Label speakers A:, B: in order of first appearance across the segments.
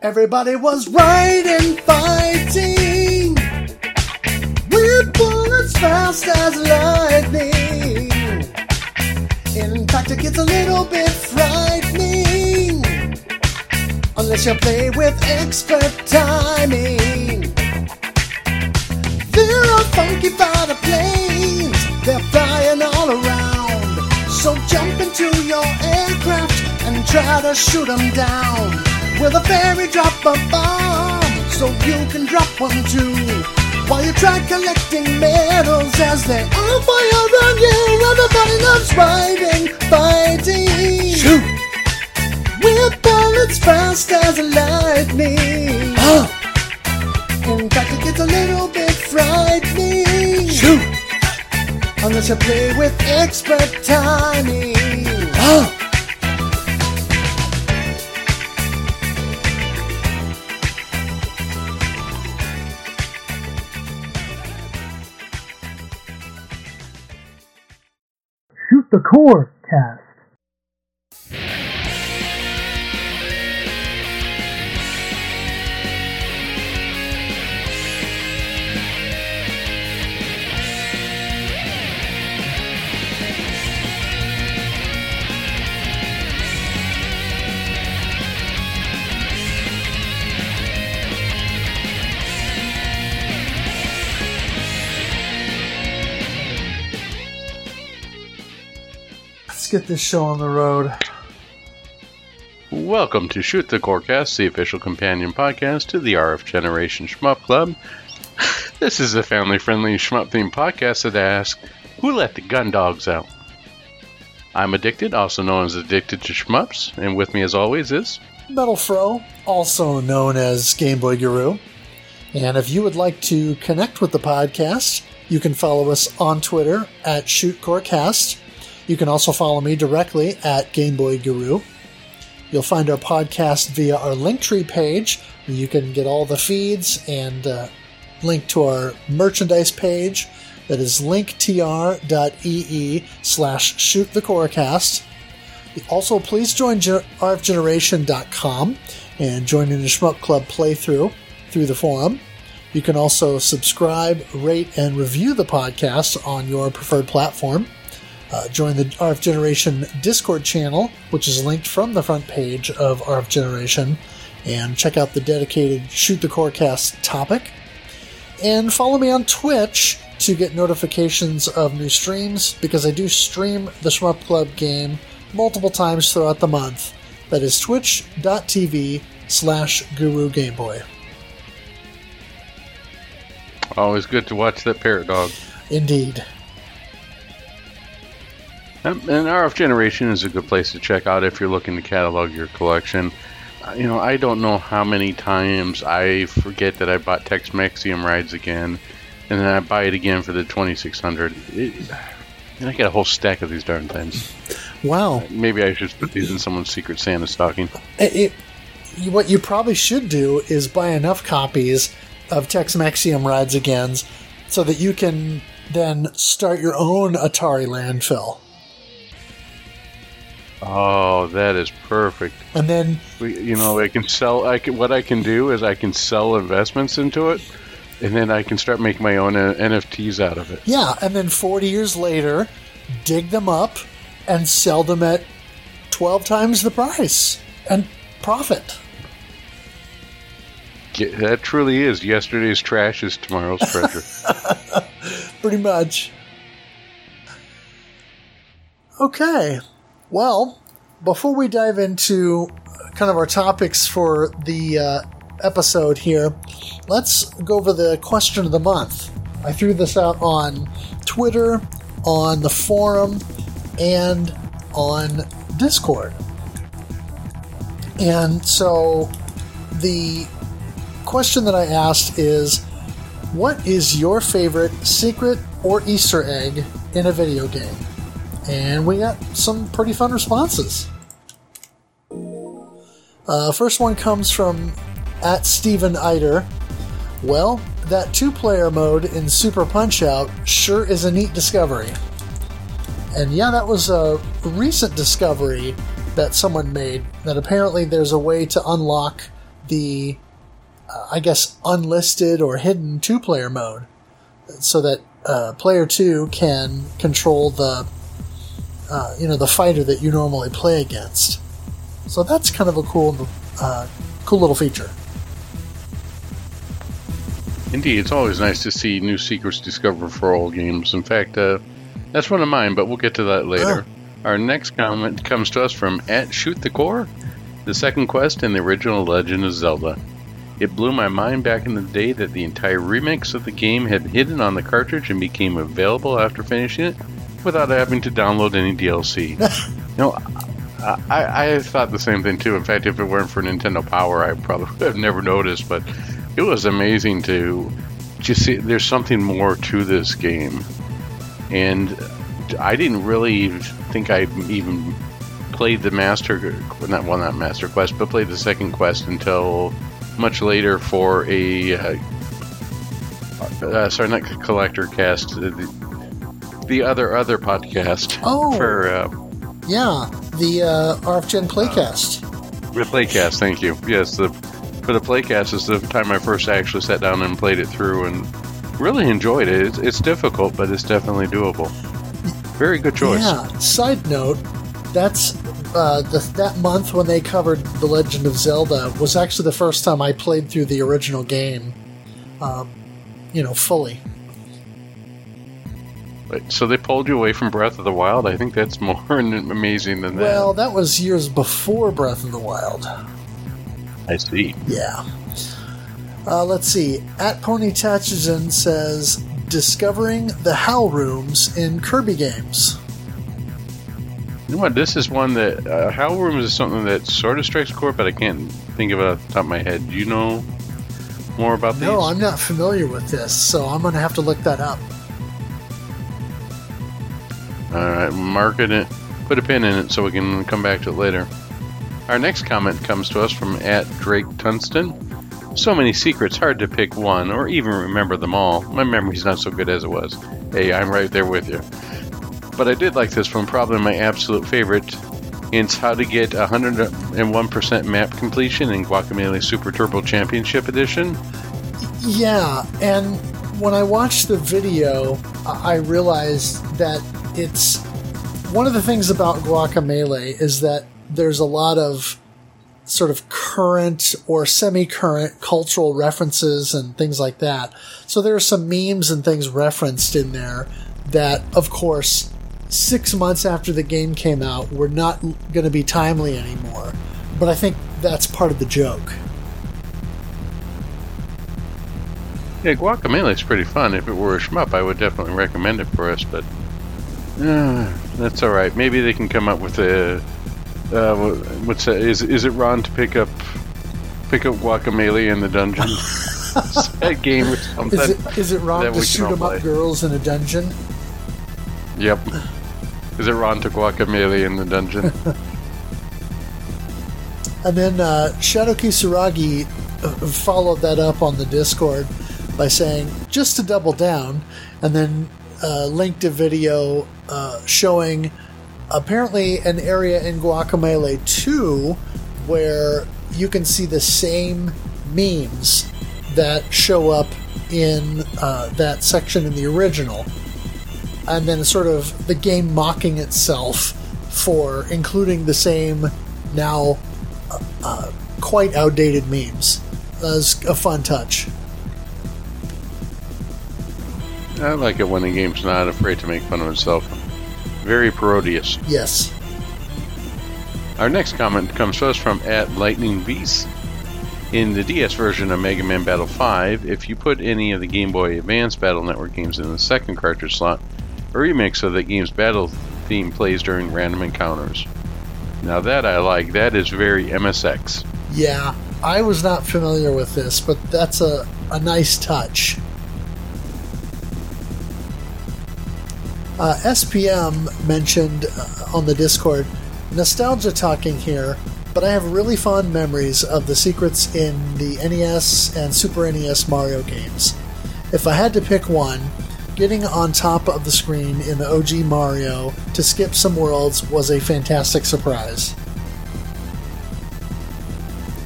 A: Everybody was riding, fighting fast as lightning. In fact, it gets a little bit frightening unless you play with expert timing. There are funky fighter planes, they're flying all around. So jump into your aircraft and try to shoot them down. With a fairy drop a bomb, so you can drop one too. While you try collecting medals as they all fire on you, everybody loves riding, fighting.
B: Shoot!
A: With bullets fast as lightning. In fact, it gets a little bit frightening.
B: Shoot!
A: Unless you play with expert timing.
C: Shoot the Core cast. Let's get this show on the road.
B: Welcome to Shoot the Corecast, the official companion podcast to the RF Generation Shmup Club. This is a family friendly shmup themed podcast that asks, Who let the gun dogs out? I'm Addicted, also known as Addicted to Shmups, and with me as always is.
A: Metal Fro, also known as Game Boy Guru. And if you would like to connect with the podcast, you can follow us on Twitter at ShootCoreCast. You can also follow me directly at Game Boy Guru. You'll find our podcast via our Linktree page, where you can get all the feeds and uh, link to our merchandise page. That is linktr.ee slash shootthecorecast. Also, please join rfgeneration.com and join in the Shmup Club playthrough through the forum. You can also subscribe, rate, and review the podcast on your preferred platform. Uh, join the RF Generation Discord channel, which is linked from the front page of RF Generation, and check out the dedicated Shoot the Corecast topic. And follow me on Twitch to get notifications of new streams because I do stream the Shmup Club game multiple times throughout the month. That is twitch.tv slash guru gameboy.
B: Always good to watch that parrot dog.
A: Indeed.
B: Um, And RF Generation is a good place to check out if you're looking to catalog your collection. Uh, You know, I don't know how many times I forget that I bought Tex Mexium rides again, and then I buy it again for the 2600. It, and I get a whole stack of these darn things.
A: Wow.
B: Maybe I should put these in someone's secret Santa stocking.
A: It, it- what you probably should do is buy enough copies of Tex Mexium Rides Agains so that you can then start your own Atari landfill.
B: Oh, that is perfect.
A: And then,
B: We, you know, I can sell. I can. What I can do is I can sell investments into it, and then I can start making my own uh, NFTs out of it.
A: yeah, and then 40 years later, dig them up and sell them at 12 times the price and profit.
B: Ge- That truly is yesterday's trash is tomorrow's treasure.
A: Pretty much. Okay. Well, before we dive into kind of our topics for the uh, episode here, let's go over the question of the month. I threw this out on Twitter, on the forum, and on Discord. And so the question that I asked is What is your favorite secret or Easter egg in a video game? And we got some pretty fun responses. Uh, first one comes from at Steven Eider. Well, that two player mode in Super Punch Out sure is a neat discovery. And yeah, that was a recent discovery that someone made that apparently there's a way to unlock the, uh, I guess, unlisted or hidden two player mode so that uh, player two can control the, uh, you know, the fighter that you normally play against. So that's kind of a cool, uh, cool little feature.
B: Indeed, it's always nice to see new secrets discovered for old games. In fact, uh, that's one of mine, but we'll get to that later. Our next comment comes to us from at Shoot the Core, the second quest in the original Legend of Zelda. It blew my mind back in the day that the entire remix of the game had hidden on the cartridge and became available after finishing it without having to download any DLC. you know, I, I thought the same thing too. In fact, if it weren't for Nintendo Power, I probably would have never noticed. But it was amazing to just see there's something more to this game. And I didn't really think I even played the Master, not well, not Master Quest, but played the second quest until much later for a, uh, uh, sorry, not Collector Cast, uh, the, the other other podcast.
A: Oh.
B: For, uh,
A: yeah, the uh, RFGen Playcast.
B: The Playcast, thank you. Yes, the for the Playcast is the time I first actually sat down and played it through and really enjoyed it. It's, it's difficult, but it's definitely doable. Very good choice.
A: Yeah. Side note, that's uh, the, that month when they covered The Legend of Zelda was actually the first time I played through the original game, um, you know, fully.
B: So they pulled you away from Breath of the Wild. I think that's more amazing than that.
A: Well, that was years before Breath of the Wild.
B: I see.
A: Yeah. Uh, let's see. At Pony Tachigen says, discovering the HAL rooms in Kirby games.
B: You know what? This is one that uh, HAL rooms is something that sort of strikes a chord, but I can't think of it off the top of my head. Do you know more about these?
A: No, I'm not familiar with this, so I'm going to have to look that up.
B: All right, mark it. Put a pin in it so we can come back to it later. Our next comment comes to us from at Drake Tunston. So many secrets, hard to pick one or even remember them all. My memory's not so good as it was. Hey, I'm right there with you. But I did like this one, probably my absolute favorite. It's how to get 101% map completion in Guacamelee Super Turbo Championship Edition.
A: Yeah, and when I watched the video, I realized that it's one of the things about Guacamelee is that there's a lot of sort of current or semi current cultural references and things like that. So there are some memes and things referenced in there that, of course, six months after the game came out, were not going to be timely anymore. But I think that's part of the joke.
B: Yeah, Guacamelee is pretty fun. If it were a shmup, I would definitely recommend it for us, but uh, that's all right. Maybe they can come up with a uh, what's that? Is is it Ron to pick up pick up Guacamelee in the dungeon? that game or something.
A: Is it, is it Ron to shoot shoot 'em up girls in a dungeon?
B: Yep. Is it Ron to Guacamelee in the dungeon?
A: and then uh, Shadow Kisaragi uh, followed that up on the Discord by saying, just to double down, and then uh, linked a video uh, showing apparently an area in Guacamelee 2 where you can see the same memes that show up in uh, that section in the original. And then sort of the game mocking itself for including the same now uh, uh, quite outdated memes. That was a fun touch.
B: I like it when a game's not afraid to make fun of itself. Very parodious.
A: Yes.
B: Our next comment comes to us from at Lightning Beast. In the DS version of Mega Man Battle 5, if you put any of the Game Boy Advance Battle Network games in the second cartridge slot, a remix of the game's battle theme plays during random encounters. Now that I like, that is very MSX.
A: Yeah, I was not familiar with this, but that's a, a nice touch. Uh, SPM mentioned uh, on the Discord nostalgia talking here, but I have really fond memories of the secrets in the NES and Super NES Mario games. If I had to pick one, getting on top of the screen in the OG Mario to skip some worlds was a fantastic surprise.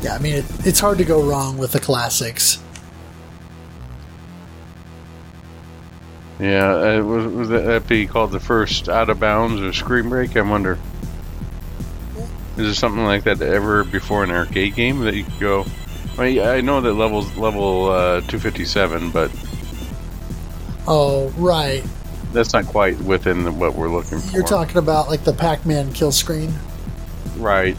A: Yeah, I mean, it, it's hard to go wrong with the classics.
B: Yeah, uh, was, was that be called the first out of bounds or screen break? I wonder. Is there something like that ever before in an arcade game that you could go? I, mean, I know that levels level uh, 257, but
A: Oh, right.
B: that's not quite within what we're looking for.
A: You're talking about like the Pac-Man kill screen.
B: right.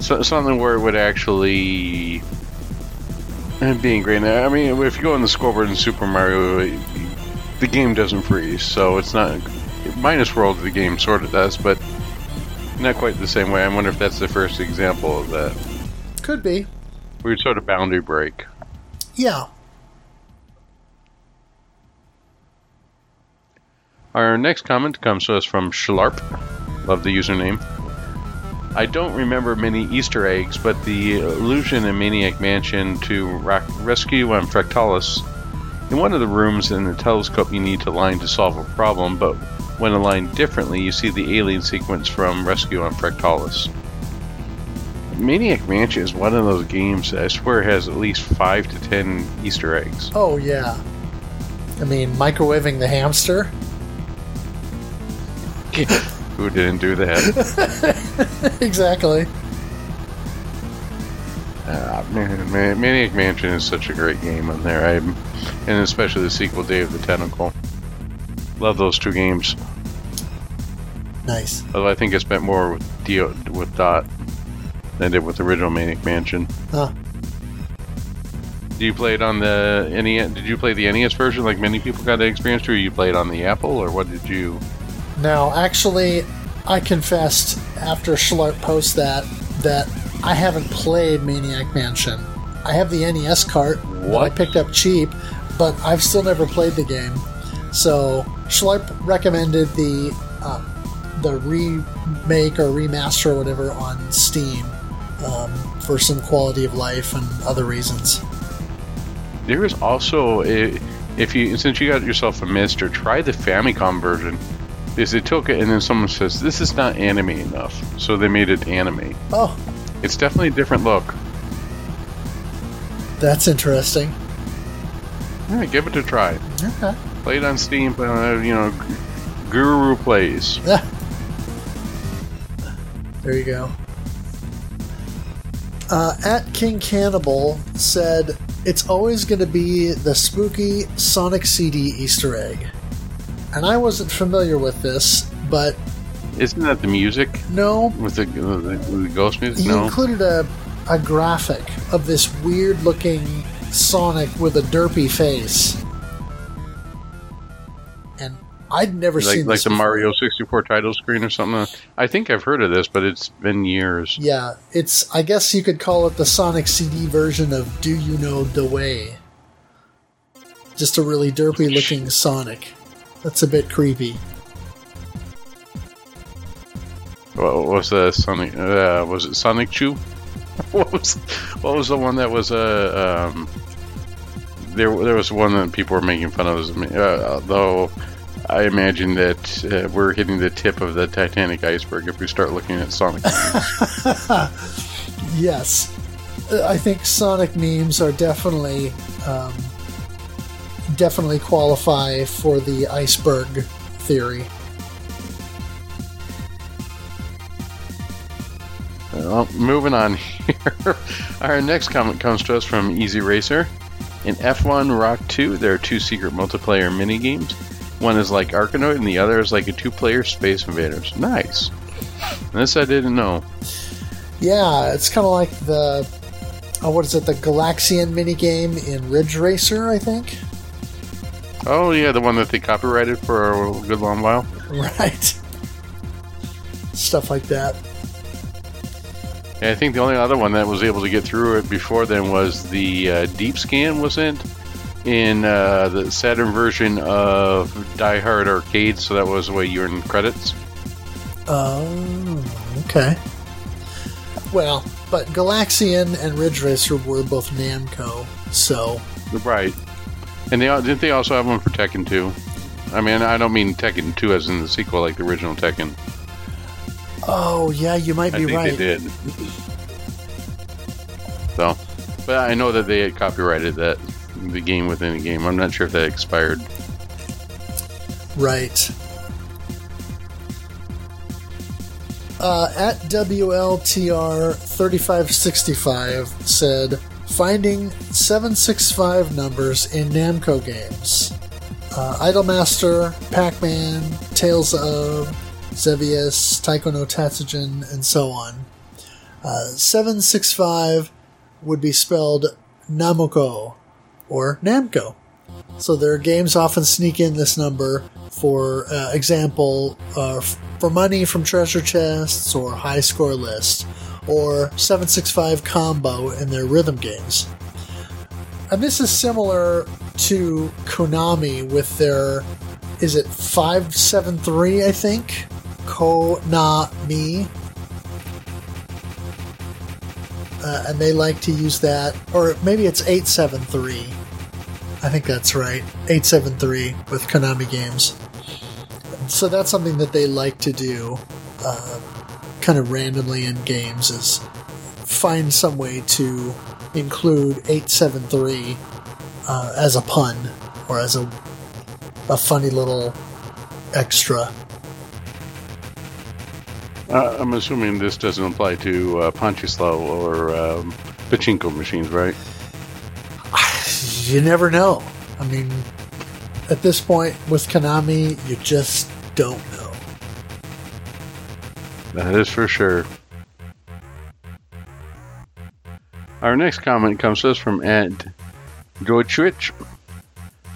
B: So, something where it would actually uh, be ingrained. I mean, if you go in the scoreboard in Super Mario, the game doesn't freeze, so it's not minus world. The game sort of does, but not quite the same way. I wonder if that's the first example of that.
A: Could be.
B: Weird sort of boundary break.
A: Yeah.
B: Our next comment comes to us from Schlarp. Love the username. I don't remember many Easter eggs, but the allusion in Maniac Mansion to rock rescue on Fractalus. In one of the rooms in the telescope, you need to line to solve a problem, but when aligned differently, you see the alien sequence from Rescue on Fractalus. Maniac Mansion is one of those games that I swear has at least five to ten Easter eggs.
A: Oh, yeah. I mean, microwaving the hamster.
B: Who didn't do that?
A: exactly.
B: Uh, man, man, Maniac Mansion is such a great game on there. I, and especially the sequel, Day of the Tentacle. Love those two games.
A: Nice.
B: Although I think I spent more with Dio, with Dot than I did with the original Maniac Mansion.
A: Huh.
B: Do you play it on the NES? Did you play the NES version like many people got the experience to? Or you played on the Apple, or what did you?
A: Now, actually, I confessed after Schlarp post that that I haven't played Maniac Mansion. I have the NES cart that I picked up cheap, but I've still never played the game. So Schleip recommended the uh, the remake or remaster or whatever on Steam um, for some quality of life and other reasons.
B: There is also a, if you since you got yourself a MiSTer, try the Famicom version. Is they took it and then someone says this is not anime enough, so they made it anime.
A: Oh,
B: It's definitely a different look.
A: that's interesting.
B: Yeah, give it a try.
A: Okay.
B: Play it on Steam. Uh, you know, Guru plays.
A: Yeah. There you go. Uh, at King Cannibal said, It's always going to be the spooky Sonic CD Easter egg. And I wasn't familiar with this, but
B: Isn't that the music
A: no,
B: with the, the, the ghost music?
A: he
B: No.
A: included a, a graphic of this weird looking Sonic with a derpy face. And I'd never
B: like
A: seen
B: like the
A: before.
B: Mario 64 title screen or something. I think I've heard of this, but it's been years.
A: Yeah, it's. I guess you could call it the Sonic CD version of "Do You Know the Way." Just a really derpy looking Sonic. That's a bit creepy.
B: What was the Sonic? Uh, was it Sonic Chew? what was what was the one that was uh, um, there? There was one that people were making fun of. Uh, though I imagine that uh, we're hitting the tip of the Titanic iceberg if we start looking at Sonic.
A: Yes, I think Sonic memes are definitely, um, definitely qualify for the iceberg theory.
B: Well, moving on here. Our next comment comes to us from Easy Racer. In F1 Rock 2, there are two secret multiplayer mini games. One is like Arkanoid, and the other is like a two-player Space Invaders. Nice. This I didn't know.
A: Yeah, it's kind of like the, uh, what is it, the Galaxian minigame in Ridge Racer, I think.
B: Oh yeah, the one that they copyrighted for a good long while.
A: Right. Stuff like that.
B: Yeah, I think the only other one that was able to get through it before then was the uh, Deep Scan, wasn't? in uh, the Saturn version of Die Hard Arcade, so that was the way you earned credits.
A: Oh, okay. Well, but Galaxian and Ridge Racer were both Namco, so
B: Right. And they didn't they also have one for Tekken 2? I mean, I don't mean Tekken 2 as in the sequel, like the original Tekken.
A: Oh yeah, you might
B: I
A: be
B: think
A: right.
B: they did. So, but I know that they had copyrighted that the game within the game. I'm not sure if that expired.
A: Right. Uh, at WLTR 3565 said, finding 765 numbers in Namco games. Uh, Idolmaster, Pac Man, Tales of, Xevious, Taiko no Tatsujin, and so on. Uh, 765 would be spelled Namuko or Namco. So their games often sneak in this number for uh, example, uh, for money from treasure chests or high score list, or 765 combo in their rhythm games. And this is similar to Konami with their, is it 573, I think? Konami. Uh, and they like to use that, or maybe it's 873. I think that's right. 873 with Konami games. So that's something that they like to do uh, kind of randomly in games is find some way to include 873 uh, as a pun or as a, a funny little extra.
B: Uh, I'm assuming this doesn't apply to uh, Ponchislaw or um, Pachinko machines, right?
A: You never know. I mean, at this point with Konami, you just don't know.
B: That is for sure. Our next comment comes to us from Ed Deutschrich.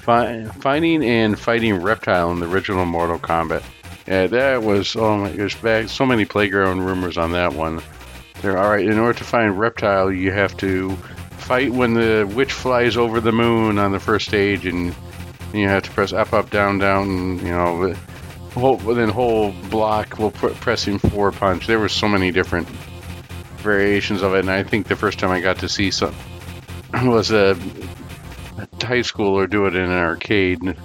B: Fi- finding and fighting Reptile in the original Mortal Kombat. Yeah, that was, oh my gosh, back, so many playground rumors on that one. They're alright, in order to find Reptile, you have to fight when the witch flies over the moon on the first stage, and you have to press up, up, down, down, and, you know, whole within whole block will put pressing four punch. There were so many different variations of it, and I think the first time I got to see some was a high schooler do it in an arcade.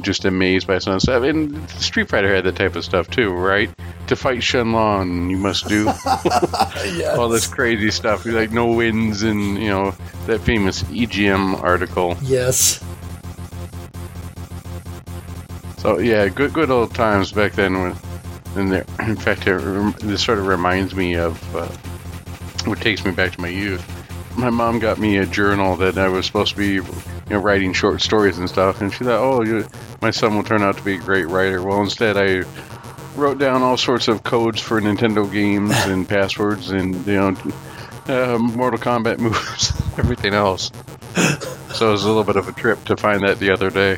B: Just amazed by some stuff. And Street Fighter had that type of stuff too, right? To fight Sheng Long, you must do
A: yes.
B: all this crazy stuff, like no wins, and you know that famous EGM article.
A: Yes.
B: So yeah, good good old times back then. When, and there, in fact, it, this sort of reminds me of uh, what takes me back to my youth. My mom got me a journal that I was supposed to be, you know, writing short stories and stuff, and she thought, oh, you, my son will turn out to be a great writer. Well, instead, I wrote down all sorts of codes for Nintendo games and passwords and you know, uh, Mortal Kombat moves, everything else. So it was a little bit of a trip to find that the other day.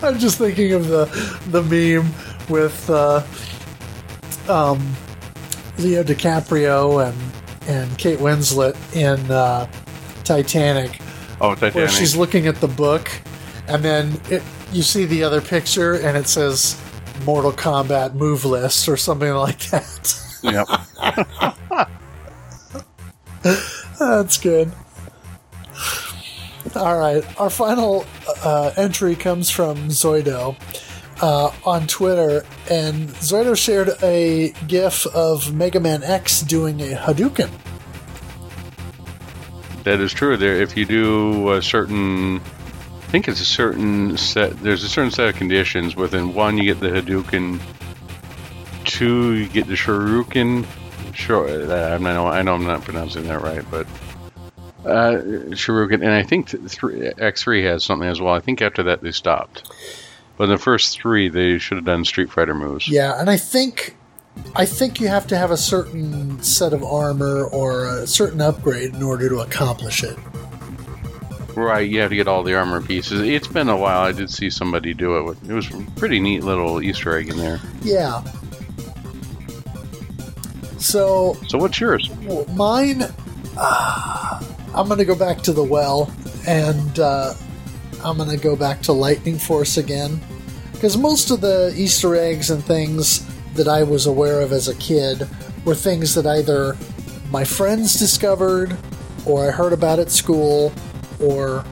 A: I'm just thinking of the the meme with uh, um, Leo DiCaprio and and Kate Winslet in uh, Titanic,
B: Oh,
A: where
B: Titanic.
A: she's looking at the book, and then it, you see the other picture, and it says Mortal Kombat move list or something like that.
B: Yep.
A: That's good. All right, our final uh, entry comes from Zoido uh, on Twitter, and Zoido shared a GIF of Mega Man X doing a Hadouken.
B: That is true. There, if you do a certain, I think it's a certain set. There's a certain set of conditions. Within one, you get the Hadouken. Two, you get the Shuriken. Sure, uh, I know. I know I'm not pronouncing that right, but uh, Shuriken, and I think three, X3 has something as well. I think after that they stopped. But in the first three, they should have done Street Fighter moves.
A: Yeah, and I think I think you have to have a certain set of armor or a certain upgrade in order to accomplish it.
B: Right, you have to get all the armor pieces. It's been a while. I did see somebody do it. With, it was a pretty neat little Easter egg in there.
A: Yeah. So
B: So what's yours?
A: Mine, uh, I'm going to go back to the well and uh, I'm going to go back to Lightning Force again. Because most of the Easter eggs and things that I was aware of as a kid were things that either my friends discovered or I heard about at school or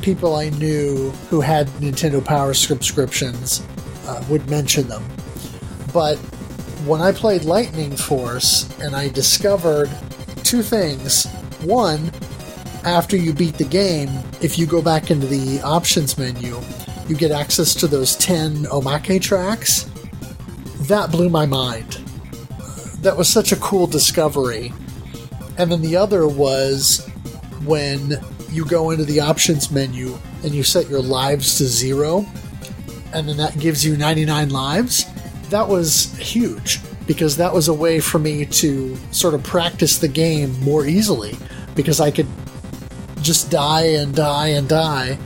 A: people I knew who had Nintendo Power subscriptions uh, would mention them. But when I played Lightning Force and I discovered two things. One, after you beat the game, if you go back into the options menu, you get access to those 10 Omake tracks. That blew my mind. That was such a cool discovery. And then the other was when you go into the options menu and you set your lives to zero, and then that gives you 99 lives. That was huge because that was a way for me to sort of practice the game more easily because I could just die and die and die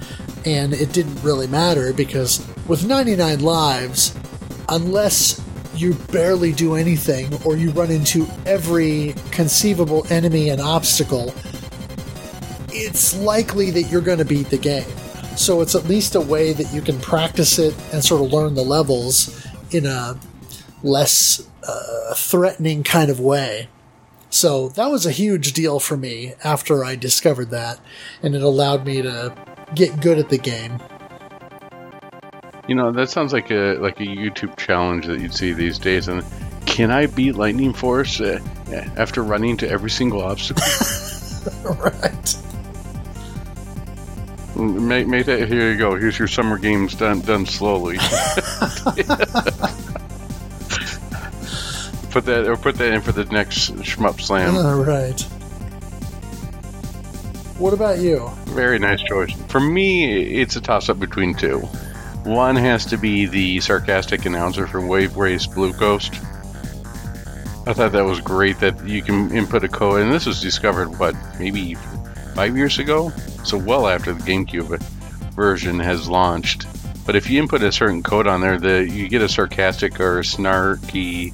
A: and it didn't really matter because with 99 lives unless you barely do anything or you run into every conceivable enemy and obstacle it's likely that you're going to beat the game so it's at least a way that you can practice it and sort of learn the levels in a less uh, threatening kind of way. So that was a huge deal for me after I discovered that, and it allowed me to get good at the game.
B: You know, that sounds like a like a YouTube challenge that you'd see these days. And can I beat Lightning Force uh, after running to every single obstacle?
A: right.
B: Make, make that. Here you go. Here's your summer games done done slowly. put that or put that in for the next shmup slam.
A: All right. What about you?
B: Very nice choice. For me, it's a toss up between two. One has to be the sarcastic announcer from Wave Race Blue Coast. I thought that was great that you can input a code, and this was discovered, what, maybe five years ago? So, well after the GameCube version has launched. But if you input a certain code on there, the you get a sarcastic or snarky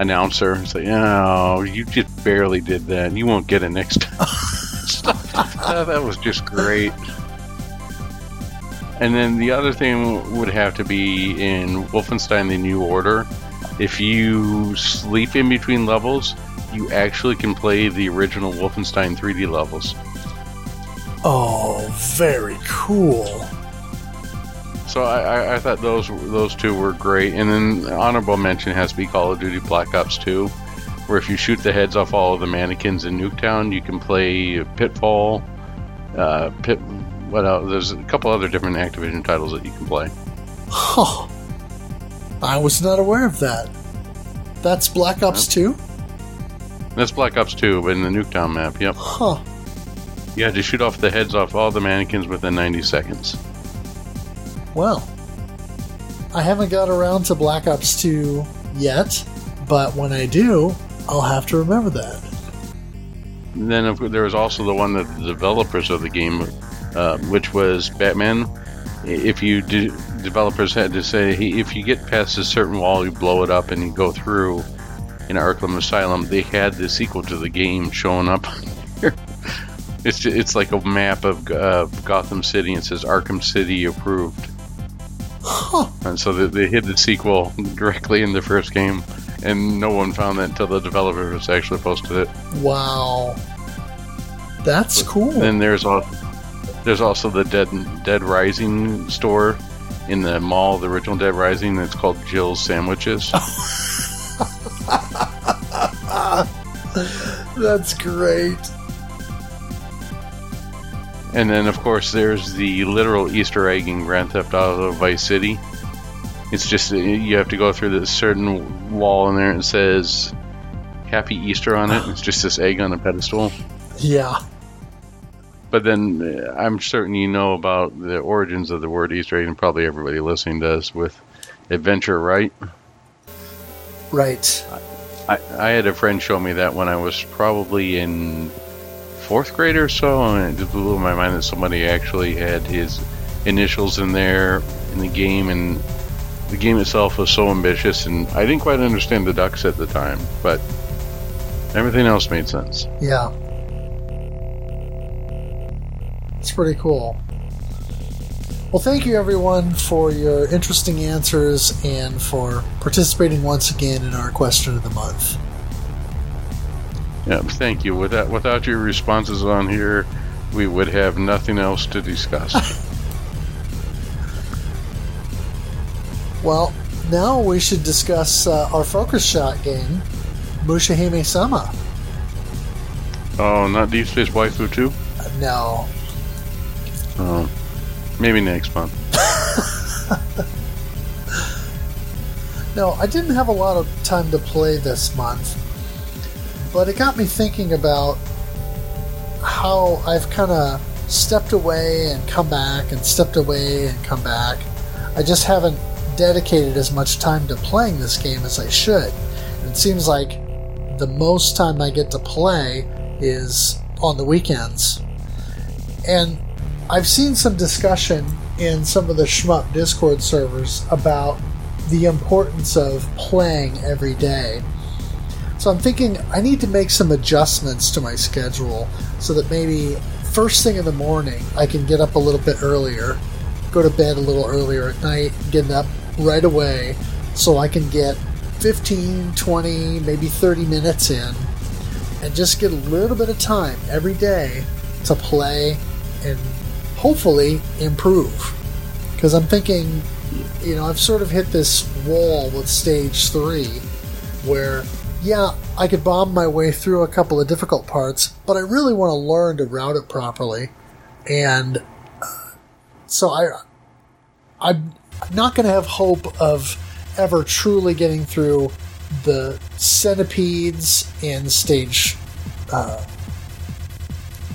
B: announcer. It's like, oh, you just barely did that. You won't get it next time. that was just great. And then the other thing would have to be in Wolfenstein The New Order. If you sleep in between levels, you actually can play the original Wolfenstein 3D levels.
A: Oh, very cool.
B: So I, I, thought those those two were great, and then honorable mention has to be Call of Duty Black Ops 2, where if you shoot the heads off all of the mannequins in Nuketown, you can play Pitfall, uh, Pit. What else? There's a couple other different Activision titles that you can play.
A: Huh. I was not aware of that. That's Black Ops 2?
B: That's Black Ops 2, but in the Nuketown map, yep.
A: Huh.
B: You had to shoot off the heads off all the mannequins within 90 seconds.
A: Well, I haven't got around to Black Ops 2 yet, but when I do, I'll have to remember that.
B: And then there was also the one that the developers of the game, uh, which was Batman. If you de- developers had to say, hey, if you get past a certain wall, you blow it up and you go through in Arkham Asylum, they had the sequel to the game showing up here. It's just, it's like a map of uh, Gotham City and says Arkham City approved.
A: Huh.
B: And so they, they hid the sequel directly in the first game, and no one found that until the developers actually posted it.
A: Wow, that's but cool.
B: Then there's also there's also the Dead Dead Rising store in the mall, the original Dead Rising. It's called Jill's Sandwiches.
A: that's great.
B: And then, of course, there's the literal Easter egg in Grand Theft Auto Vice City. It's just you have to go through this certain wall in there and it says Happy Easter on it. it's just this egg on a pedestal.
A: Yeah.
B: But then uh, I'm certain you know about the origins of the word Easter egg, and probably everybody listening does with adventure, right?
A: Right.
B: I, I had a friend show me that when I was probably in fourth grade or so, and it just blew my mind that somebody actually had his initials in there in the game, and the game itself was so ambitious, and I didn't quite understand the ducks at the time, but everything else made sense.
A: Yeah. Pretty cool. Well, thank you everyone for your interesting answers and for participating once again in our question of the month.
B: Yeah, thank you. Without without your responses on here, we would have nothing else to discuss.
A: well, now we should discuss uh, our focus shot game, Mushihime Sama.
B: Oh, not Deep Space Waifu 2?
A: Uh, no.
B: Oh, maybe next month.
A: no, I didn't have a lot of time to play this month, but it got me thinking about how I've kind of stepped away and come back and stepped away and come back. I just haven't dedicated as much time to playing this game as I should. And it seems like the most time I get to play is on the weekends. And I've seen some discussion in some of the Shmup Discord servers about the importance of playing every day. So I'm thinking I need to make some adjustments to my schedule so that maybe first thing in the morning I can get up a little bit earlier, go to bed a little earlier at night, get up right away so I can get 15, 20, maybe 30 minutes in and just get a little bit of time every day to play and hopefully improve. Because I'm thinking, you know, I've sort of hit this wall with stage three where, yeah, I could bomb my way through a couple of difficult parts, but I really want to learn to route it properly. And uh, so I, I'm not going to have hope of ever truly getting through the centipedes in stage uh,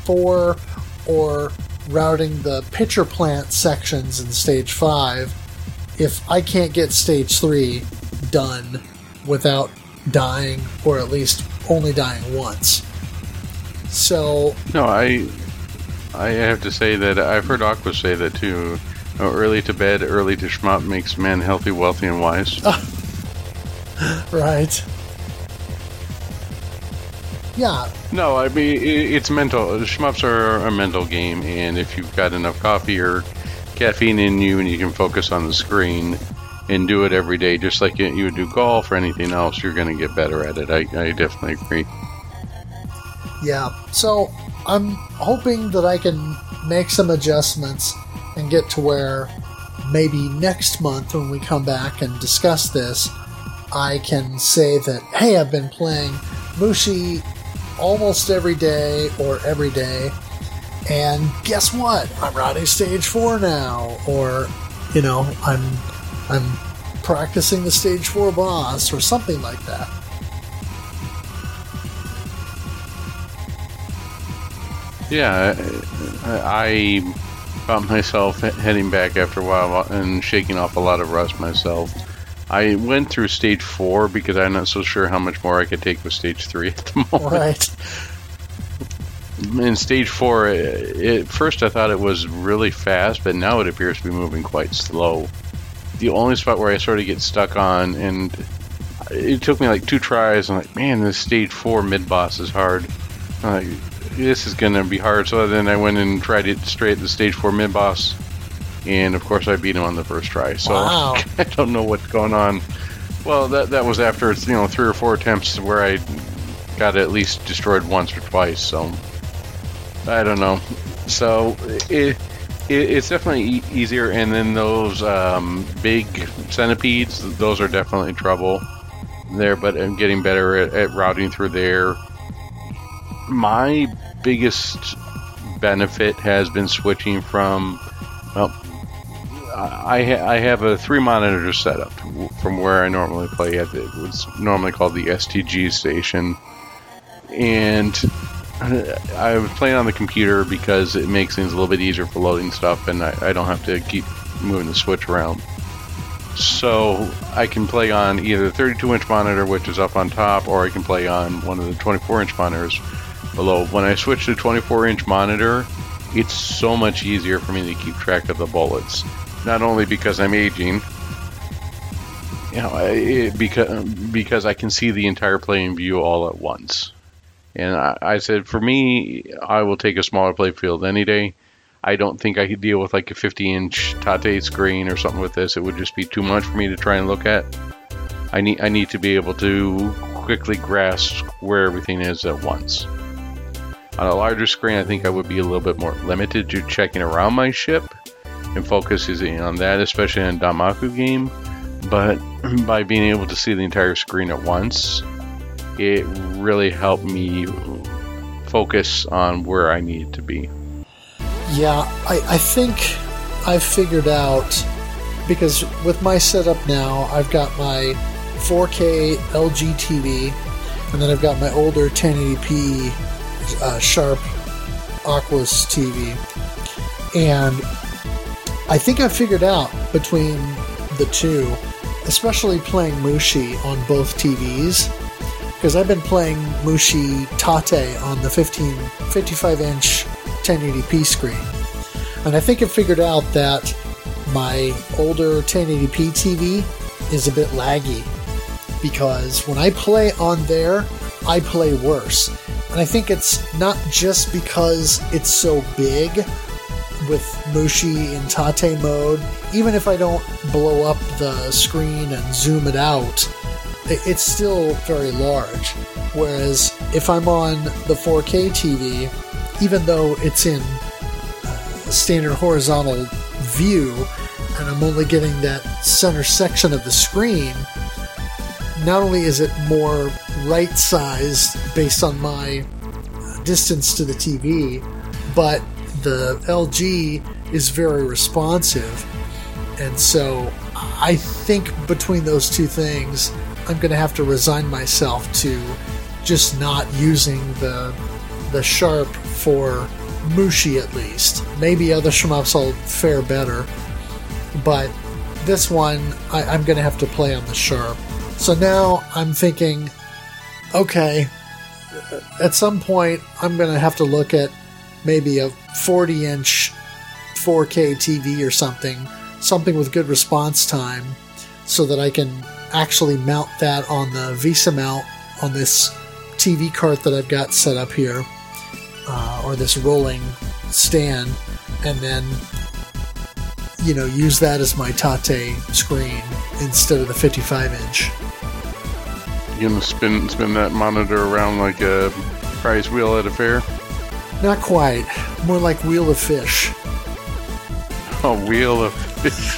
A: four or routing the pitcher plant sections in stage five if I can't get stage three done without dying or at least only dying once. So
B: no, I I have to say that I've heard Aqua say that too. Oh, early to bed, early to shmup makes men healthy, wealthy, and wise.
A: right. Yeah.
B: No, I mean it's mental. Shmups are a mental game, and if you've got enough coffee or caffeine in you, and you can focus on the screen and do it every day, just like you would do golf or anything else, you're going to get better at it. I, I definitely agree.
A: Yeah. So I'm hoping that I can make some adjustments and get to where maybe next month when we come back and discuss this, I can say that, hey, I've been playing Mushi almost every day or every day, and guess what? I'm riding stage four now, or you know, I'm I'm practicing the stage four boss or something like that.
B: Yeah, I, found myself heading back after a while and shaking off a lot of rust myself. I went through stage four because I'm not so sure how much more I could take with stage three at the moment.
A: Right.
B: In stage four, at first I thought it was really fast, but now it appears to be moving quite slow. The only spot where I sort of get stuck on, and it took me like two tries, I'm like, man, this stage four mid boss is hard. I'm like, this is going to be hard. So then I went and tried it straight at the stage four mid boss, and of course I beat him on the first try. So
A: wow.
B: I don't know what's going on. Well, that that was after you know three or four attempts where I got at least destroyed once or twice. So I don't know. So it. it it's definitely e- easier, and then those um, big centipedes, those are definitely trouble there. But I'm getting better at, at routing through there. My biggest benefit has been switching from well I, ha- I have a three monitor setup from where I normally play at it was normally called the STG station and I was playing on the computer because it makes things a little bit easier for loading stuff and I, I don't have to keep moving the switch around so I can play on either the 32 inch monitor which is up on top or I can play on one of the 24 inch monitors below. When I switch to 24 inch monitor, it's so much easier for me to keep track of the bullets. Not only because I'm aging, you know, it, because because I can see the entire playing view all at once. And I, I, said, for me, I will take a smaller play field any day. I don't think I could deal with like a 50 inch Tate screen or something with this. It would just be too much for me to try and look at. I need I need to be able to quickly grasp where everything is at once. On a larger screen, I think I would be a little bit more limited to checking around my ship and focusing on that, especially in a Danmaku game. But by being able to see the entire screen at once, it really helped me focus on where I needed to be.
A: Yeah, I, I think I've figured out because with my setup now, I've got my 4K LG TV, and then I've got my older 1080p uh, Sharp Aquos TV, and I think I figured out between the two, especially playing Mushi on both TVs, because I've been playing Mushi Tate on the 15, 55 inch 1080p screen. And I think I figured out that my older 1080p TV is a bit laggy because when I play on there, I play worse. And I think it's not just because it's so big with Mushi in Tate mode, even if I don't blow up the screen and zoom it out, it's still very large. Whereas if I'm on the 4K TV, even though it's in uh, standard horizontal view and I'm only getting that center section of the screen, not only is it more right sized based on my distance to the TV, but the LG is very responsive. And so I think between those two things, I'm going to have to resign myself to just not using the the sharp for Mushi at least. Maybe other shmups will fare better, but this one I, I'm going to have to play on the sharp. So now I'm thinking, okay, at some point I'm going to have to look at maybe a 40 inch 4K TV or something, something with good response time, so that I can actually mount that on the VESA mount on this TV cart that I've got set up here, uh, or this rolling stand, and then you know use that as my Tate screen instead of the 55 inch.
B: You gonna spin spin that monitor around like a prize wheel at a fair?
A: Not quite. More like wheel of fish.
B: A wheel of fish.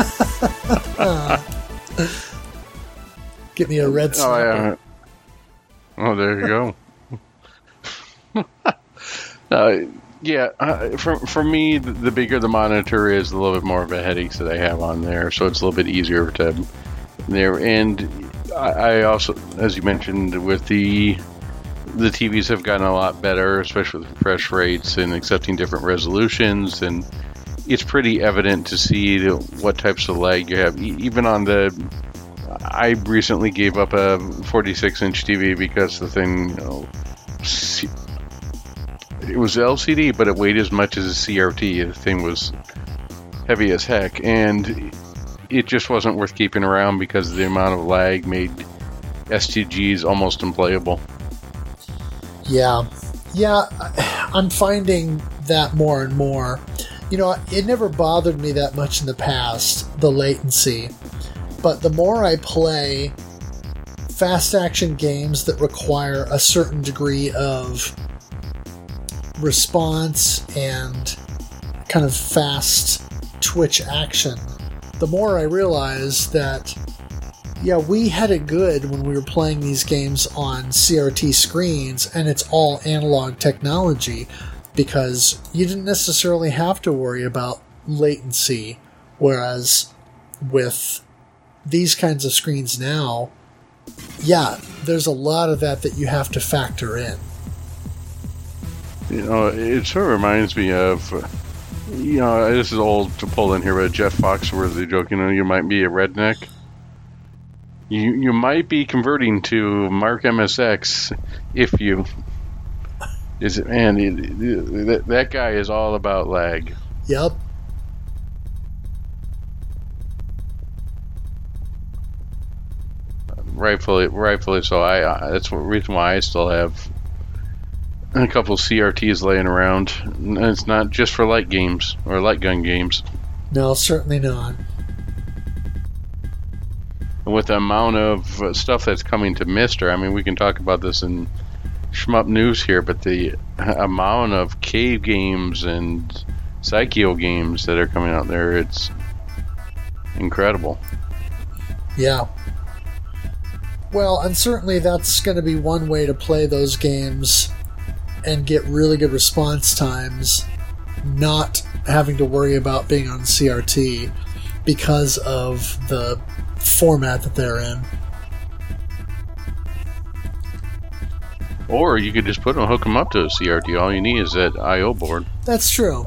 A: Get me a red
B: oh yeah. Oh, there you go. uh, yeah, uh, for for me, the, the bigger the monitor is, a little bit more of a headache that I have on there. So it's a little bit easier to there. And I, I also, as you mentioned, with the the TVs have gotten a lot better, especially with refresh rates and accepting different resolutions, and it's pretty evident to see what types of lag you have. Even on the, I recently gave up a 46 inch TV because the thing, you know, it was LCD, but it weighed as much as a CRT. The thing was heavy as heck, and it just wasn't worth keeping around because the amount of lag made STGs almost unplayable.
A: Yeah. Yeah, I'm finding that more and more. You know, it never bothered me that much in the past, the latency. But the more I play fast action games that require a certain degree of response and kind of fast twitch action, the more I realize that yeah, we had it good when we were playing these games on CRT screens, and it's all analog technology because you didn't necessarily have to worry about latency. Whereas with these kinds of screens now, yeah, there's a lot of that that you have to factor in.
B: You know, it sort of reminds me of, you know, this is old to pull in here, but Jeff Foxworthy joke, you know, you might be a redneck. You, you might be converting to Mark MSX if you. Is it, man, it, it- that, that guy is all about lag.
A: Yep.
B: Rightfully, rightfully so. I, I that's the reason why I still have a couple CRTs laying around. And It's not just for light games or light gun games.
A: No, certainly not.
B: And with the amount of uh, stuff that's coming to MiSTer, I mean, we can talk about this in shmup news here, but the amount of cave games and Psikyo games that are coming out there, it's incredible.
A: Yeah. Well, and certainly that's going to be one way to play those games and get really good response times, not having to worry about being on CRT because of the format that they're in.
B: Or you could just put them, hook them up to a CRT. All you need is that I/O board.
A: That's true.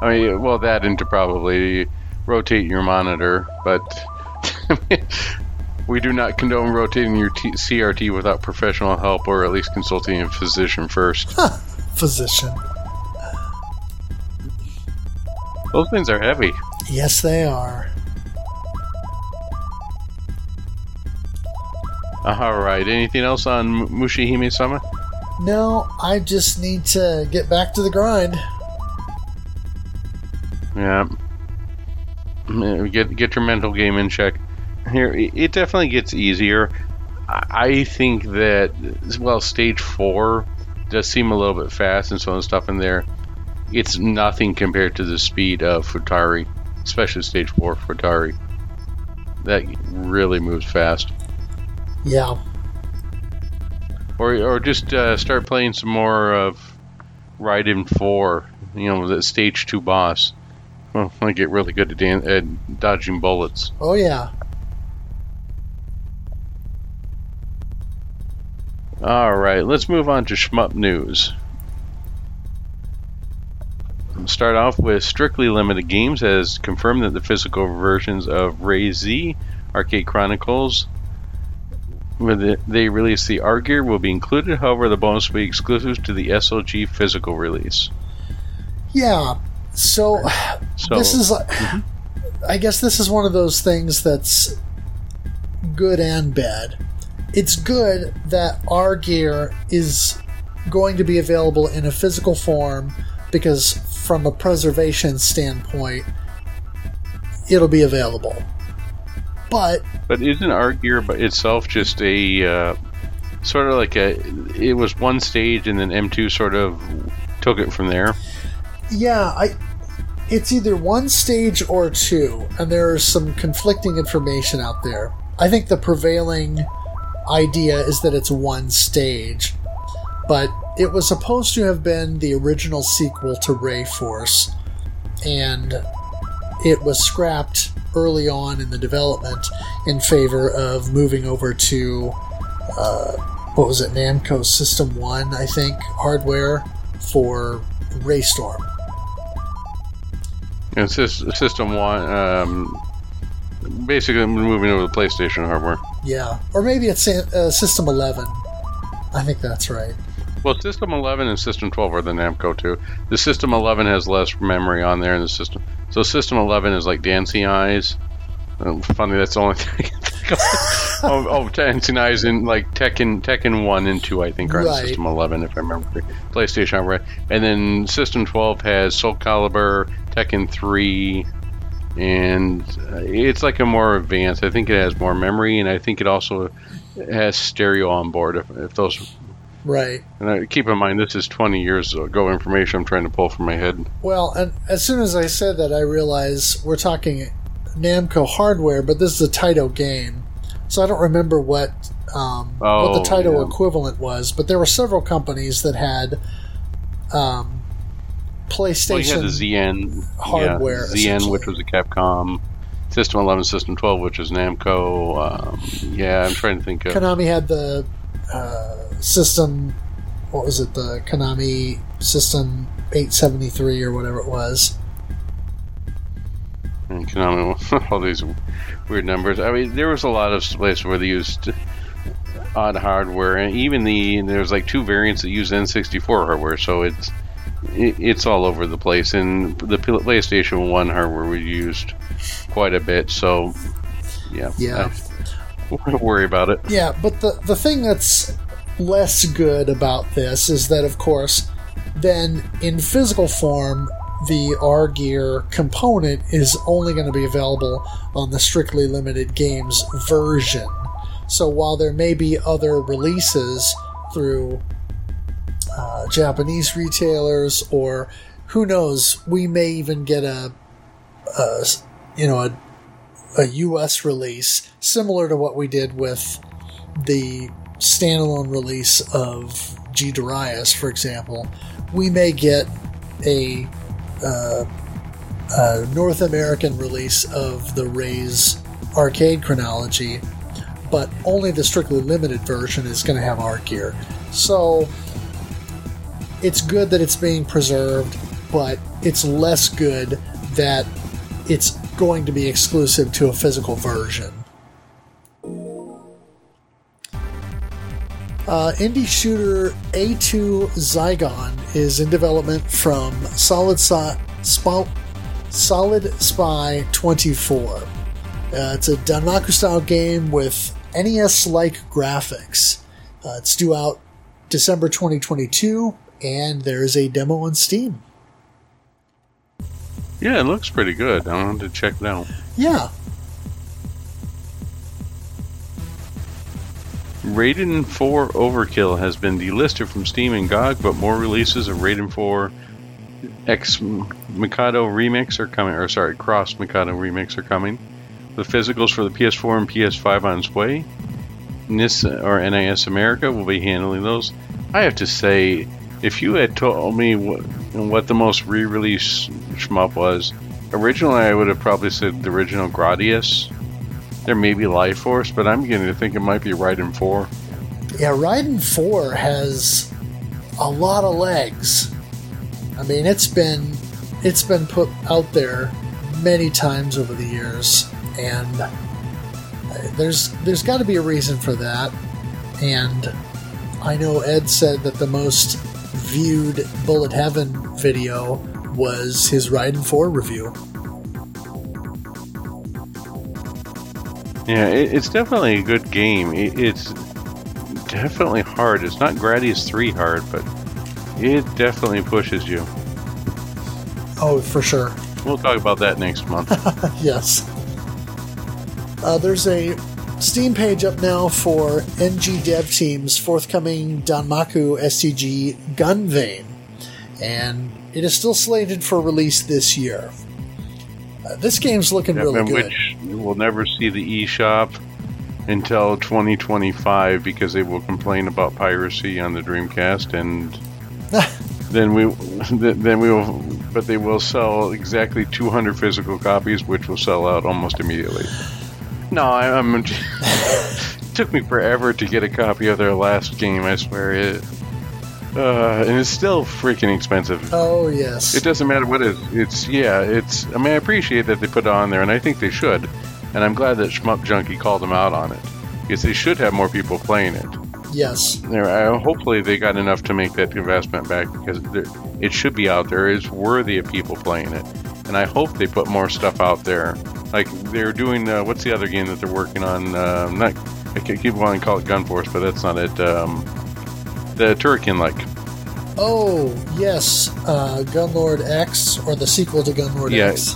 B: I mean, well, that into probably rotate your monitor, but we do not condone rotating your t- CRT without professional help or at least consulting a physician first.
A: Physician.
B: Those things are heavy.
A: Yes, they are.
B: All right. Anything else on Mushihime Sama?
A: No, I just need to get back to the grind.
B: Yeah. Get get your mental game in check. Here, it it definitely gets easier. I I think that well, stage four does seem a little bit fast and so on and stuff in there. It's nothing compared to the speed of Futari, especially stage four Futari. That really moves fast.
A: Yeah.
B: Or or just uh, start playing some more of Raiden Four. You know, the stage two boss. Well, I get really good at, dan- at dodging bullets.
A: Oh, yeah.
B: All right, let's move on to shmup news. Start off with Strictly Limited Games has confirmed that the physical versions of Ray Z Arcade Chronicles, when they release the R-Gear, will be included. However, the bonus will be exclusive to the SLG physical release.
A: Yeah. So,
B: So
A: this is like, I guess this is one of those things that's good and bad. It's good that R-Gear is going to be available in a physical form because, from a preservation standpoint, it'll be available. But
B: But isn't R-Gear by itself just a uh, sort of like a? It was one stage, and then M2 sort of took it from there.
A: yeah, I it's either one stage or two, and there is some conflicting information out there. I think the prevailing idea is that it's one stage, but it was supposed to have been the original sequel to Ray Force, and it was scrapped early on in the development in favor of moving over to uh, what was it, Namco System One, I think, hardware for Raystorm.
B: And System One, um, basically moving over the PlayStation hardware.
A: Yeah, or maybe it's uh, System Eleven. I think that's right.
B: Well, System 11 and System 12 are the Namco too. The System 11 has less memory on there in the system. So System 11 is like Dancing Eyes. Um, funny, that's the only thing I can think of. oh, oh, Dancing Eyes in like Tekken, Tekken 1 and 2, I think, are
A: Right.
B: System 11, if I remember correctly. PlayStation hardware. And then System 12 has Soul Calibur, Tekken 3, and uh, it's like a more advanced. I think it has more memory, and I think it also has stereo on board. If, if those
A: Right.
B: and uh, keep in mind, this is 20 years ago information I'm trying to pull from my head.
A: Well, and as soon as I said that, I realized we're talking Namco hardware, but this is a Taito game, so I don't remember what um, what the
B: Oh,
A: Taito
B: yeah.
A: equivalent was. But there were several companies that had um, PlayStation.
B: Well, had the ZN
A: hardware,
B: yeah, ZN, which was a Capcom, System 11, System 12, which is Namco. Um, yeah, I'm trying to think of.
A: Konami had the uh, system. What was it? The Konami System 873 or whatever it was.
B: and Konami, all these weird numbers. I mean, there was a lot of places where they used odd hardware, and even the there's like two variants that use N64 hardware, so it's it's all over the place. And the PlayStation One hardware we used quite a bit, so yeah,
A: Yeah.
B: I worry about it.
A: Yeah, but the the thing that's less good about this is that, of course, then in physical form, the R-Gear component is only going to be available on the strictly limited games version. So while there may be other releases through uh, Japanese retailers or who knows, we may even get a, a you know a, a U.S. release similar to what we did with the standalone release of G Darius, for example. We may get a, uh, a North American release of the Ray's arcade chronology, but only the strictly limited version is going to have R-Gear. So it's good that it's being preserved, but it's less good that it's going to be exclusive to a physical version. Uh, indie shooter A2 Zygon is in development from Solid, Sp- Solid Spy 24. Uh, it's a Danmaku style game with NES like graphics. Uh, it's due out December 2022, and there is a demo on Steam.
B: Yeah, it looks pretty good. I wanted to check it out.
A: Yeah,
B: Raiden 4 Overkill has been delisted from Steam and GOG, but more releases of Raiden 4 X Mikado Remix are coming, or sorry, Cross Mikado Remix are coming. The physicals for the PS4 and PS5 on its way. NIS or NIS America will be handling those. I have to say, if you had told me what, what the most re-release shmup was, originally I would have probably said the original Gradius. There may be Life Force, but I'm beginning to think it might be Raiden 4.
A: Yeah, Raiden 4 has a lot of legs. I mean, it's been it's been put out there many times over the years, and there's there's got to be a reason for that. And I know Ed said that the most viewed Bullet Heaven video was his Raiden 4 review.
B: Yeah, it, it's definitely a good game. It, it's definitely hard. It's not Gradius 3 hard, but it definitely pushes you.
A: Oh, for sure.
B: We'll talk about that next month.
A: yes. Uh, there's a Steam page up now for NG Dev Team's forthcoming Danmaku STG Gunvein, and it is still slated for release this year. Uh, this game's looking really good.
B: Which you will never see the eShop until 2025 because they will complain about piracy on the Dreamcast, and then we then we will. But they will sell exactly 200 physical copies, which will sell out almost immediately. No, I, I'm. it took me forever to get a copy of their last game. I swear it. Uh, and it's still freaking expensive.
A: Oh yes.
B: It doesn't matter what it is. It's yeah. It's. I mean, I appreciate that they put it on there, and I think they should. And I'm glad that Shmup Junkie called them out on it, because they should have more people playing it.
A: Yes.
B: There, I, hopefully they got enough to make that investment back because it should be out there. It's worthy of people playing it, and I hope they put more stuff out there. Like they're doing. Uh, what's the other game that they're working on? Uh, not. I keep wanting to call it Gun Force, but that's not it. Um, the Turrican like.
A: Oh yes, uh, Gunlord X or the sequel to Gunlord
B: Yeah.
A: X.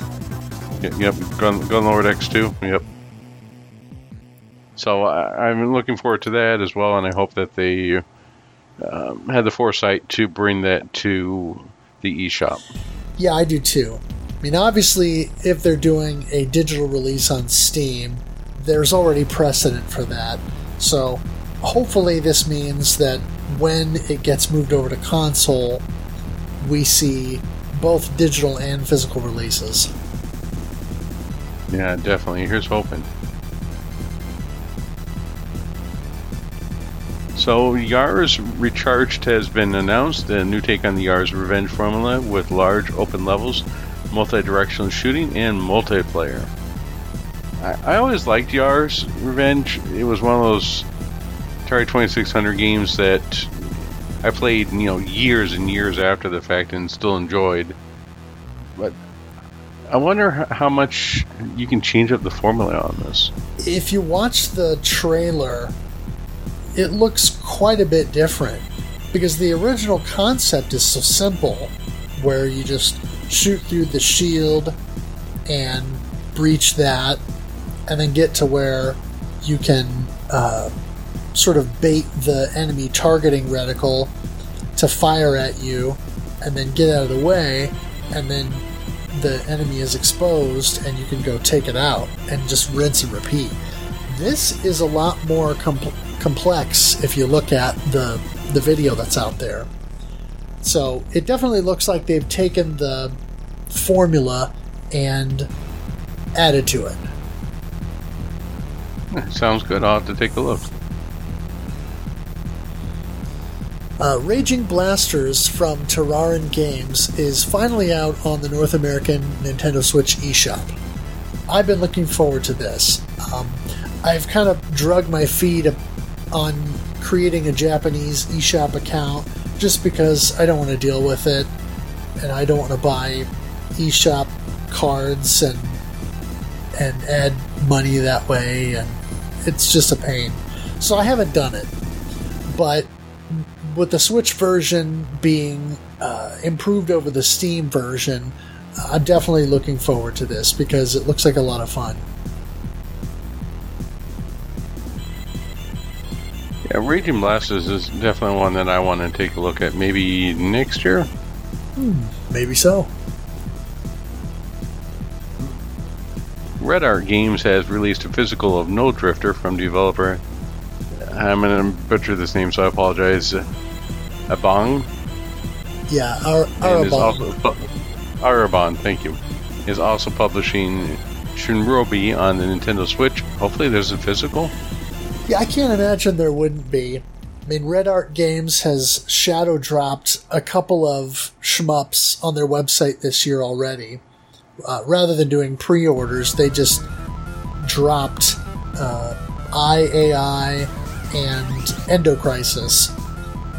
B: Yep, yep. Gun, Gunlord X2. Yep. So I, I'm looking forward to that as well, and I hope that they um, had the foresight to bring that to the eShop.
A: Yeah, I do too. I mean, obviously, if they're doing a digital release on Steam, there's already precedent for that. So, hopefully, this means that when it gets moved over to console, we see both digital and physical releases.
B: Yeah, definitely. Here's hoping. So, Yars Recharged has been announced, a new take on the Yars Revenge formula with large open levels, multi directional shooting, and multiplayer. I, I always liked Yars Revenge. It was one of those Atari 2600 games that I played, you know, years and years after the fact and still enjoyed. But I wonder how much you can change up the formula on this.
A: If you watch the trailer, it looks quite a bit different because the original concept is so simple where you just shoot through the shield and breach that and then get to where you can uh, sort of bait the enemy targeting reticle to fire at you and then get out of the way and then the enemy is exposed and you can go take it out and just rinse and repeat. This is a lot more com- complex if you look at the the video that's out there. So it definitely looks like they've taken the formula and added to it.
B: Sounds good. I'll have to take a look.
A: Uh, Raging Blasters from Terarin Games is finally out on the North American Nintendo Switch eShop. I've been looking forward to this. Um, I've kind of drug my feet on creating a Japanese eShop account just because I don't want to deal with it and I don't want to buy eShop cards and and add money that way and it's just a pain. So I haven't done it. But with the Switch version being uh, improved over the Steam version, I'm definitely looking forward to this because it looks like a lot of fun.
B: Yeah, Raging Blasters is definitely one that I want to take a look at. Maybe next year.
A: Maybe so.
B: Red Art Games has released a physical of No Drifter from developer. I'm going to butcher this name, so I apologize. Abong
A: Yeah,
B: is
A: Arabon.
B: also Arabon, thank you, is also publishing Shinorubi on the Nintendo Switch. Hopefully, there's a physical.
A: Yeah, I can't imagine there wouldn't be. I mean, Red Art Games has shadow dropped a couple of shmups on their website this year already. Uh, rather than doing pre orders, they just dropped uh, IAI and Endocrisis,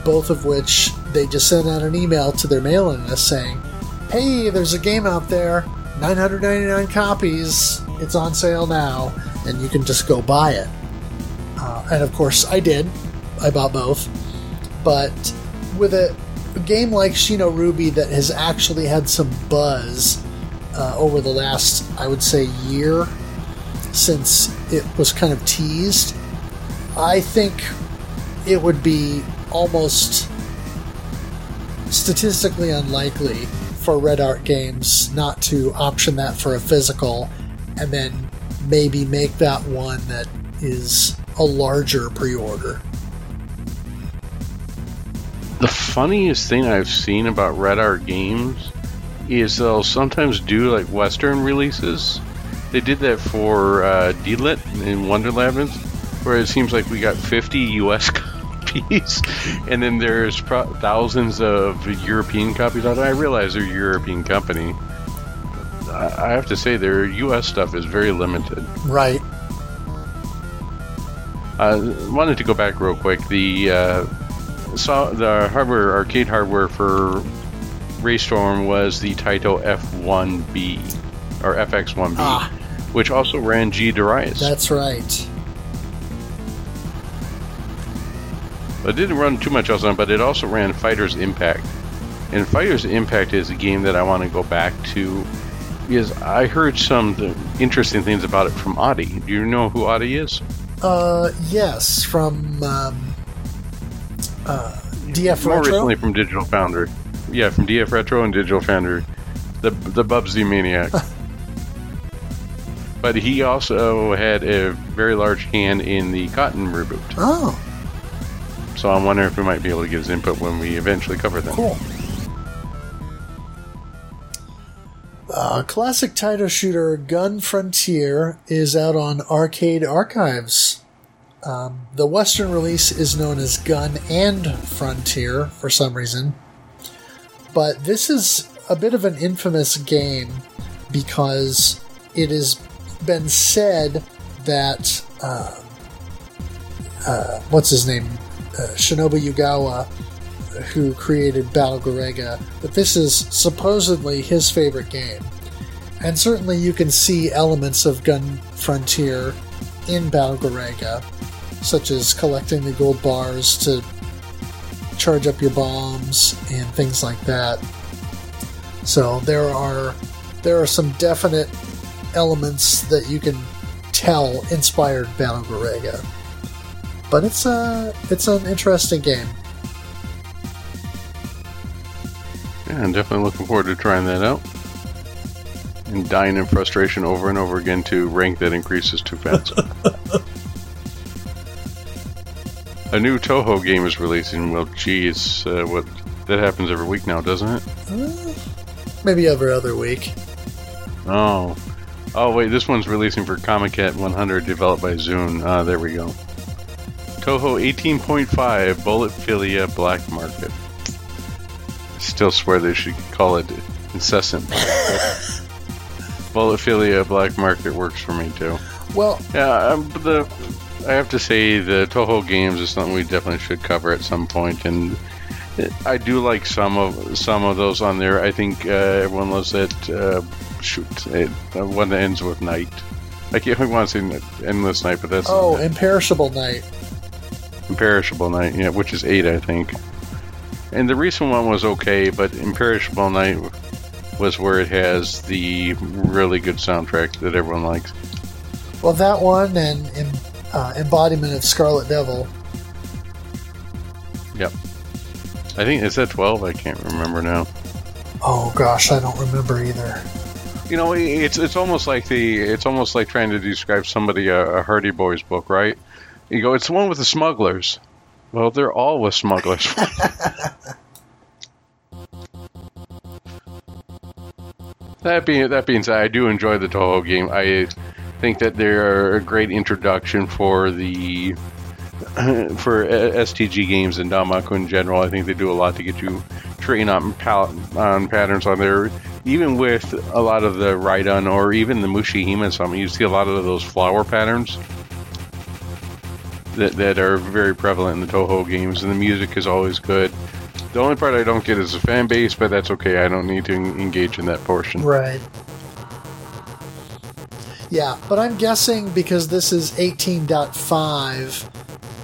A: both of which they just sent out an email to their mailing list saying, Hey, there's a game out there, 999 copies, it's on sale now, and you can just go buy it. Uh, and of course, I did. I bought both. But with a game like Shinorubi that has actually had some buzz uh, over the last, I would say, year since it was kind of teased, I think it would be almost statistically unlikely for Red Art Games not to option that for a physical and then maybe make that one that is a larger pre order.
B: The funniest thing I've seen about Red Art Games is they'll sometimes do like Western releases. They did that for uh, D-Lit in Wonderland, where it seems like we got 50 US copies, and then there's pro- thousands of European copies. I realize they're a European company. I I have to say, their US stuff is very limited.
A: Right.
B: Uh, wanted to go back real quick. The uh, saw the hardware arcade hardware for Raystorm was the Taito F1B or FX1B,
A: Ah.
B: which also ran G Darius.
A: That's right.
B: It didn't run too much else on, but it also ran Fighter's Impact. And Fighter's Impact is a game that I want to go back to because I heard some interesting things about it from Audi. Do you know who Audi is?
A: Uh, yes, from um, uh, DF
B: More
A: Retro.
B: More recently from Digital Foundry. Yeah, from DF Retro and Digital Foundry. The the Bubsy Maniac. but he also had a very large hand in the Cotton reboot.
A: Oh,
B: So I'm wondering if we might be able to get his input when we eventually cover them.
A: cool. Uh, classic title shooter Gun Frontier is out on Arcade Archives. Um, the Western release is known as Gun and Frontier for some reason. But this is a bit of an infamous game because it has been said that uh, uh, what's his name, Shinobu Yagawa, who created Battle Garegga, that this is supposedly his favorite game. And certainly you can see elements of Gun Frontier in Battle Garegga. such as collecting the gold bars to charge up your bombs and things like that. So there are there are some definite elements that you can tell inspired Battle Garegga. But it's a it's an interesting game.
B: Yeah, I'm definitely looking forward to trying that out. And dying in frustration over and over again to rank that increases too fast. a new Touhou game is releasing. Well, geez, uh, what that happens every week now, doesn't it?
A: Uh, maybe every other week.
B: Oh, oh wait, this one's releasing for Comiket 100, developed by ZUN. Ah, there we go. Touhou 18.5 Bulletphilia Black Market. I Still swear they should call it incessant. Bulletphilia Black Market works for me too.
A: Well,
B: yeah, um, the I have to say the Touhou games is something we definitely should cover at some point, and I do like some of some of those on there. I think uh, everyone loves that. Uh, shoot, it, uh, one that ends with night. I can't want to say endless night, but that's
A: oh, imperishable night.
B: Imperishable night, yeah, which is eight, I think. And the recent one was okay, but Imperishable night was where it has the really good soundtrack that everyone likes.
A: Well, that one and uh, embodiment of Scarlet Devil.
B: Yep. I think is that twelve. I can't remember now.
A: Oh gosh, I don't remember either.
B: You know, it's it's almost like the it's almost like trying to describe somebody a, a Hardy Boys book, right? You go, it's the one with the smugglers. Well, they're all with smugglers. that being that being said, I do enjoy the Touhou game. I think that they're a great introduction for the for STG games and Danmaku in general. I think they do a lot to get you trained on on patterns on there. Even with a lot of the Raiden or even the Mushihime something, you see a lot of those flower patterns that, that are very prevalent in the Touhou games, and the music is always good. The only part I don't get is the fan base, but that's okay. I don't need to engage in that portion.
A: Right. Yeah, but I'm guessing because this is 18.5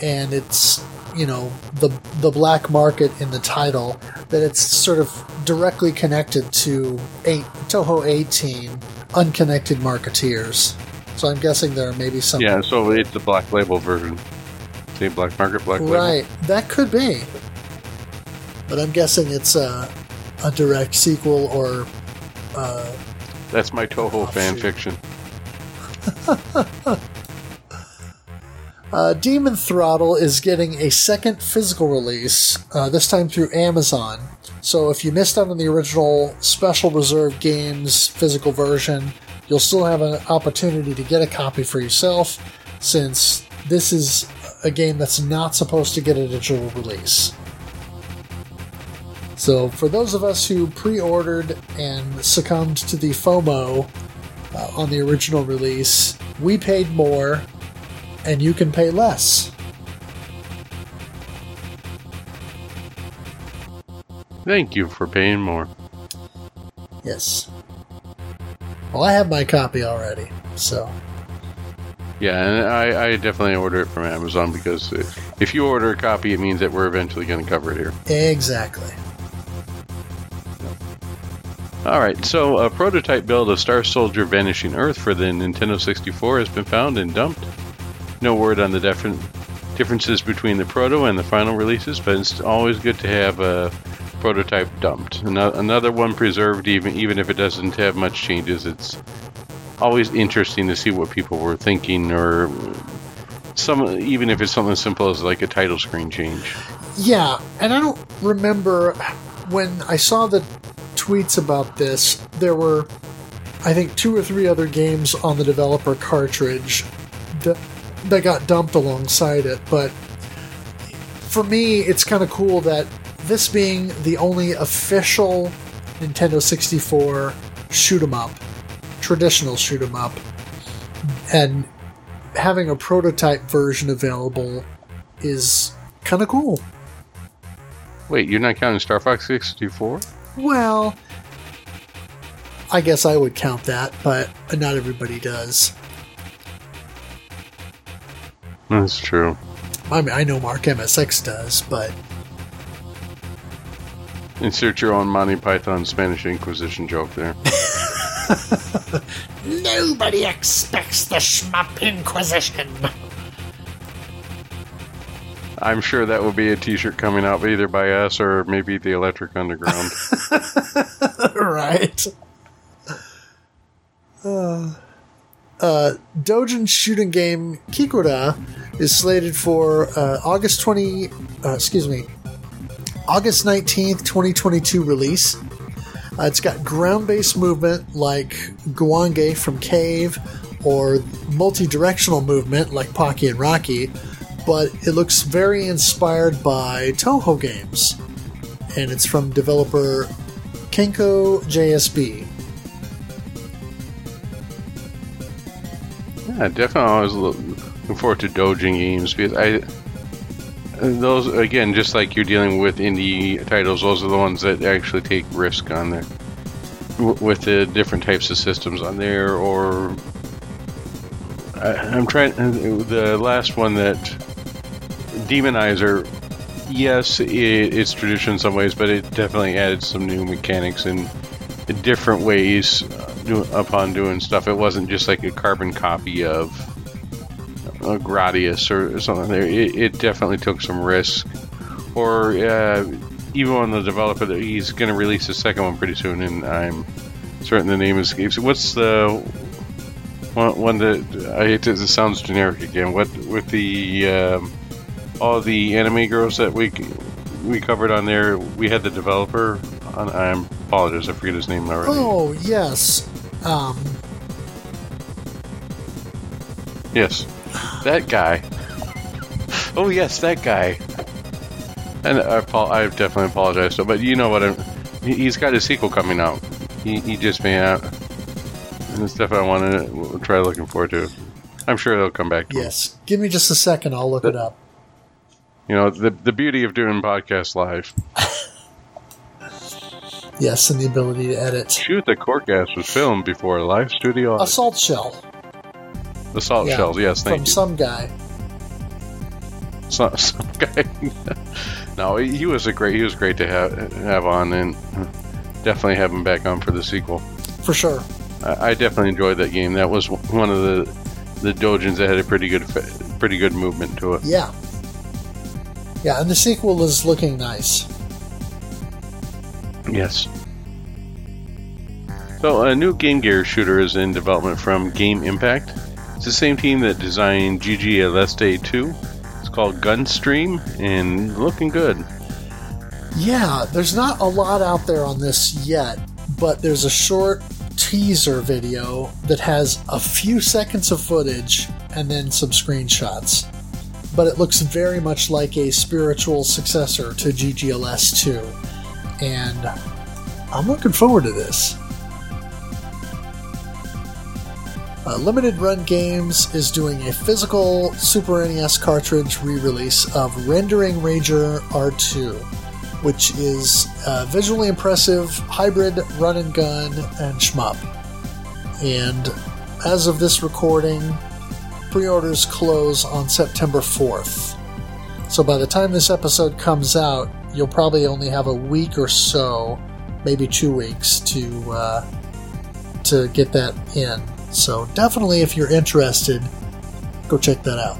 A: and it's, you know, the the black market in the title that it's sort of directly connected to eight, Touhou 18 unconnected marketeers. So I'm guessing there are maybe some
B: Yeah, so it's the black label version. See black market black label.
A: Right. That could be. But I'm guessing it's a, a direct sequel or uh,
B: That's my Touhou fan fiction.
A: uh, Demon Throttle is getting a second physical release, uh, this time through Amazon. So if you missed out on the original Special Reserve Games physical version, you'll still have an opportunity to get a copy for yourself, since this is a game that's not supposed to get a digital release. So, for those of us who pre ordered and succumbed to the FOMO uh, on the original release, we paid more and you can pay less.
B: Thank you for paying more.
A: Yes. Well, I have my copy already, so.
B: Yeah, and I, I definitely order it from Amazon because if you order a copy, it means that we're eventually going to cover it here.
A: Exactly.
B: All right, so a prototype build of Star Soldier Vanishing Earth for the Nintendo 64 has been found and dumped. No word on the different differences between the proto and the final releases, but it's always good to have a prototype dumped. Another one preserved, even even if it doesn't have much changes. It's always interesting to see what people were thinking, or some even if it's something as simple as like a title screen change.
A: Yeah, and I don't remember when I saw the tweets about this. There were, I think, two or three other games on the developer cartridge that that got dumped alongside it. But for me, it's kind of cool that this being the only official Nintendo 64 shoot 'em up, traditional shoot 'em up, and having a prototype version available is kind of cool.
B: Wait, you're not counting Star Fox 64?
A: Well, I guess I would count that, but not everybody does.
B: That's true.
A: I mean, I know Mark MSX does, but
B: Insert your own Monty Python Spanish Inquisition joke there.
A: nobody expects the Shmup Inquisition.
B: I'm sure that will be a T-shirt coming out either by us or maybe the Electric Underground.
A: right. Uh, uh, Dojin shooting game Kikura is slated for uh, August 20, uh, excuse me, August 19th, 2022 release. Uh, it's got ground based movement like Guwange from Cave or multi directional movement like Pocky and Rocky, but it looks very inspired by Touhou games. And it's from developer Kenko JSB.
B: Yeah, definitely. I was looking forward to Dojin games because I those again, just like you're dealing with indie titles, those are the ones that actually take risk on there with the different types of systems on there. Or I, I'm trying the last one that Demonizer. Yes, it, it's tradition in some ways, but it definitely added some new mechanics and different ways uh, upon doing stuff. It wasn't just like a carbon copy of a Gradius or something. It, it definitely took some risk. Or uh, even on the developer, that he's going to release the second one pretty soon, and I'm certain the name escapes. What's the one, one that I hate to, it sounds generic again? What with the um, all the anime girls that we we covered on there? We had the developer. On, I apologize, I forget his name already.
A: Oh, yes. Um,
B: Yes, that guy. Oh yes, that guy. And I, I definitely apologize. So, but you know what? I'm, he, he's got a sequel coming out. He, he just made out, and it's definitely I want to we'll try looking forward to. I'm sure they'll come back.
A: Yes. Give me just a second. I'll look it up.
B: You know the the beauty of doing podcast live.
A: Yes, and the ability to edit.
B: Shoot, the Corecast was filmed before a live studio.
A: Assault shell
B: the salt
A: yeah,
B: shells. Yes,
A: from
B: thank you.
A: some guy.
B: some, some guy. no, he he was a great. He was great to have have on, and definitely have him back on for the sequel.
A: For sure.
B: I, I definitely enjoyed that game. That was one of the the dojins that had a pretty good pretty good movement to it.
A: Yeah. Yeah, and the sequel is looking nice.
B: Yes. So a new Game Gear shooter is in development from Game Impact. It's the same team that designed GG Aleste 2. It's called Gunstream and looking good.
A: Yeah, there's not a lot out there on this yet, but there's a short teaser video that has a few seconds of footage and then some screenshots. But it looks very much like a spiritual successor to GG Aleste 2. And I'm looking forward to this. Uh, Limited Run Games is doing a physical Super NES cartridge re release of Rendering Ranger R2 which is a visually impressive hybrid run and gun and shmup. And as of this recording, pre orders close on September 4th. So by the time this episode comes out, you'll probably only have a week or so, maybe two weeks, to uh, to get that in. So definitely, if you're interested, go check that out.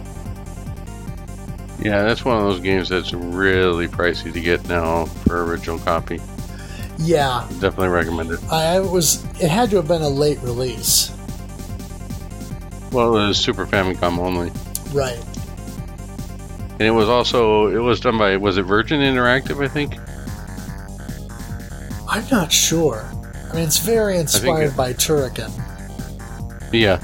B: Yeah, that's one of those games that's really pricey to get now for original copy.
A: Yeah,
B: Definitely recommend it.
A: I was. It had to have been a late release,
B: Well, it was Super Famicom only,
A: right?
B: and it was also it was done by was it Virgin Interactive? I think.
A: I'm not sure. I mean, it's very inspired
B: it-
A: by Turrican.
B: Yeah,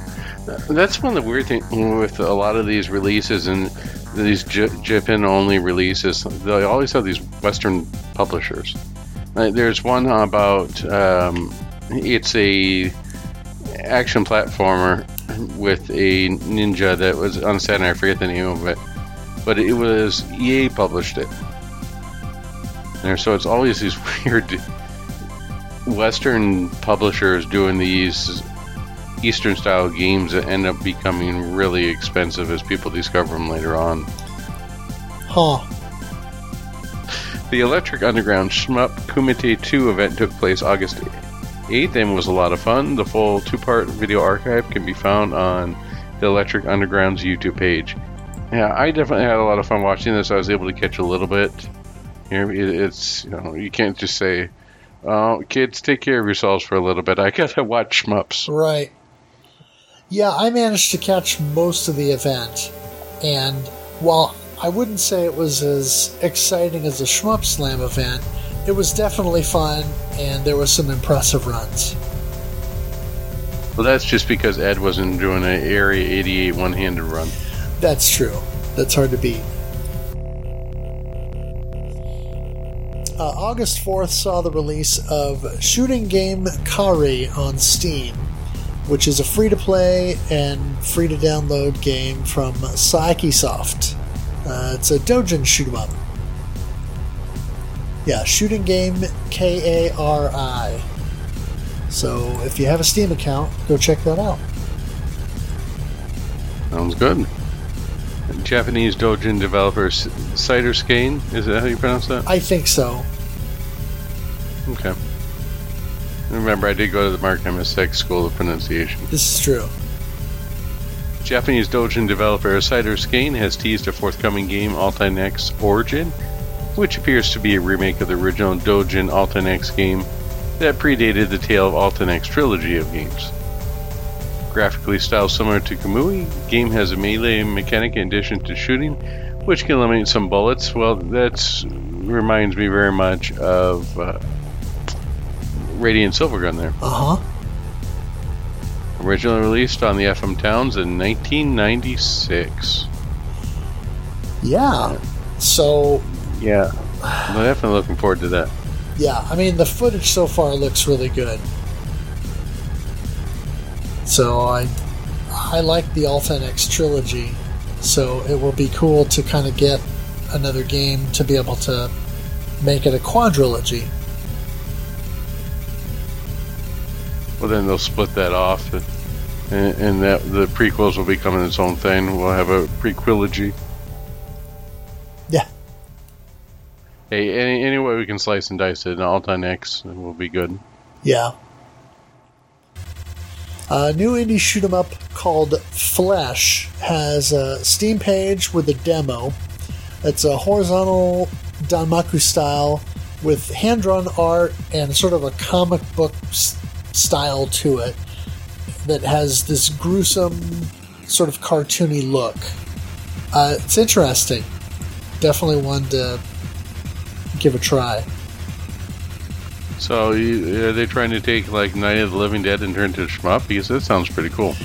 B: that's one of the weird things with a lot of these releases and these J- Japan only releases. They always have these Western publishers. There's one about um, it's a action platformer with a ninja that was on Saturn. I forget the name of it, but it was EA published it. So it's always these weird Western publishers doing these Eastern style games that end up becoming really expensive as people discover them later on.
A: Huh.
B: The Electric Underground Shmup Kumite 2 event took place August 8th and was a lot of fun. The full two part video archive can be found on the Electric Underground's YouTube page. Yeah, I definitely had a lot of fun watching this. I was able to catch a little bit. You know, it, it's, you know, you can't just say, oh, kids, take care of yourselves for a little bit. I gotta watch Shmups.
A: Right. Yeah, I managed to catch most of the event, and while I wouldn't say it was as exciting as the Shmup Slam event, it was definitely fun, and there were some impressive runs.
B: Well, that's just because Ed wasn't doing an Area 88 one handed run.
A: That's true. That's hard to beat. Uh, August 4th saw the release of Shooting Game Kari on Steam, which is a free to play and free to download game from Saiki Uh, it's a Dojin shoot 'em up. Yeah, Shooting Game K A R I. So if you have a Steam account, go check that out.
B: Sounds good. Japanese Dojin developer Siter Skain, is that how you pronounce that?
A: I think so.
B: Okay. Remember, I did go to the Markham Essex School of Pronunciation.
A: This is true.
B: Japanese Dojin developer Siter Skain has teased a forthcoming game, X Origin, which appears to be a remake of the original Dojin X game that predated the Tale of X trilogy of games. Graphically styled similar to Kamui, game has a melee mechanic in addition to shooting, which can eliminate some bullets. Well, that reminds me very much of uh, Radiant Silvergun there.
A: Uh huh.
B: Originally released on the FM Towns in 1996.
A: Yeah. So.
B: Yeah. I'm definitely looking forward to that.
A: Yeah, I mean, the footage so far looks really good. So I, I like the Alltynex trilogy. So it will be cool to kind of get another game to be able to make it a quadrilogy.
B: Well, then they'll split that off, and, and that the prequels will become its own thing. We'll have a prequilogy.
A: Yeah.
B: Hey, any, any way we can slice and dice it, and Alltynex will be good.
A: Yeah. A new indie shoot 'em up called Flesh has a Steam page with a demo. It's a horizontal Danmaku style with hand drawn art and sort of a comic book style to it that has this gruesome, sort of cartoony look. Uh, it's interesting. Definitely one to give a try.
B: So are they trying to take like Night of the Living Dead and turn it into shmup? Because that sounds pretty cool.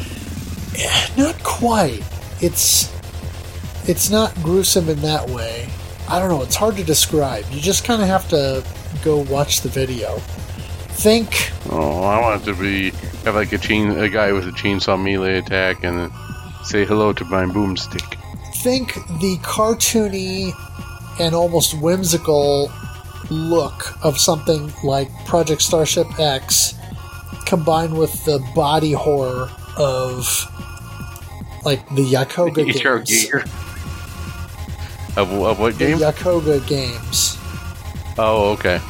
A: Not quite. It's it's not gruesome in that way. I don't know. It's hard to describe. You just kind of have to go watch the video. Think.
B: Oh, I want it to be have like a chain a guy with a chainsaw melee attack and say hello to my boomstick.
A: Think the cartoony and almost whimsical look of something like Project Starship X combined with the body horror of like the Yakoga games.
B: Of, of what game?
A: The Yakoga games.
B: Oh, okay.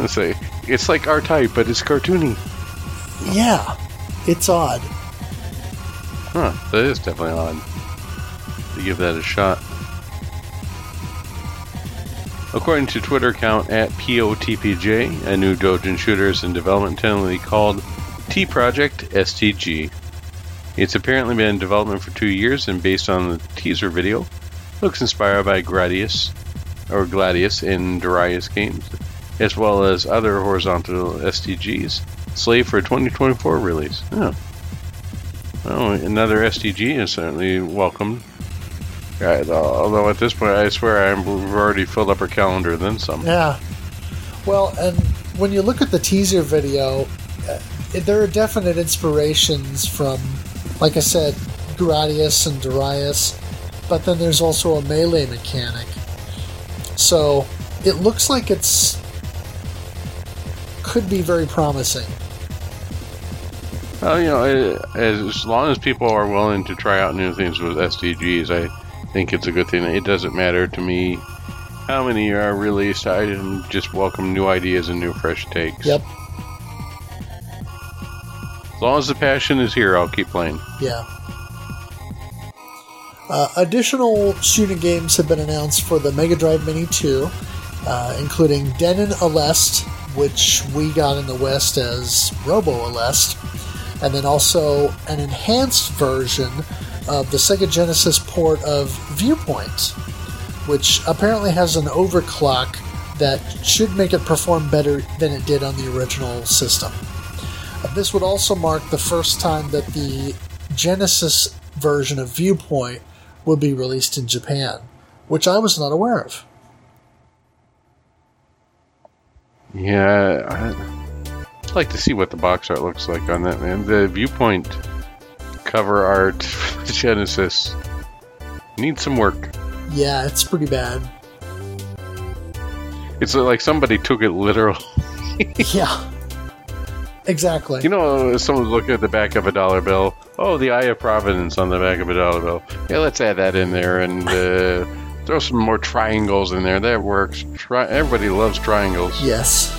B: Let's say it's like R-Type, but it's cartoony.
A: Yeah, it's odd.
B: Huh, that is definitely odd. To give that a shot. According to Twitter account at POTPJ, a new Dojin shooter is in development tentatively called T Project STG. It's apparently been in development for two years and based on the teaser video, looks inspired by Gradius or Gladius in Darius games, as well as other horizontal STGs. slave for a 2024 release. Oh. Well, another STG is certainly welcome Right, although at this point, I swear I'm, we've already filled up our calendar, then some.
A: Yeah. Well, and when you look at the teaser video, uh, there are definite inspirations from, like I said, Gradius and Darius, but then there's also a melee mechanic. So it looks like it's could be very promising.
B: Well, you know, as long as people are willing to try out new things with STGs, I think it's a good thing. It doesn't matter to me how many are released. I just welcome new ideas and new fresh takes.
A: Yep.
B: As long as the passion is here, I'll keep playing.
A: Yeah. Uh, additional shooting games have been announced for the Mega Drive Mini 2, uh, including Dennin Aleste, which we got in the West as Robo Aleste, and then also an enhanced version of the Sega Genesis port of Viewpoint, which apparently has an overclock that should make it perform better than it did on the original system. Uh, this would also mark the first time that the Genesis version of Viewpoint would be released in Japan, which I was not aware of.
B: Yeah, I'd like to see what the box art looks like on that, man. The Viewpoint cover art for the Genesis needs some work.
A: Yeah, it's pretty bad.
B: It's like somebody took it literal.
A: yeah. Exactly.
B: You know, someone's looking at the back of a dollar bill. Oh, the Eye of Providence on the back of a dollar bill. Yeah, let's add that in there and uh, throw some more triangles in there. That works. Tri- everybody loves triangles.
A: Yes.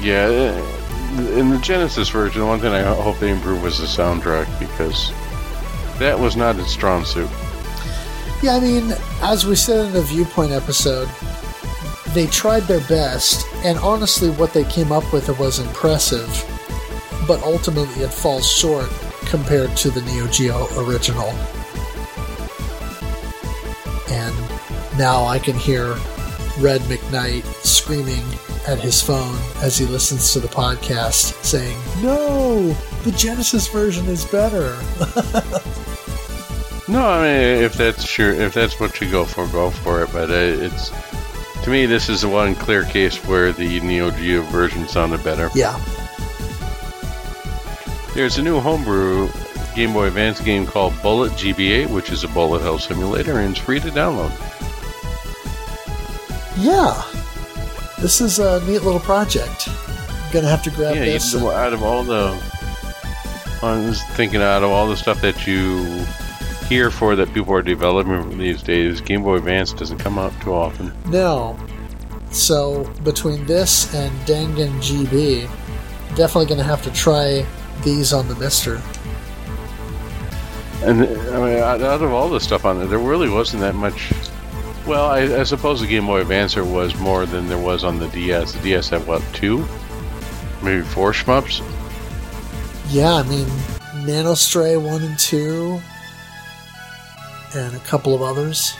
B: Yeah, uh, in the Genesis version, the one thing I hope they improve was the soundtrack because that was not its strong suit.
A: Yeah, I mean, as we said in the Viewpoint episode, they tried their best, and honestly, what they came up with was impressive, but ultimately it falls short compared to the Neo Geo original. And now I can hear Red McKnight screaming at his phone as he listens to the podcast saying, No, the Genesis version is better.
B: no, I mean, if that's sure, if that's what you go for, go for it. But uh, it's to me, this is the one clear case where the Neo Geo version sounded better.
A: Yeah.
B: There's a new homebrew Game Boy Advance game called Bullet GBA, which is a bullet hell simulator, and it's free to download.
A: Yeah. This is a neat little project. I'm gonna have to grab
B: yeah,
A: this.
B: Yeah, out of all the, I was thinking out of all the stuff that you hear for that people are developing these days, Game Boy Advance doesn't come out too often.
A: No. So between this and Dangan GB, definitely gonna have to try these on the MiSTer.
B: And I mean, out of all the stuff on there, there really wasn't that much. Well, I, I suppose the Game Boy Advancer was more than there was on the DS. The DS had what two, maybe four shmups.
A: Yeah, I mean, Nanostray one and two, and a couple of others.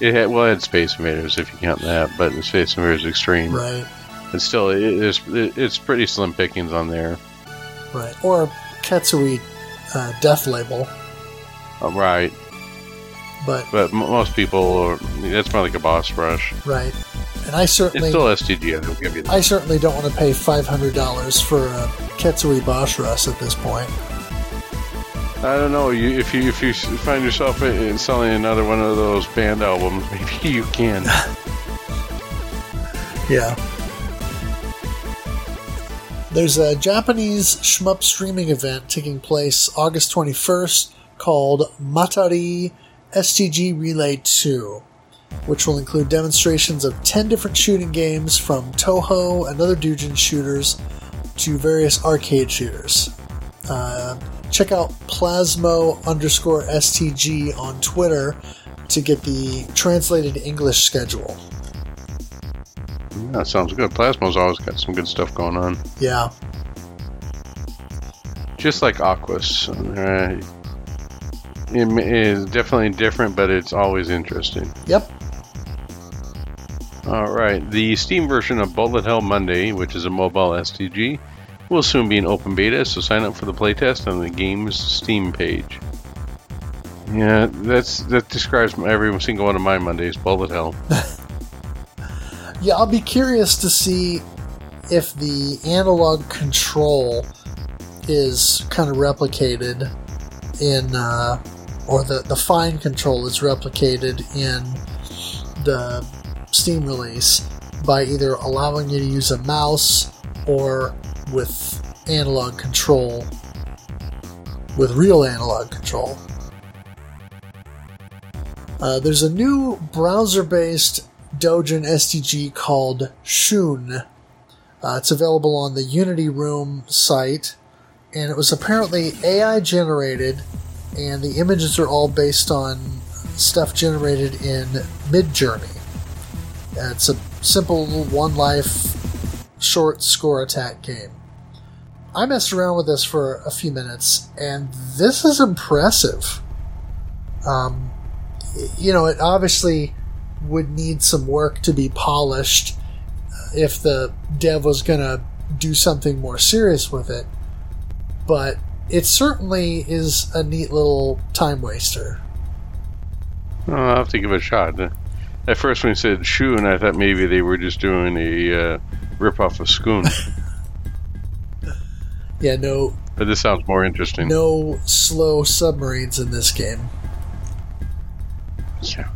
B: It had well, it had Space Invaders if you count that, but the Space Invaders Extreme,
A: right?
B: And still, it, it's it's pretty slim pickings on there,
A: right? Or Ketsui uh, Death Label,
B: uh, right?
A: But
B: but m- most people, are, that's more like a boss rush,
A: right? And I certainly
B: it's still STG. I'll give you that.
A: I certainly don't want to pay five hundred dollars for a Ketsui Boss Rush at this point.
B: I don't know. You, if you if you find yourself in selling another one of those band albums, maybe you can.
A: yeah. There's a Japanese shmup streaming event taking place August 21st called Matari STG Relay 2, which will include demonstrations of 10 different shooting games from Touhou and other Doujin shooters to various arcade shooters. Uh, check out Plasmo underscore STG on Twitter to get the translated English schedule.
B: That sounds good. Plasma's always got some good stuff going on.
A: Yeah.
B: Just like Aquas. Uh, it is definitely different, but it's always interesting.
A: Yep.
B: All right. The Steam version of Bullet Hell Monday, which is a mobile STG, will soon be in open beta, so sign up for the playtest on the game's Steam page. Yeah, that's that describes every single one of my Mondays. Bullet Hell.
A: yeah, I'll be curious to see if the analog control is kind of replicated in, uh, or the the fine control is replicated in the Steam release by either allowing you to use a mouse or with analog control, with real analog control. Uh, there's a new browser based Dojin STG called Shun. Uh, it's available on the Unity Room site, and it was apparently AI generated, and the images are all based on stuff generated in Midjourney. Uh, it's a simple one life short score attack game. I messed around with this for a few minutes, and this is impressive. Um, you know, it obviously would need some work to be polished if the dev was going to do something more serious with it, but it certainly is a neat little time waster.
B: Well, I'll have to give it a shot. At first, when you said Shun, I thought maybe they were just doing a uh, ripoff of Sqoon.
A: yeah, no.
B: But this sounds more interesting.
A: No slow submarines in this game.
B: Yeah.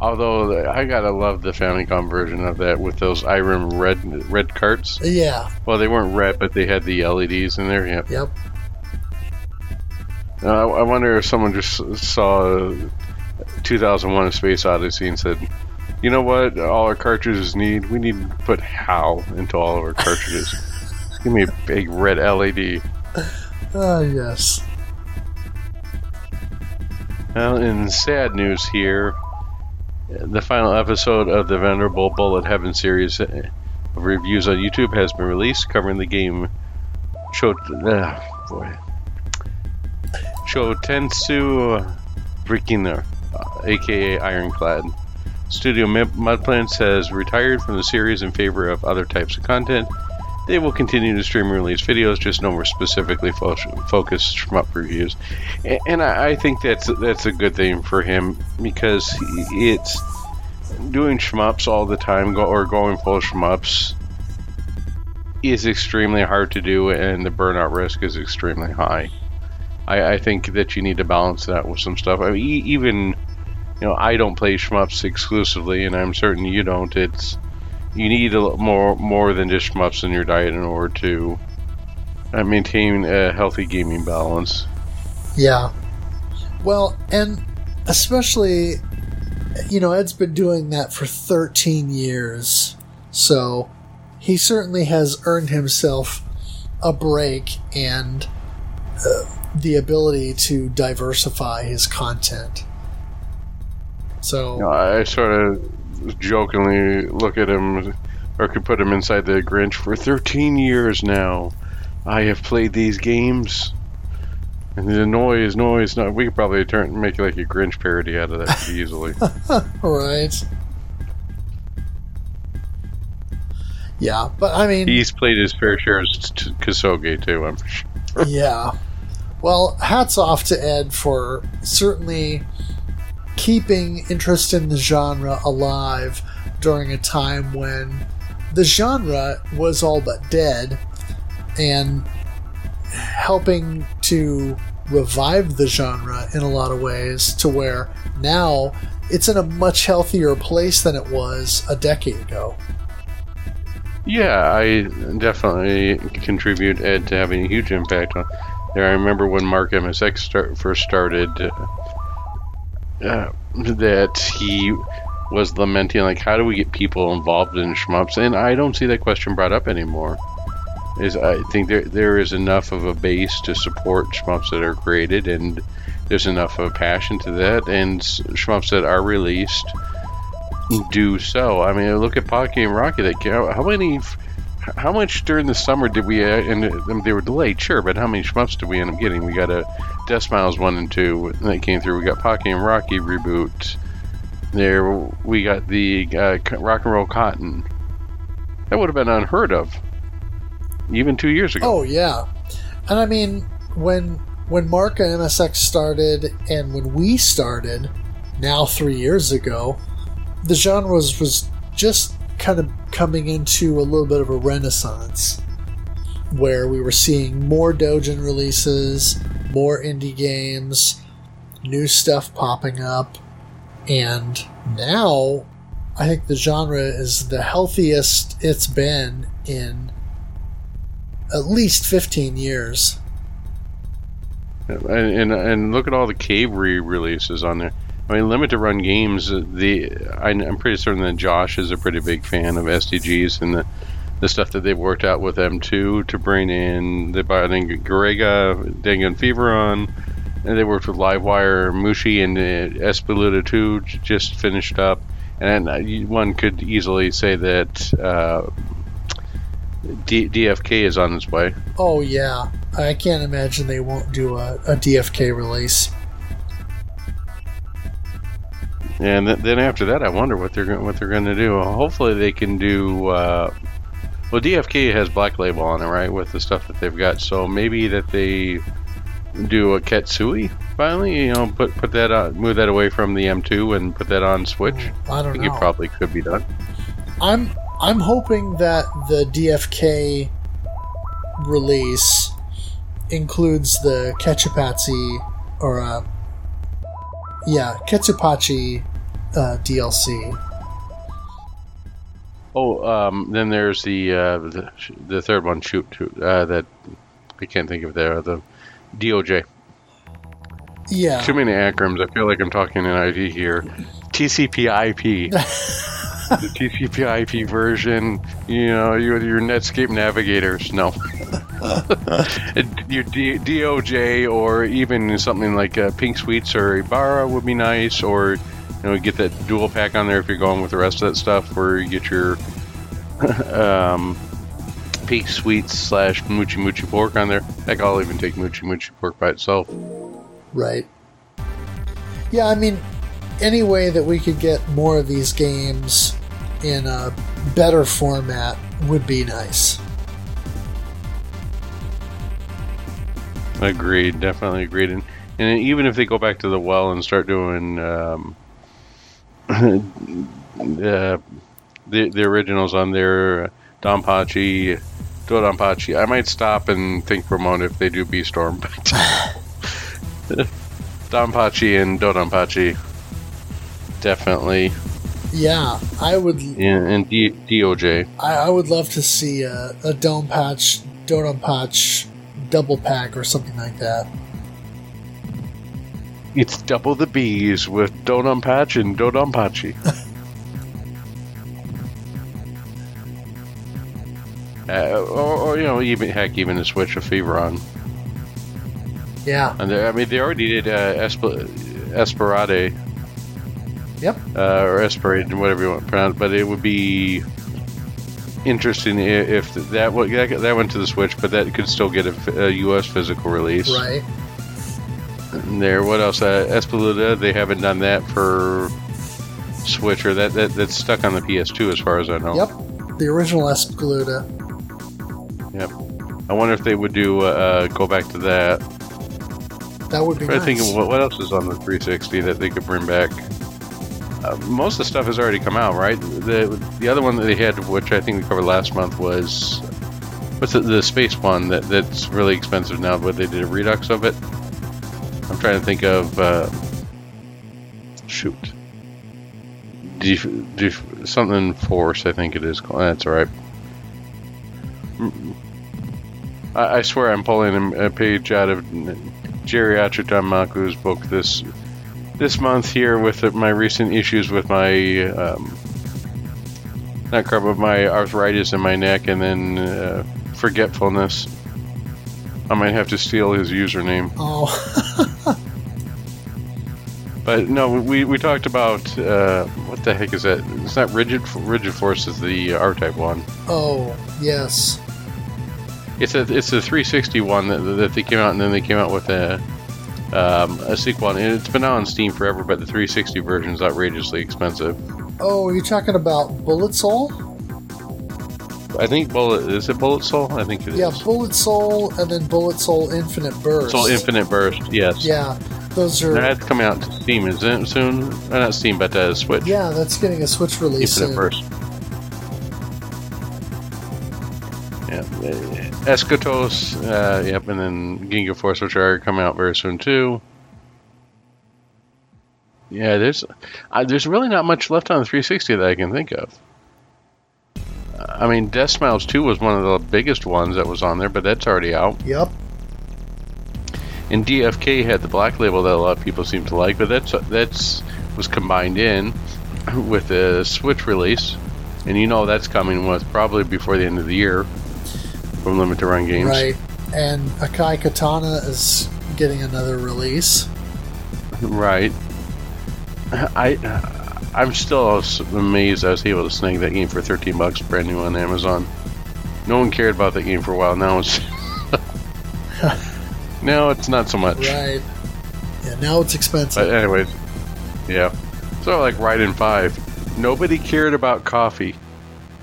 B: Although I gotta love the Famicom version of that with those Irem red red carts.
A: Yeah.
B: Well, they weren't red, but they had the LEDs in there. Yep.
A: Yep.
B: Uh, I wonder if someone just saw 2001: A Space Odyssey and said, "You know what? All our cartridges need. We need to put HAL into all of our cartridges. Give me a big red LED."
A: Ah, uh, yes.
B: Well, in sad news here, the final episode of the Venerable Bullet Heaven series of reviews on YouTube has been released, covering the game Cho, uh, boy, Choutetsu Brikinger, uh, aka Ironclad. Studio Mudplants has retired from the series in favor of other types of content. They will continue to stream and release videos, just no more specifically fo- focused shmup reviews. And, and I, I, think that's that's a good thing for him because it's doing shmups all the time, go, or going full shmups, is extremely hard to do, and the burnout risk is extremely high. I, I think that you need to balance that with some stuff. I mean, even you know, I don't play shmups exclusively, and I'm certain you don't. It's you need a more more than just shmups in your diet in order to uh, maintain a healthy gaming balance.
A: Yeah. Well, and especially, you know, Ed's been doing that for 13 years, so he certainly has earned himself a break and uh, the ability to diversify his content. So
B: I sort of jokingly look at him, or could put him inside the Grinch. For 13 years now, I have played these games, and the noise, noise. No, we could probably turn make like a Grinch parody out of that easily.
A: right. Yeah, but I mean,
B: he's played his fair share of Ksoge too. I'm sure.
A: Yeah. Well, hats off to Ed for certainly keeping interest in the genre alive during a time when the genre was all but dead and helping to revive the genre in a lot of ways to where now it's in a much healthier place than it was a decade ago.
B: Yeah, I definitely contribute Ed to having a huge impact on there. I remember when Mark MSX start, first started, uh, that he was lamenting like how do we get people involved in shmups? And i don't see that question brought up anymore. Is i think there there is enough of a base to support shmups that are created and there's enough of a passion to that. And shmups that are released do so. I mean look at pocky and rocky. That how many how much during the summer did we uh, and they were delayed sure but how many shmups did we end up getting? We got a Deathsmiles 1 and 2 that came through. We got pocky and rocky reboot. There we got the uh, rock and roll cotton. That would have been unheard of even two years ago.
A: Oh yeah. And i mean when when mark and msx started and when we started now three years ago the genre was, was just kind of coming into a little bit of a renaissance where we were seeing more Dojin releases, more indie games, new stuff popping up, and now I think the genre is the healthiest it's been in at least 15 years.
B: And, and, and look at all the cave re releases on there. I mean, limited run games. uh, The I, I'm pretty certain that Josh is a pretty big fan of STGs and the the stuff that they've worked out with M2 to bring in. Brought in Garegga, Dangan Feveron, and they worked with Livewire, Mushi, and uh, Espgaluda 2 just finished up. And one could easily say that uh, D- DFK is on its way.
A: Oh yeah, I can't imagine they won't do a, a DFK release.
B: And th- then after that, I wonder what they're go- what they're going to do. Hopefully, they can do. Uh, well, DFK has Black Label on it, right, with the stuff that they've got. So maybe that they do a Ketsui finally. You know, put put that on, move that away from the M2 and put that on Switch.
A: I
B: I
A: don't
B: think
A: know.
B: it probably could be done.
A: I'm I'm hoping that the DFK release includes the Ketchupachi or uh, yeah Ketsupachi uh, DLC.
B: Oh, um, then there's the uh, the, the third one. Shoot, shoot uh, that I can't think of there. The DOJ.
A: Yeah,
B: Too many acronyms. I feel like I'm talking in IT here. TCP/IP. the TCP/IP version. You know, your your Netscape navigators. No. your D- DOJ or even something like uh, Pink Sweets or Ibara would be nice. Or you know, get that dual pack on there if you're going with the rest of that stuff, where you get your um, Pink Sweets slash Muchi Muchi Pork on there. Heck, I'll even take Muchi Muchi Pork by itself.
A: right. Yeah, I mean, any way that we could get more of these games in a better format would be nice.
B: Agreed, definitely agreed. And, and even if they go back to the well and start doing um, the, the originals on their Donpachi, Dodonpachi, I might stop and think for a moment if they do Bee Storm. But Donpachi and Dodonpachi, definitely,
A: Yeah, I would.
B: and, and D, DOJ.
A: I, I would love to see a, a Dome Patch, Dodon Patch double pack or something like that.
B: It's double the bees with donut patch and Dodonpachi. Uh, or, or you know, even heck, even a switch of Feveron.
A: Yeah.
B: And they, I mean, they already did uh, Esper- Esperade
A: Yep.
B: uh, or Esperade, whatever you want to pronounce. But it would be interesting if that that that went to the Switch, but that could still get a U.S. physical release.
A: Right.
B: And there, what else? Uh, Espgaluda, they haven't done that for Switch, or that, that that's stuck on the PS2 as far as I know.
A: Yep. The original Espgaluda.
B: Yep. I wonder if they would do uh, go back to that.
A: That would be
B: Try
A: nice.
B: to think of what, what else is on the 360 that they could bring back. Uh, most of the stuff has already come out, right? The the other one that they had, which I think we covered last month, was what's the, the space one that that's really expensive now, but they did a redux of it. I'm trying to think of uh, shoot, Def, def, something force. I think it is. That's all right. I, I swear I'm pulling a, page out of Geriatric Danmaku's book this this month here with my recent issues with my um, not car, but my arthritis in my neck and then uh, forgetfulness. I might have to steal his username.
A: Oh,
B: But no, we, we talked about uh, what the heck is that? It's not rigid. Rigid Force is the R type one.
A: oh, yes.
B: It's a it's the 360 one that, that they came out, and then they came out with a um, a sequel, and it's been on Steam forever. But the 360 version is outrageously expensive.
A: Oh, are you're talking about Bullet Soul?
B: I think Bullet is it Bullet Soul? I think it is.
A: Yeah, Bullet Soul and then Bullet Soul Infinite Burst.
B: Soul Infinite Burst. Yes.
A: Yeah, those are.
B: That's coming out to Steam, isn't it? Soon? Uh, not Steam, but uh, Switch.
A: Yeah, that's getting a Switch release.
B: Infinite
A: soon.
B: Burst. Yeah. Eschatos, uh, yep, and then Ginga Force, which are coming out very soon too. Yeah, there's uh, there's really not much left on the 360 that I can think of. I mean, Death Smiles 2 was one of the biggest ones that was on there, but that's already out.
A: Yep.
B: And DFK had the black label that a lot of people seem to like, but that's that's was combined in with the Switch release, and you know that's coming with probably before the end of the year from Limited Run Games.
A: Right. And Akai Katana is getting another release.
B: Right. I I'm still amazed I was able to snag that game for 13 bucks brand new on Amazon. No one cared about that game for a while. Now it's now it's not so much.
A: Right. Yeah, now it's expensive.
B: But anyways, yeah. So like Raiden Five, nobody cared about coffee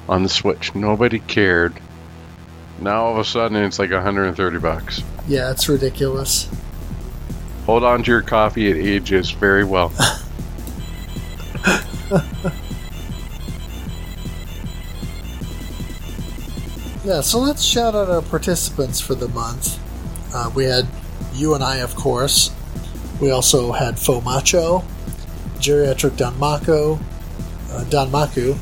B: on the Switch. Nobody cared. Now all of a sudden it's like 130 bucks.
A: yeah, it's ridiculous.
B: Hold on to your coffee; it ages very well.
A: Yeah, so let's shout out our participants for the month. Uh, we had you and I, of course. We also had Fomacho, Geriatric Don Mako, uh, Don Maku,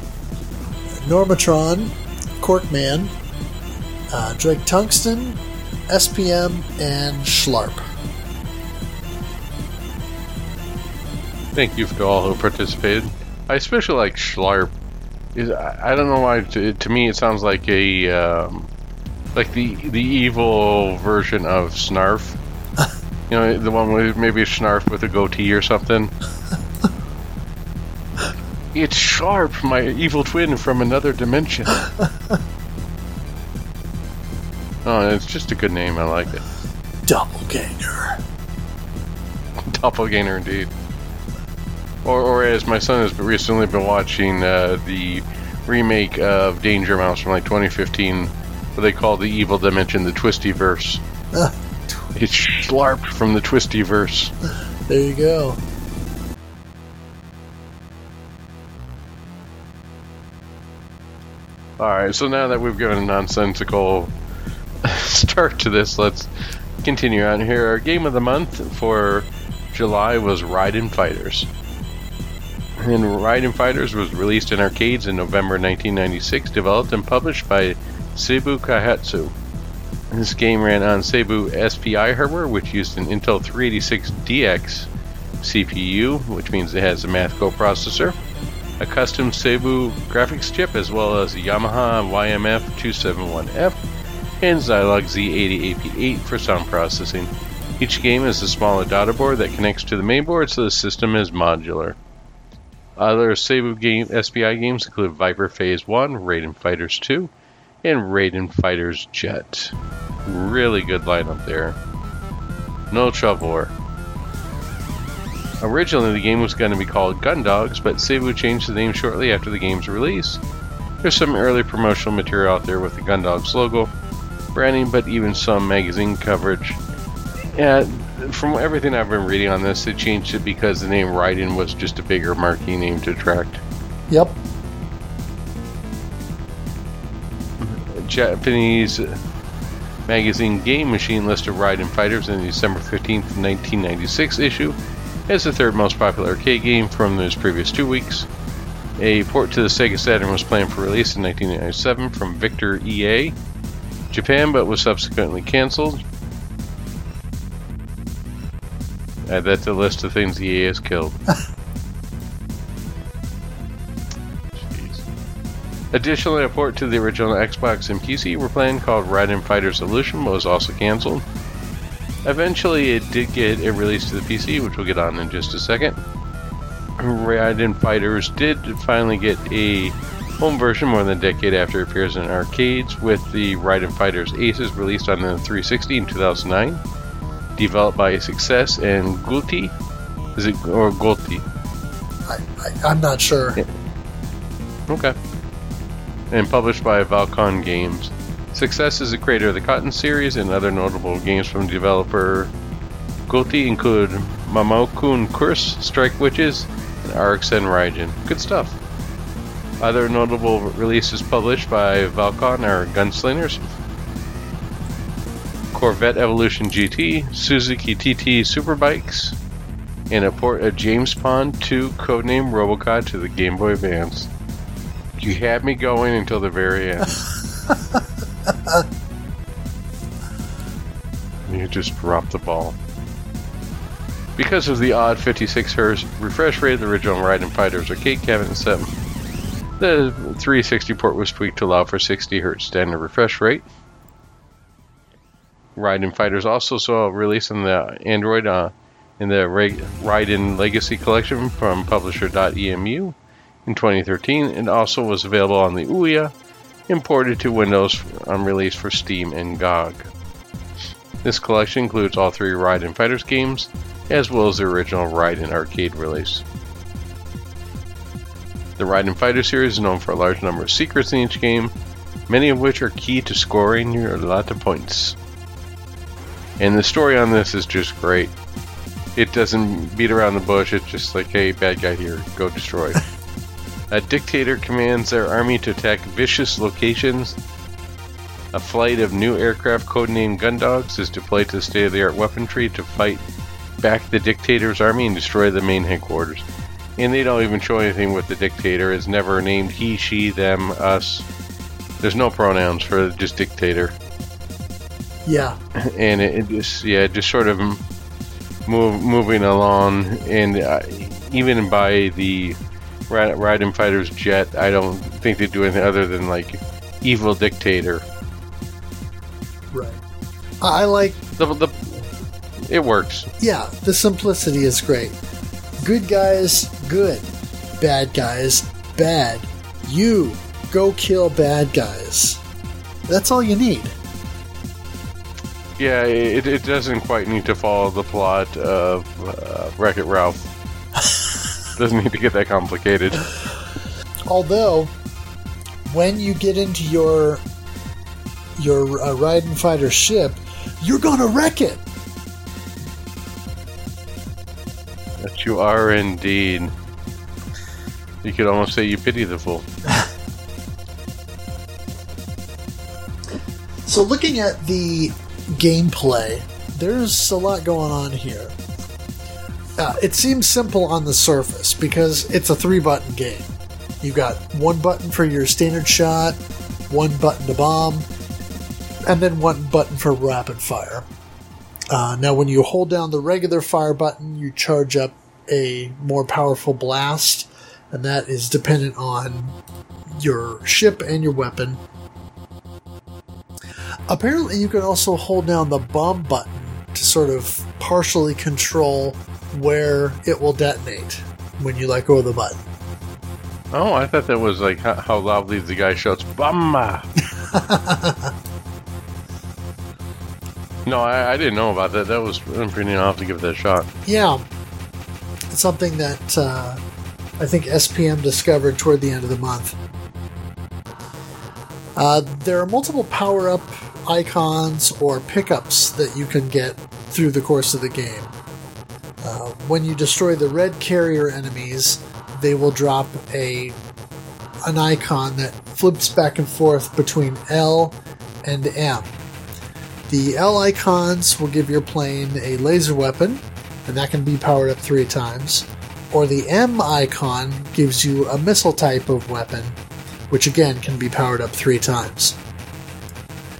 A: Normatron, Corkman, uh, Drake Tungsten, SPM, and Schlarp.
B: Thank you to all who participated. I especially like Schlarp. Is I don't know why. To, to me, it sounds like a um, like the the evil version of Snarf. you know, the one with maybe a Snarf with a goatee or something. it's Sharp, my evil twin from another dimension. oh, it's just a good name. I like it.
A: Doppelganger.
B: Doppelganger, indeed. Or, or as my son has recently been watching uh, the remake of Danger Mouse from like 2015, what they call the evil dimension, the Twisty Verse.
A: Ah,
B: It's Schlarp from the Twisty Verse.
A: there you go.
B: Alright, so now that we've given a nonsensical start to this, let's continue on here. Our game of the month for July was Raiden Fighters. And Raiden Fighters was released in arcades in November 1996, developed and published by Seibu Kaihatsu. This game ran on Seibu SPI hardware, which used an Intel 386DX CPU, which means it has a math coprocessor, a custom Seibu graphics chip, as well as a Yamaha YMF271F and Zilog Z80AP8 for sound processing. Each game is a smaller daughter board that connects to the main board, so the system is modular. Other Seibu game, SPI games include Viper Phase 1, Raiden Fighters 2, and Raiden Fighters Jet. Really good lineup there. No trouble. Originally, the game was going to be called Gun Dogs, but Seibu changed the name shortly after the game's release. There's some early promotional material out there with the Gun Dogs logo, branding, but even some magazine coverage. And from everything I've been reading on this, they changed it because the name Raiden was just a bigger marquee name to attract.
A: Yep.
B: Japanese magazine Game Machine listed Raiden Fighters in the December 15th, 1996 issue as the third most popular arcade game from those previous two weeks. A port to the Sega Saturn was planned for release in 1997 from Victor EA Japan, but was subsequently cancelled. Add that to the list of things the EA has killed. Jeez. Additionally, a port to the original Xbox and PC were planned called Raiden Fighter Solution, but was also cancelled. Eventually, it did get a release to the PC, which we'll get on in just a second. Raiden Fighters did finally get a home version more than a decade after it appears in arcades, with the Raiden Fighters Aces released on the 360 in 2009. Developed by Success and Gulti. Is it or Gulti?
A: I, I'm not sure.
B: Yeah. Okay. And published by Valcon Games. Success is the creator of the Cotton series and other notable games from developer Gulti include Mamokun Curse, Strike Witches, and RX and Raijin. Good stuff. Other notable releases published by Valcon are Gunslingers, Corvette Evolution GT, Suzuki TT Superbikes, and a port of James Pond 2 codename Robocod to the Game Boy Advance. You had me going until the very end. you just dropped the ball. Because of the odd 56 Hz refresh rate the original Raiden Fighters arcade cabinet set, the 360 port was tweaked to allow for 60 Hz standard refresh rate. Raiden Fighters also saw a release on the Android uh, in the Ra- Raiden Legacy Collection from publisher DotEmu in 2013 and also was available on the Ouya, imported to Windows on release for Steam and GOG. This collection includes all three Raiden Fighters games, as well as the original Raiden arcade release. The Raiden Fighter series is known for a large number of secrets in each game, many of which are key to scoring your lot of points. And the story on this is just great. It doesn't beat around the bush, it's just like, hey, bad guy here, go destroy. a dictator commands their army to attack vicious locations. A flight of new aircraft codenamed Gundogs is deployed to state of the art weaponry to fight back the dictator's army and destroy the main headquarters. And they don't even show anything with the dictator. It's never named he, she, them, us. There's no pronouns for just dictator.
A: Yeah.
B: And it, it just, yeah, just sort of move, moving along. And uh, even by the Raiden Fighter's jet, I don't think they do anything other than like evil dictator.
A: Right. I like
B: the, the it works.
A: Yeah, the simplicity is great. Good guys, good. Bad guys, bad. You go kill bad guys. That's all you need.
B: Yeah, it, it doesn't quite need to follow the plot of uh, Wreck It Ralph. doesn't need to get that complicated.
A: Although, when you get into your your uh, and Fighter ship, you're gonna wreck it.
B: That you are indeed. You could almost say you pity the fool.
A: so, looking at the gameplay, there's a lot going on here. Uh, it seems simple on the surface because it's a three button game. You've got one button for your standard shot, one button to bomb, and then one button for rapid fire. Uh, now, when you hold down the regular fire button, you charge up a more powerful blast, and that is dependent on your ship and your weapon. Apparently, you can also hold down the bomb button to sort of partially control where it will detonate when you let go of the button.
B: Oh, I thought that was like how, how loudly the guy shouts "Bamba." no, I, I, didn't know about that. That was pretty neat. I'll have to give that a shot.
A: Yeah, it's something that uh, I think SPM discovered toward the end of the month. Uh, there are multiple power up icons or pickups that you can get through the course of the game. Uh, when you destroy the red carrier enemies, they will drop a an icon that flips back and forth between L and M. The L icons will give your plane a laser weapon, and that can be powered up three times. Or the M icon gives you a missile type of weapon, which again can be powered up three times.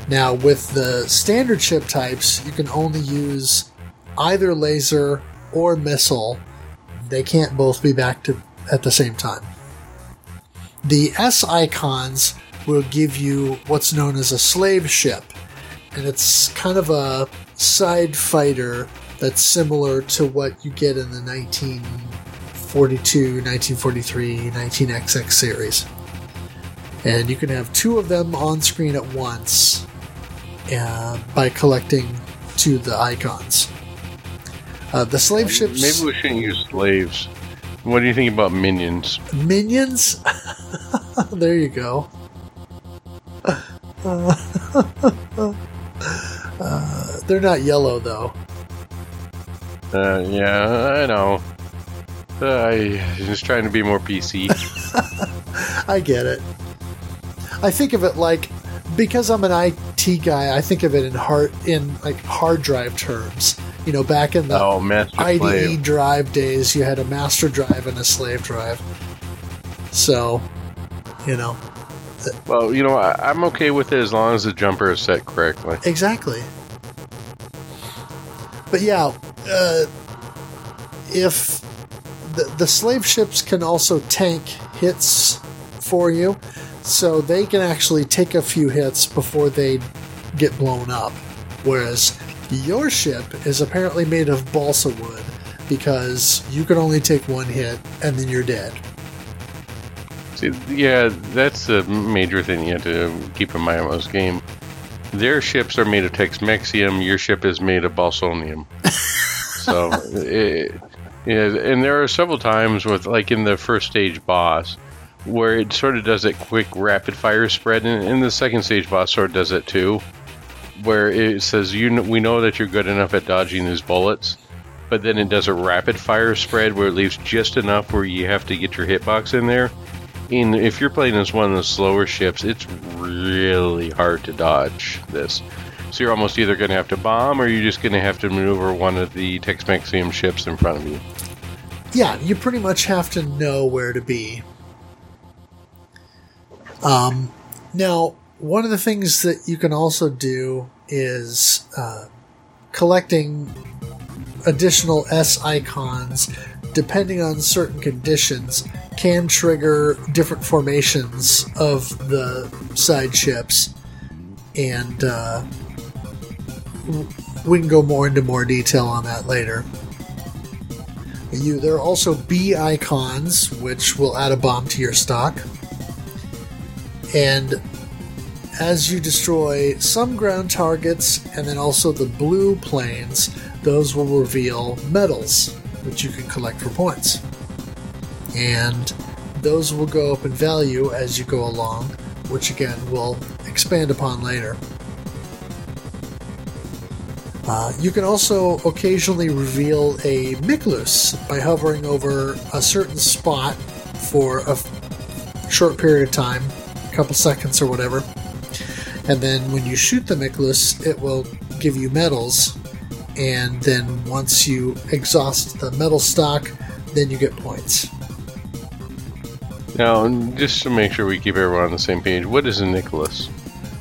A: Now, with the standard ship types, you can only use either laser or missile. They can't both be back to at the same time. The S icons will give you what's known as a slave ship, and it's kind of a side fighter that's similar to what you get in the 1942, 1943, 19XX series. And you can have two of them on screen at once uh, by collecting to the icons. Uh, the slave ships.
B: Maybe we shouldn't use slaves. What do you think about minions?
A: Minions? there you go. Uh, uh, they're not yellow, though.
B: Uh, yeah, I know. I just trying to be more PC.
A: I get it. I think of it like because I'm an IT guy. I think of it in hard in like hard drive terms. You know, back in the
B: oh,
A: IDE
B: slave.
A: drive days, you had a master drive and a slave drive. So, you know.
B: Well, you know, I, am okay with it as long as the jumper is set correctly.
A: Exactly. But yeah, uh, if the, the slave ships can also tank hits for you, so they can actually take a few hits before they get blown up. Whereas your ship is apparently made of balsa wood because you can only take one hit and then you're dead.
B: See, yeah, that's a major thing you have to keep in mind with this game. Their ships are made of Texmexium. Your ship is made of Balsonium. so, it, yeah, and there are several times with, like in the first stage boss, where it sort of does that quick rapid fire spread, and, and the second stage boss sort of does it too, where it says you kn- we know that you're good enough at dodging these bullets, but then it does a rapid fire spread where it leaves just enough where you have to get your hitbox in there. And if you're playing as one of the slower ships, it's really hard to dodge this. So you're almost either going to have to bomb or you're just going to have to maneuver one of the Tex-Mexium ships in front of you.
A: Yeah, you pretty much have to know where to be. Um, now, one of the things that you can also do is uh, collecting additional S icons, depending on certain conditions, can trigger different formations of the side ships. And uh, we can go more into more detail on that later. You, there are also B icons, which will add a bomb to your stock. And as you destroy some ground targets and then also the blue planes, those will reveal medals, which you can collect for points. And those will go up in value as you go along, which again we'll expand upon later. Uh, you can also occasionally reveal a Miklus by hovering over a certain spot for a f- short period of time, a couple seconds or whatever. And then when you shoot the Miklus, it will give you medals. And then once you exhaust the medal stock, then you get points.
B: Now, just to make sure we keep everyone on the same page, what is a Miklus?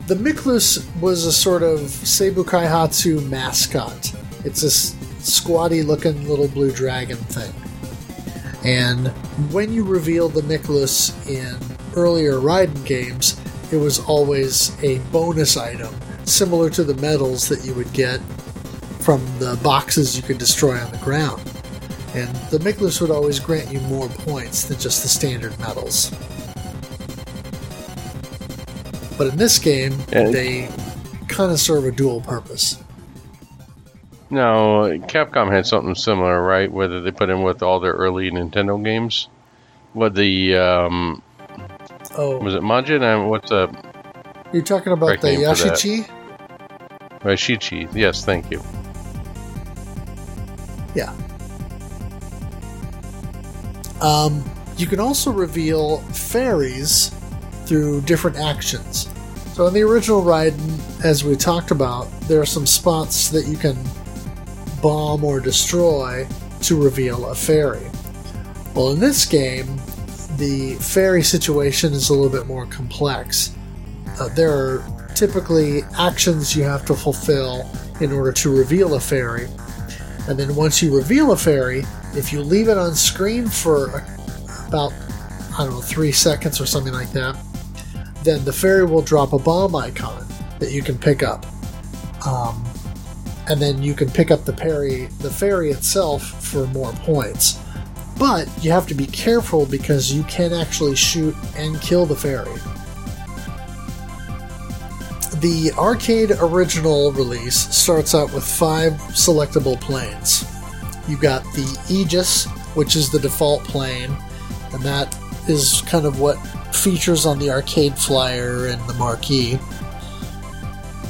A: The Miklus was a sort of Seibu Kaihatsu mascot. It's this squatty looking little blue dragon thing. And when you reveal the Miklus in earlier Raiden games, it was always a bonus item, similar to the medals that you would get from the boxes you could destroy on the ground. And the Miklus would always grant you more points than just the standard medals. But in this game,
B: And-
A: they kind of serve a dual purpose.
B: No, Capcom had something similar, right? Whether they put in with all their early Nintendo games. What the um,
A: Oh,
B: was it Majin? And what's a
A: you're talking about the Yashichi?
B: Yashichi? Yes, thank you.
A: Yeah. Um, you can also reveal fairies through different actions. So in the original Raiden, as we talked about, there are some spots that you can bomb or destroy to reveal a fairy. Well, in this game, the fairy situation is a little bit more complex. Uh, there are typically actions you have to fulfill in order to reveal a fairy, and then once you reveal a fairy, if you leave it on screen for about, I don't know, three seconds or something like that, then the fairy will drop a bomb icon that you can pick up. Um, and then you can pick up the fairy, the fairy itself for more points. But you have to be careful because you can actually shoot and kill the fairy. The arcade original release starts out with five selectable planes. You got the Aegis, which is the default plane, and that is kind of what features on the arcade flyer and the marquee.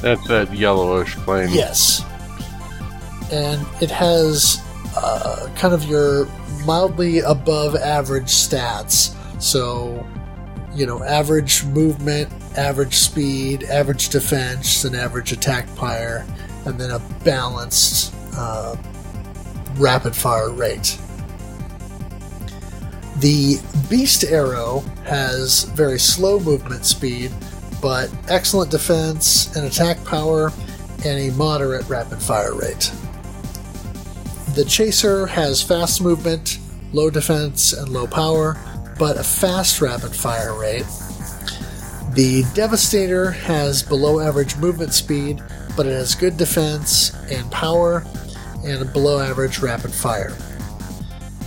B: That's that yellowish plane.
A: Yes. And it has uh, kind of your mildly above average stats. So, you know, average movement, average speed, average defense, and average attack fire, and then a balanced uh, rapid fire rate. The Beast Arrow has very slow movement speed, but excellent defense and attack power, and a moderate rapid fire rate. the Chaser has fast movement, low defense, and low power, but a fast rapid fire rate. The Devastator has below average movement speed, but it has good defense and power, and a below average rapid fire.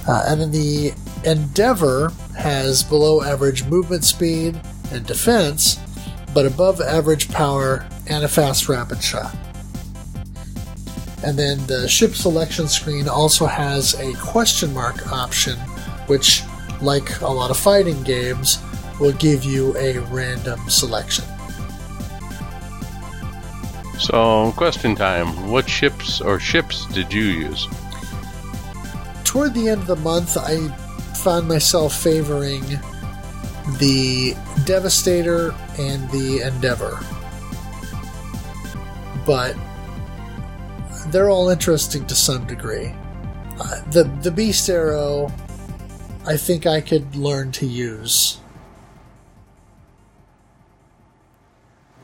A: Uh, and then the Endeavor has below average movement speed and defense, but above average power and a fast rapid shot. And then the ship selection screen also has a question mark option, which, like a lot of fighting games, will give you a random selection.
B: So, question time. What ships or ships did you use?
A: Toward the end of the month, I found myself favoring the Devastator and the Endeavor. But they're all interesting to some degree. Uh, the the Beast Arrow, I think I could learn to use.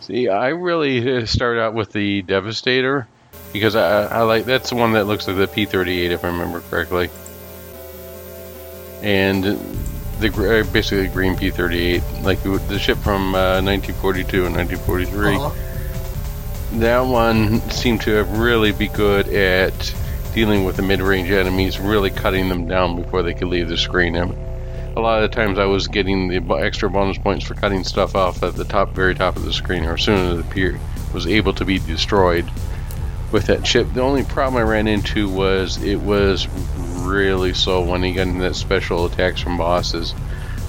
B: See, I really start out with the Devastator because I, I like that's the one that looks like the P38 if I remember correctly, and the uh, basically the green P38, like the ship from uh, 1942 and 1943. Uh-huh. That one seemed to really be good at dealing with the mid-range enemies, really cutting them down before they could leave the screen. A lot of the times I was getting the extra bonus points for cutting stuff off at the top, very top of the screen, or as soon as it appeared, was able to be destroyed with that chip. The only problem I ran into was it was really slow when he got into that special attacks from bosses,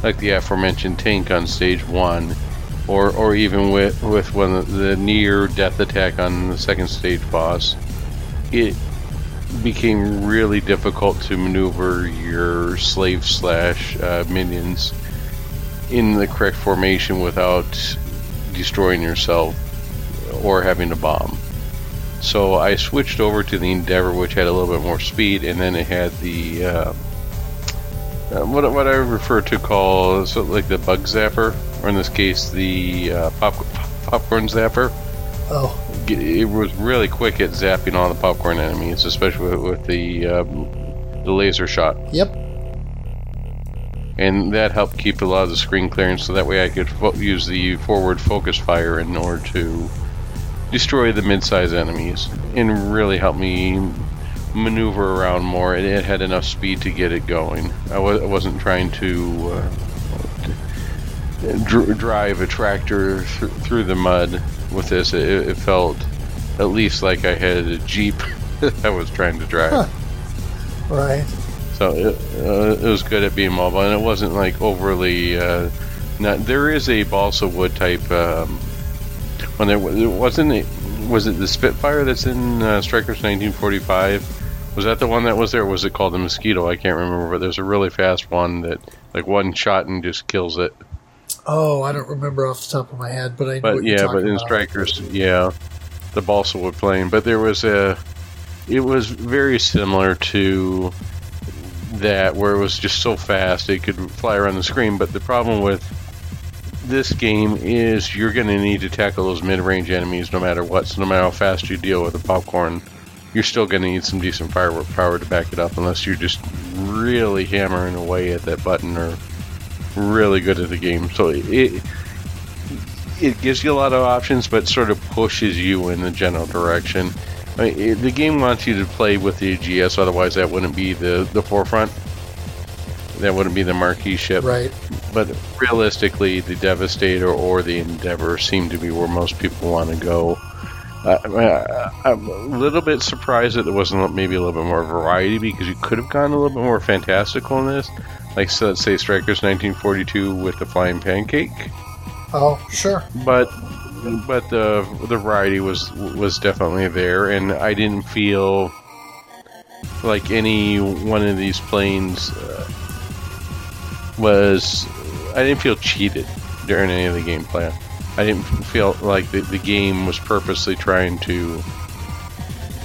B: like the aforementioned tank on stage one or or even with with one the near death attack on the second stage boss, it became really difficult to maneuver your slave slash uh, minions in the correct formation without destroying yourself or having a bomb. So I switched over to the Endeavor, which had a little bit more speed, and then it had the uh, uh, what what I refer to call so like the bug zapper, or in this case the uh, pop, popcorn zapper.
A: Oh,
B: it was really quick at zapping all the popcorn enemies, especially with, with the um, the laser shot.
A: Yep.
B: And that helped keep a lot of the screen clearance, so that way I could fo- use the forward focus fire in order to destroy the mid-size enemies, and really help me maneuver around more. It, it had enough speed to get it going. I w- I wasn't trying to uh, dr- drive a tractor th- through the mud with this. It, it, felt at least like I had a jeep that I was trying to drive. Huh.
A: Right.
B: So it, uh, it was good at being mobile, and it wasn't like overly. Uh, not there is a balsa wood type. Um, when there wasn't it was it the Spitfire that's in uh, Strikers 1945 was that the one that was there? was it called the Mosquito? I can't remember, but there's a really fast one that like one shot and just kills it.
A: Oh, I don't remember off the top of my head, but I.
B: But yeah, but in Strikers, yeah, the balsa wood plane. But there was a, it was very similar to that, where it was just so fast it could fly around the screen. But the problem with this game is you're going to need to tackle those mid-range enemies no matter what. So no matter how fast you deal with the popcorn you're still going to need some decent firework power to back it up unless you're just really hammering away at that button or really good at the game. So it it gives you a lot of options, but sort of pushes you in the general direction. I mean, it, the game wants you to play with the Aegis, otherwise that wouldn't be the, the forefront. That wouldn't be the marquee ship.
A: Right.
B: But realistically, the Devastator or the Endeavor seem to be where most people want to go. Uh, I'm a little bit surprised that there wasn't maybe a little bit more variety because you could have gone a little bit more fantastical in this. Like, so let's say Strikers 1942 with the flying pancake.
A: Oh, sure.
B: But but the the variety was was definitely there, and I didn't feel like any one of these planes uh, was. I didn't feel cheated during any of the gameplay. I didn't feel like the, the game was purposely trying to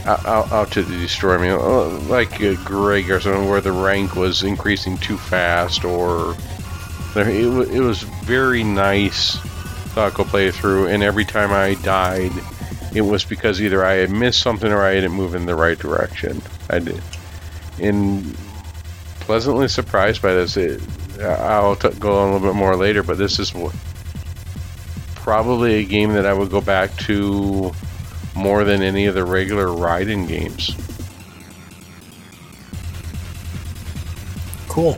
B: out, out, to destroy me, uh, like uh, Greg or something, where the rank was increasing too fast, or it, it was very nice Taco playthrough, and every time I died, it was because either I had missed something or I didn't move in the right direction. I did. in pleasantly surprised by this. It, I'll t- go on a little bit more later, but this is probably a game that I would go back to more than any of the regular Raiden games.
A: Cool.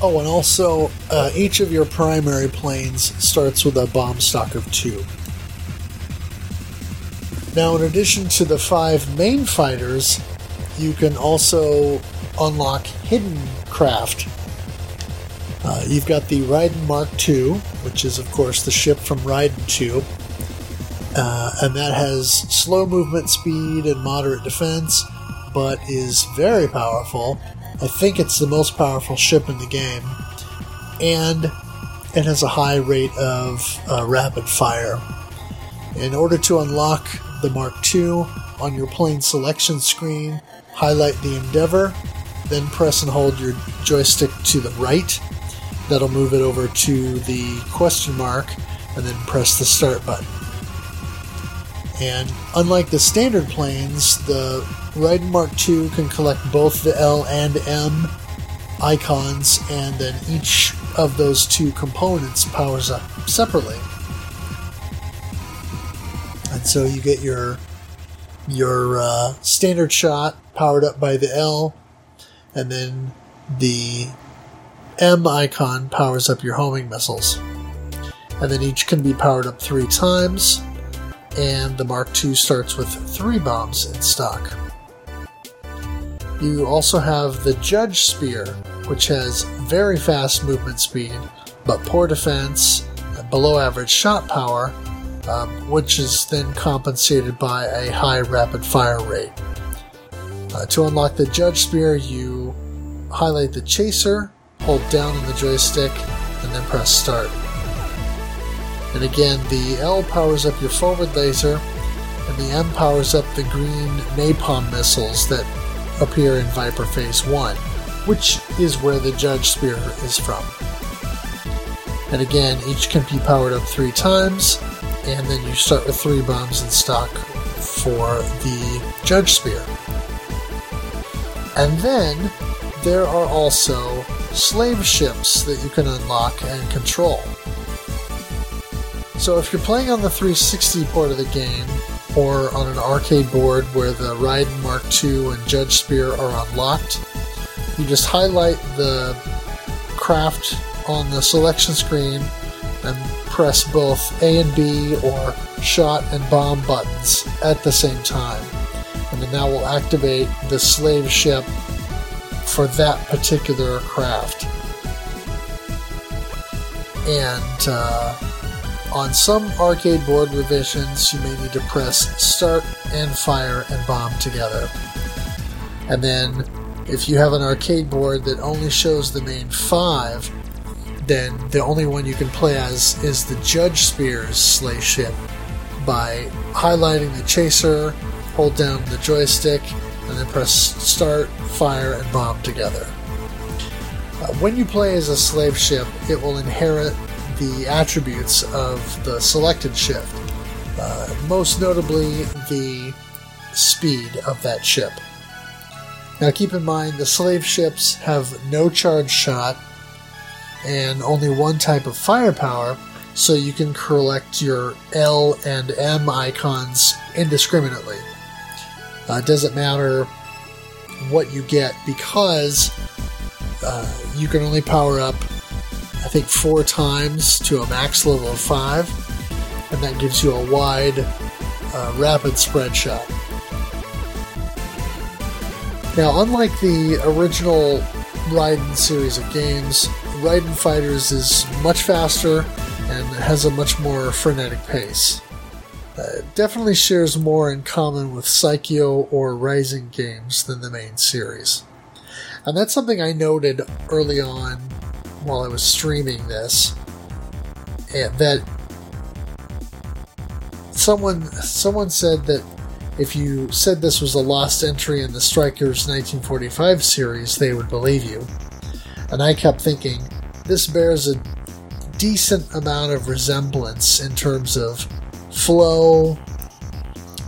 A: Oh, and also, uh, each of your primary planes starts with a bomb stock of two. Now, in addition to the five main fighters, you can also unlock hidden craft. Uh, you've got the Raiden Mark II, which is, of course, the ship from Raiden 2. Uh, and that has slow movement speed and moderate defense, but is very powerful. I think it's the most powerful ship in the game. And it has a high rate of uh, rapid fire. In order to unlock the Mark II on your plane selection screen, highlight the Endeavor, then press and hold your joystick to the right. That'll move it over to the question mark, and then press the start button. And unlike the standard planes, the Raiden Mark II can collect both the L and M icons, and then each of those two components powers up separately. And so you get your your uh, standard shot powered up by the L, and then the M icon powers up your homing missiles. And then each can be powered up three times, and the Mark II starts with three bombs in stock. You also have the Judge Spear, which has very fast movement speed, but poor defense, below average shot power, um, which is then compensated by a high rapid fire rate. Uh, to unlock the Judge Spear, you highlight the Chaser, hold down on the joystick, and then press Start. And again, the L powers up your forward laser, and the M powers up the green napalm missiles that appear in Viper Phase 1, which is where the Judge Spear is from. And again, each can be powered up three times, and then you start with three bombs in stock for the Judge Spear. And then there are also slave ships that you can unlock and control. So if you're playing on the 360 port of the game, or on an arcade board where the Raiden Mark II and Judge Spear are unlocked, you just highlight the craft on the selection screen and press both A and B or shot and bomb buttons at the same time. And then that will activate the slave ship for that particular craft. And uh, on some arcade board revisions, you may need to press start and fire and bomb together. And then, if you have an arcade board that only shows the main five, then the only one you can play as is the Judge Spears sleigh ship by highlighting the chaser, hold down the joystick, and then press start, fire, and bomb together. Uh, when you play as a slave ship, it will inherit the attributes of the selected ship, uh, most notably the speed of that ship. Now keep in mind the slave ships have no charge shot and only one type of firepower, so you can collect your L and M icons indiscriminately. Uh, it doesn't matter what you get because uh, you can only power up, I think, four times to a max level of five, and that gives you a wide, uh, rapid spread shot. Now, unlike the original Raiden series of games, Raiden Fighters is much faster and has a much more frenetic pace. Uh, definitely shares more in common with Psikyo or Raizing games than the main series. And that's something I noted early on while I was streaming this. That someone someone said that if you said this was a lost entry in the Strikers 1945 series, they would believe you. And I kept thinking, this bears a decent amount of resemblance in terms of flow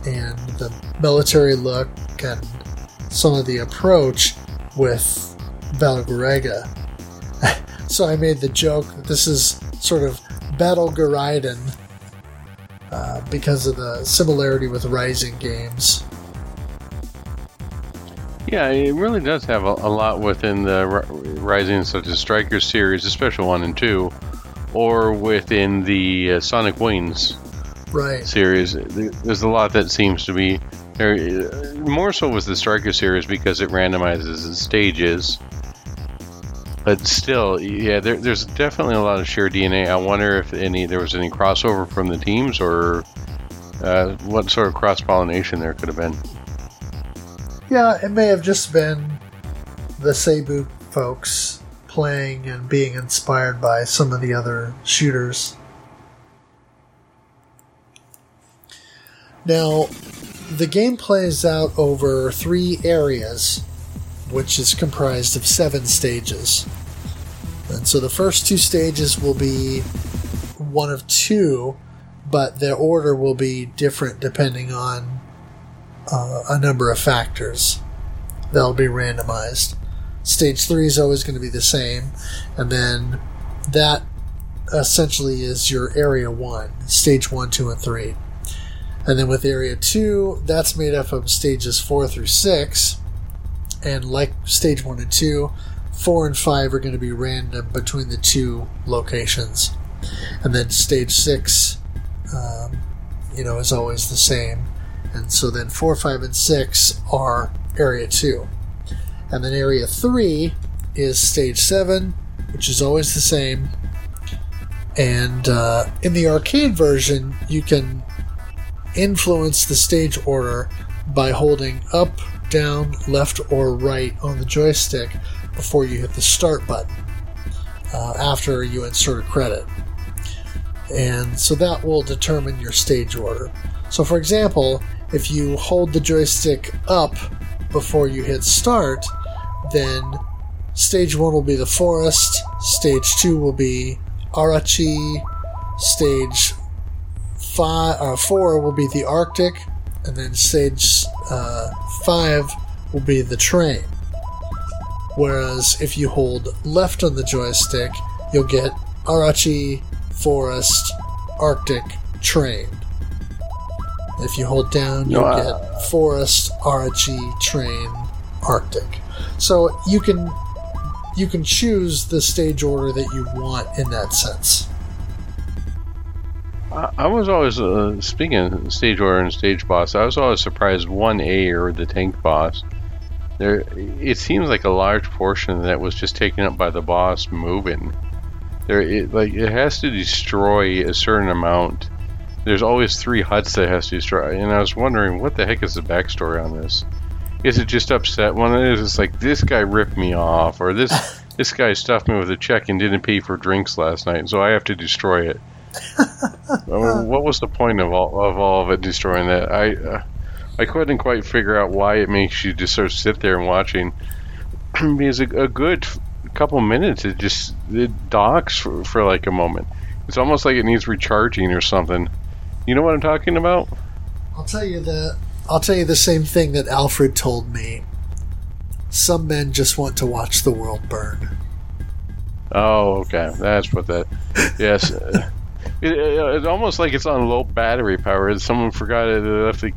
A: and the military look and some of the approach with Battle Garegga. so I made the joke that this is sort of Battle Gaiden uh, because of the similarity with Raizing games.
B: Yeah, it really does have a, a lot within the R- Raizing, such as Striker series, especially one and two, or within the uh, Sonic Wings
A: Right.
B: series. There's a lot that seems to be there. uh, More so with the Striker series because it randomizes the stages. But still, yeah, there, there's definitely a lot of shared DNA. I wonder if any there was any crossover from the teams or uh, what sort of cross pollination there could have been.
A: Yeah, it may have just been the Seibu folks playing and being inspired by some of the other shooters. Now, the game plays out over three areas, which is comprised of seven stages. And so the first two stages will be one of two, but their order will be different depending on uh, a number of factors. They'll be randomized. Stage three is always going to be the same, and then that essentially is your area one, stage one, two, and three. And then with area two, that's made up of stages four through six, and like stage one and two, four and five are going to be random between the two locations. And then stage six, um, you know, is always the same. And so then 4, 5, and 6 are Area 2. And then Area 3 is Stage 7, which is always the same. And uh, in the arcade version, you can influence the stage order by holding up, down, left, or right on the joystick before you hit the start button uh, after you insert a credit. And so that will determine your stage order. So, for example, if you hold the joystick up before you hit start, then stage one will be the forest, stage two will be Arachi, stage five, uh, four will be the Arctic, and then stage uh, five will be the train. Whereas if you hold left on the joystick, you'll get Arachi, forest, Arctic, train. If you hold down, you'll get forest, Arachi, train, Arctic. So you can you can choose the stage order that you want in that sense.
B: I, I was always uh, speaking of stage order and stage boss. I was always surprised one A or the tank boss. There, it seems like a large portion of that was just taken up by the boss moving. There, it, like it has to destroy a certain amount. There's always three huts that has to destroy, and I was wondering what the heck is the backstory on this. Is it just upset one is it's like this guy ripped me off, or this this guy stuffed me with a check and didn't pay for drinks last night, so I have to destroy it. What was the point of all of all of it destroying that? I uh, I couldn't quite figure out why it makes you just sort of sit there and watching. because a, a good couple minutes, it just it docks for, for like a moment. It's almost like it needs recharging or something. You know what I'm talking about?
A: I'll tell you the I'll tell you the same thing that Alfred told me. Some men just want to watch the world burn.
B: Oh, okay. That's what that. Yes. Uh, it, it, it's almost like it's on low battery power. Someone forgot it left the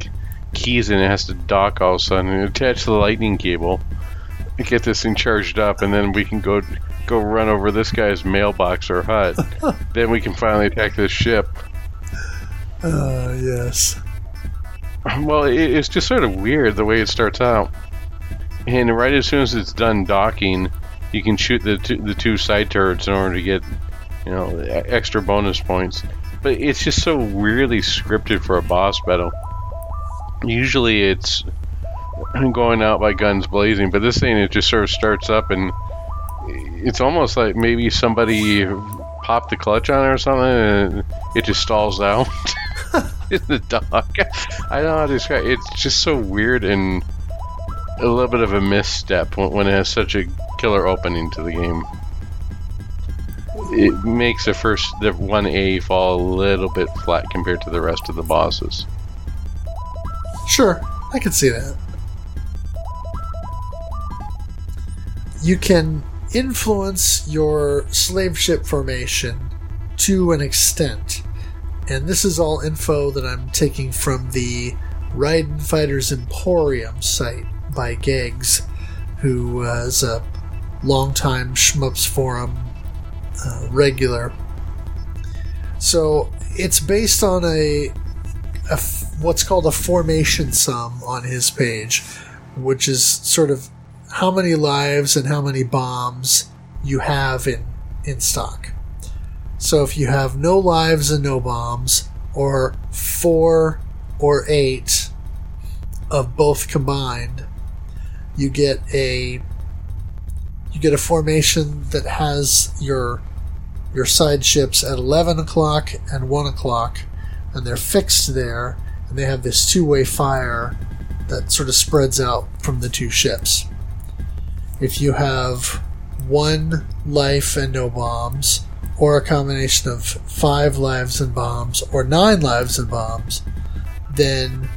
B: keys and it has to dock all of a sudden and attach the lightning cable. Get this thing charged up, and then we can go go run over this guy's mailbox or hut. then we can finally attack this ship.
A: Uh, yes.
B: Well, it, it's just sort of weird the way it starts out. And right as soon as it's done docking, you can shoot the two, the two side turrets in order to get, you know, extra bonus points. But it's just so weirdly scripted for a boss battle. Usually it's going out by guns blazing, but this thing it just sort of starts up and it's almost like maybe somebody popped the clutch on it or something and it just stalls out in the dock. I don't know how to describe it. It's just so weird and a little bit of a misstep when it has such a killer opening to the game. It makes the first, the 1A fall a little bit flat compared to the rest of the bosses.
A: Sure, I can see that. You can influence your slave ship formation to an extent. And this is all info that I'm taking from the Raiden Fighters Emporium site by Gags, who uh, is a longtime Shmups Forum uh, regular. So it's based on a, a f- what's called a formation sum on his page, which is sort of how many lives and how many bombs you have in in stock. So if you have no lives and no bombs, or four or eight of both combined, you get a you get a formation that has your your side ships at 11 o'clock and 1 o'clock, and they're fixed there, and they have this two way fire that sort of spreads out from the two ships. If you have one life and no bombs, or a combination of five lives and bombs, or nine lives and bombs, then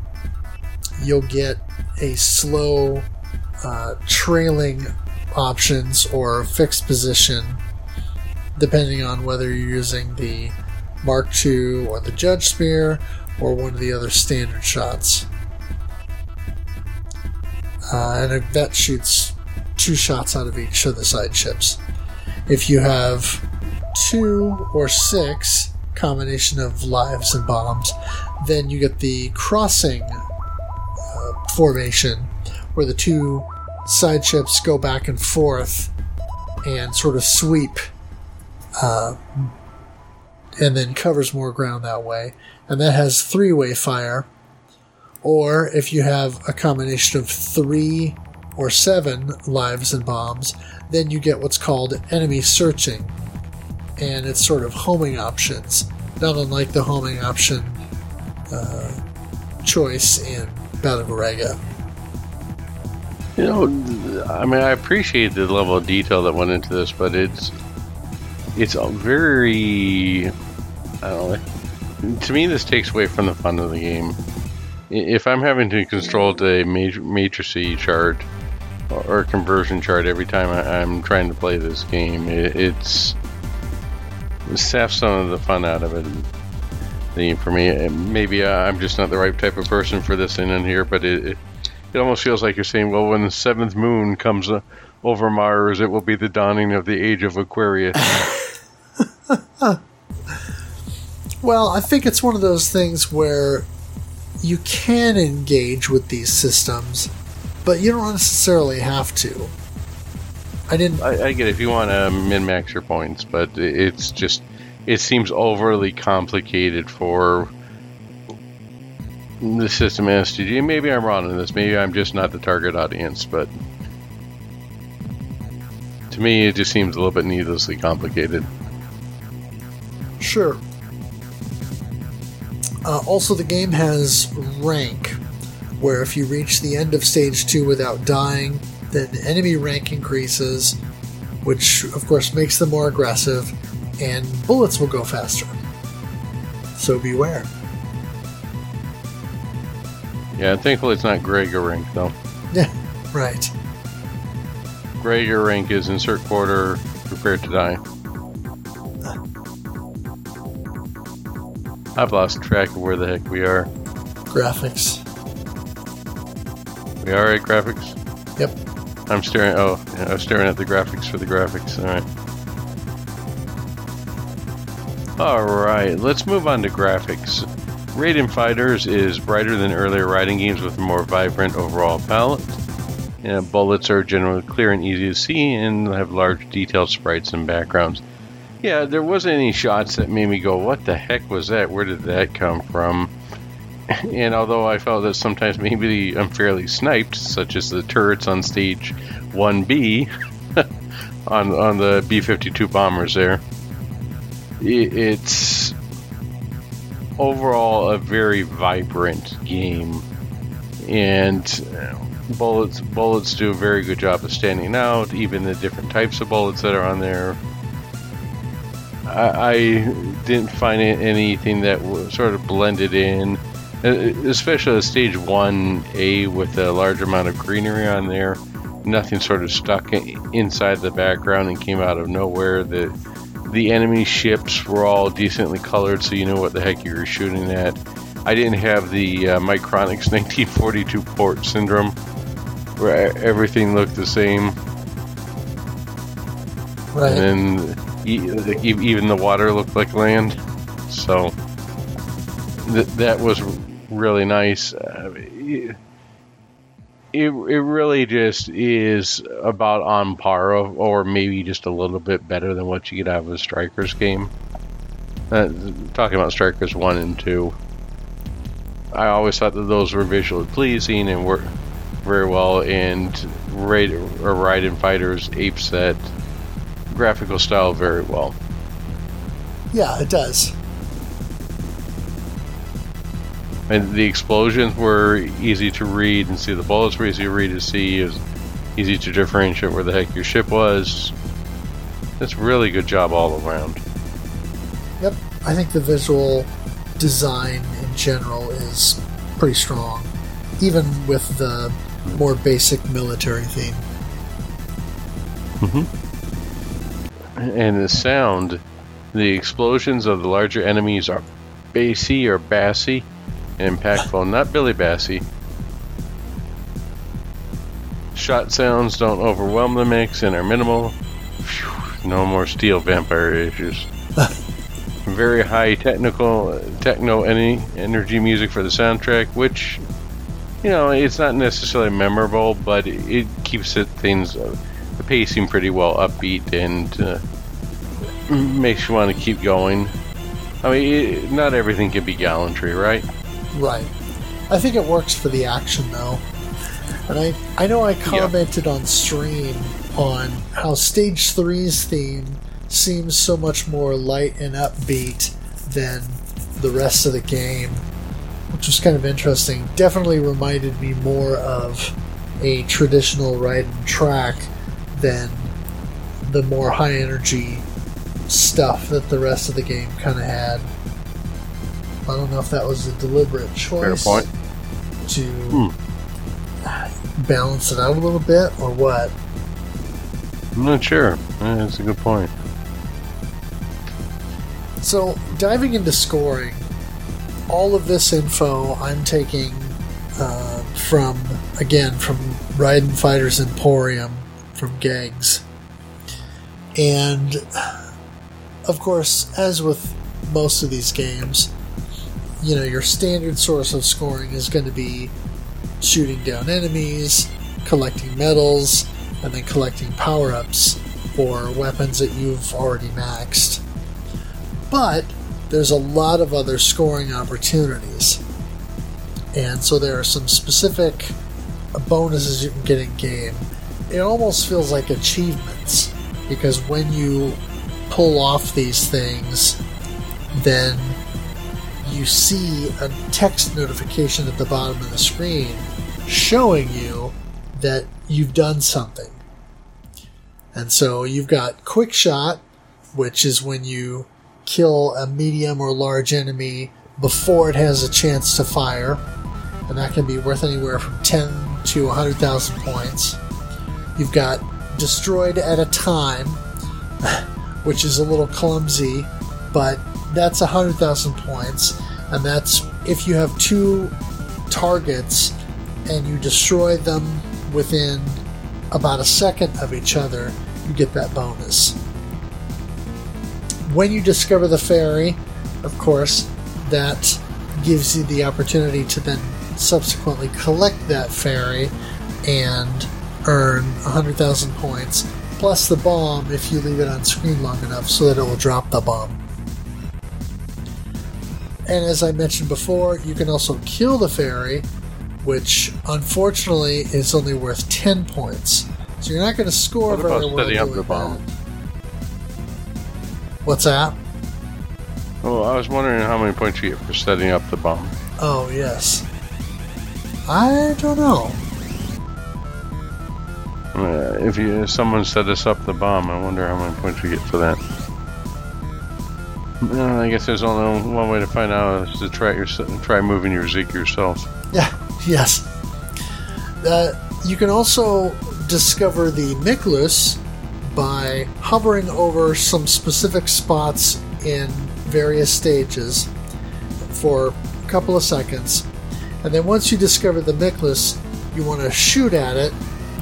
A: you'll get a slow uh, trailing options or fixed position depending on whether you're using the Mark II or the Judge Spear or one of the other standard shots. Uh, and vet shoots two shots out of each of the side ships. If you have two or six combination of lives and bombs, then you get the crossing uh, formation where the two side ships go back and forth and sort of sweep uh, and then covers more ground that way. And that has three way fire. Or if you have a combination of three or seven lives and bombs, then you get what's called enemy searching. And it's sort of homing options, not unlike the homing option uh, choice in Battle Garegga.
B: You know, I mean, I appreciate the level of detail that went into this, but it's it's a very I don't know. To me, this takes away from the fun of the game. If I'm having to control a matrix chart or conversion chart every time I'm trying to play this game, it's it saps some of the fun out of it. For me, maybe I'm just not the right type of person for this in here, but it, it it almost feels like you're saying, well, when the seventh moon comes uh, over Mars, it will be the dawning of the age of Aquarius.
A: well, I think it's one of those things where you can engage with these systems, but you don't necessarily have to. I didn't.
B: I, I get it if you want to min max your points, but it's just it seems overly complicated for the system STG. Maybe I'm wrong in this. Maybe I'm just not the target audience, but to me, it just seems a little bit needlessly complicated.
A: Sure. Uh, also, the game has rank, where if you reach the end of stage 2 without dying, then enemy rank increases, which of course makes them more aggressive, and bullets will go faster. So beware.
B: Yeah, thankfully it's not Garegga rank though.
A: Yeah, right.
B: Garegga rank is insert quarter, prepared to die. I've lost track of where the heck we are.
A: Graphics.
B: We are at graphics?
A: Yep.
B: I'm staring. Oh, yeah, I'm staring at the graphics for the graphics. All right. All right. Let's move on to graphics. Raiden Fighters is brighter than earlier Raiden games with a more vibrant overall palette. And bullets are generally clear and easy to see and have large detailed sprites and backgrounds. Yeah, there wasn't any shots that made me go, what the heck was that? Where did that come from? And although I felt that sometimes maybe I'm fairly sniped, such as the turrets on stage 1B on, on the B 52 bombers there, it's overall a very vibrant game. And uh, bullets bullets do a very good job of standing out, even the different types of bullets that are on there I, I didn't find anything that sort of blended in especially stage 1A with a large amount of greenery on there. Nothing sort of stuck inside the background and came out of nowhere. The the enemy ships were all decently colored, so you know what the heck you were shooting at. I didn't have the uh, Micronics 1942 port syndrome, where everything looked the same.
A: Right.
B: And then even the water looked like land. So th- that was really nice. Uh, it, it really just is about on par of, or maybe just a little bit better than what you get out of a Strikers game. Uh, talking about Strikers 1 and 2. I always thought that those were visually pleasing and worked very well, and Raid or Raiden Fighters apes that graphical style very well.
A: Yeah, it does.
B: And the explosions were easy to read and see. The bullets were easy to read and see. It was easy to differentiate where the heck your ship was. It's really good job all around.
A: Yep, I think the visual design in general is pretty strong, even with the more basic military theme.
B: Mm-hmm. And the sound, the explosions of the larger enemies are bassy or bassy impactful, not Billy Bassy. Shot sounds don't overwhelm the mix and are minimal. Whew, no more steel vampire issues. Very high technical, techno any energy music for the soundtrack, which, you know, it's not necessarily memorable, but it, it keeps it things, uh, the pacing pretty well upbeat and uh, makes you want to keep going. I mean, it, not everything can be gallantry, right?
A: Right. I think it works for the action though. And I, I know I commented yeah. on stream on how Stage 3's theme seems so much more light and upbeat than the rest of the game, which was kind of interesting. Definitely reminded me more of a traditional Raiden track than the more high energy stuff that the rest of the game kind of had. I don't know if that was a deliberate choice to hmm. balance it out a little bit, or what.
B: I'm not sure. That's a good point.
A: So, diving into scoring, all of this info I'm taking uh, from, again, from Raiden Fighters Emporium, from Gags. And, of course, as with most of these games, you know, your standard source of scoring is going to be shooting down enemies, collecting medals, and then collecting power ups or weapons that you've already maxed. But there's a lot of other scoring opportunities. And so there are some specific bonuses you can get in game. It almost feels like achievements because when you pull off these things, then you see a text notification at the bottom of the screen showing you that you've done something. And so you've got quick shot, which is when you kill a medium or large enemy before it has a chance to fire. And that can be worth anywhere from 10 to 100,000 points. You've got destroyed at a time, which is a little clumsy, but that's 100,000 points, and that's if you have two targets and you destroy them within about a second of each other, you get that bonus. When you discover the fairy, of course, that gives you the opportunity to then subsequently collect that fairy and earn 100,000 points, plus the bomb if you leave it on screen long enough so that it will drop the bomb. And as I mentioned before, you can also kill the fairy, which unfortunately is only worth 10 points. So you're not going to score
B: what
A: very
B: well doing up the bomb? That.
A: What's that?
B: Oh, I was wondering how many points you get for setting up the bomb.
A: Oh, yes. I don't know.
B: Uh, if you if someone set us up the bomb, I wonder how many points we get for that. Uh, I guess there's only one way to find out is to try your try moving your Zeke yourself.
A: Yeah. Yes. Uh, you can also discover the Miklus by hovering over some specific spots in various stages for a couple of seconds. And then once you discover the Miklus, you want to shoot at it,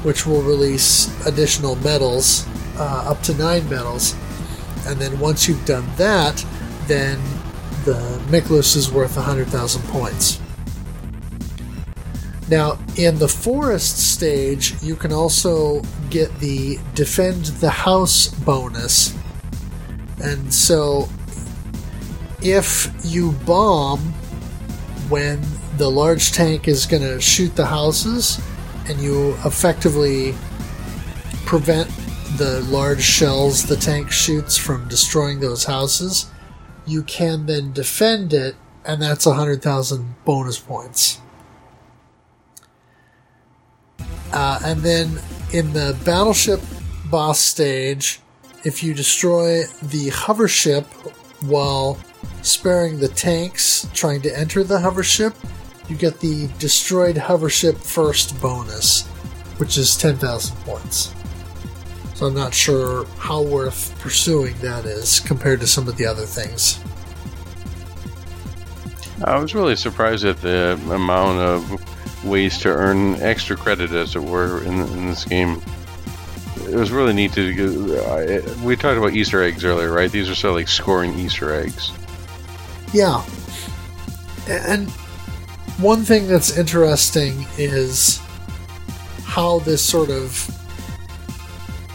A: which will release additional medals, uh, up to nine medals. And then once you've done that, then the Miklus is worth 100,000 points. Now, in the forest stage, you can also get the Defend the House bonus. And so, if you bomb when the large tank is going to shoot the houses, and you effectively prevent the large shells the tank shoots from destroying those houses, you can then defend it, and that's 100,000 bonus points. Uh, and then in the battleship boss stage, if you destroy the hover ship while sparing the tanks trying to enter the hover ship, you get the destroyed hover ship first bonus, which is 10,000 points. So I'm not sure how worth pursuing that is compared to some of the other things.
B: I was really surprised at the amount of ways to earn extra credit, as it were, in, in this game. It was really neat to. We talked about Easter eggs earlier, right? These are sort of like scoring Easter eggs.
A: Yeah. And one thing that's interesting is how this sort of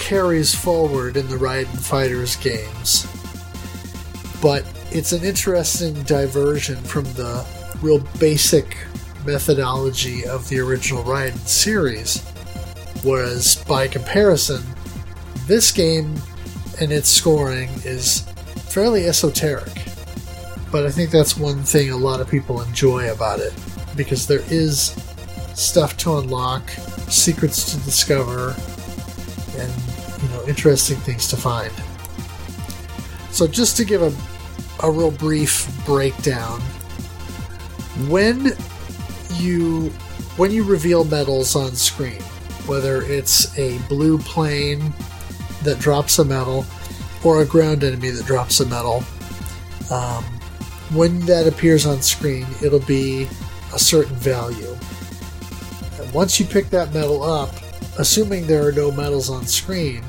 A: carries forward in the Raiden Fighters games. But it's an interesting diversion from the real basic methodology of the original Raiden series. Whereas, by comparison, this game and its scoring is fairly esoteric. But I think that's one thing a lot of people enjoy about it because there is stuff to unlock, secrets to discover, and interesting things to find. So just to give a, a real brief breakdown, when you when you reveal medals on screen, whether it's a blue plane that drops a medal or a ground enemy that drops a medal, um, when that appears on screen, it'll be a certain value. And once you pick that medal up, assuming there are no medals on screen,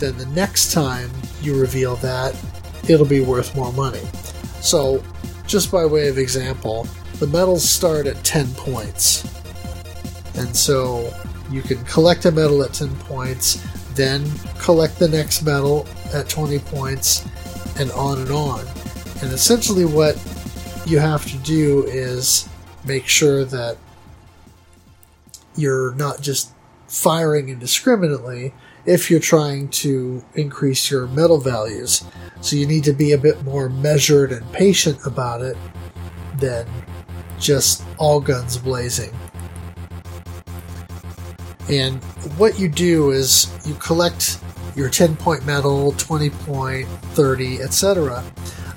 A: then the next time you reveal that, it'll be worth more money. So, just by way of example, the medals start at 10 points. And so you can collect a medal at 10 points, then collect the next medal at 20 points, and on and on. And essentially, what you have to do is make sure that you're not just firing indiscriminately if you're trying to increase your medal values. So you need to be a bit more measured and patient about it than just all guns blazing. And what you do is you collect your 10 point medal, 20 point, 30, etc.,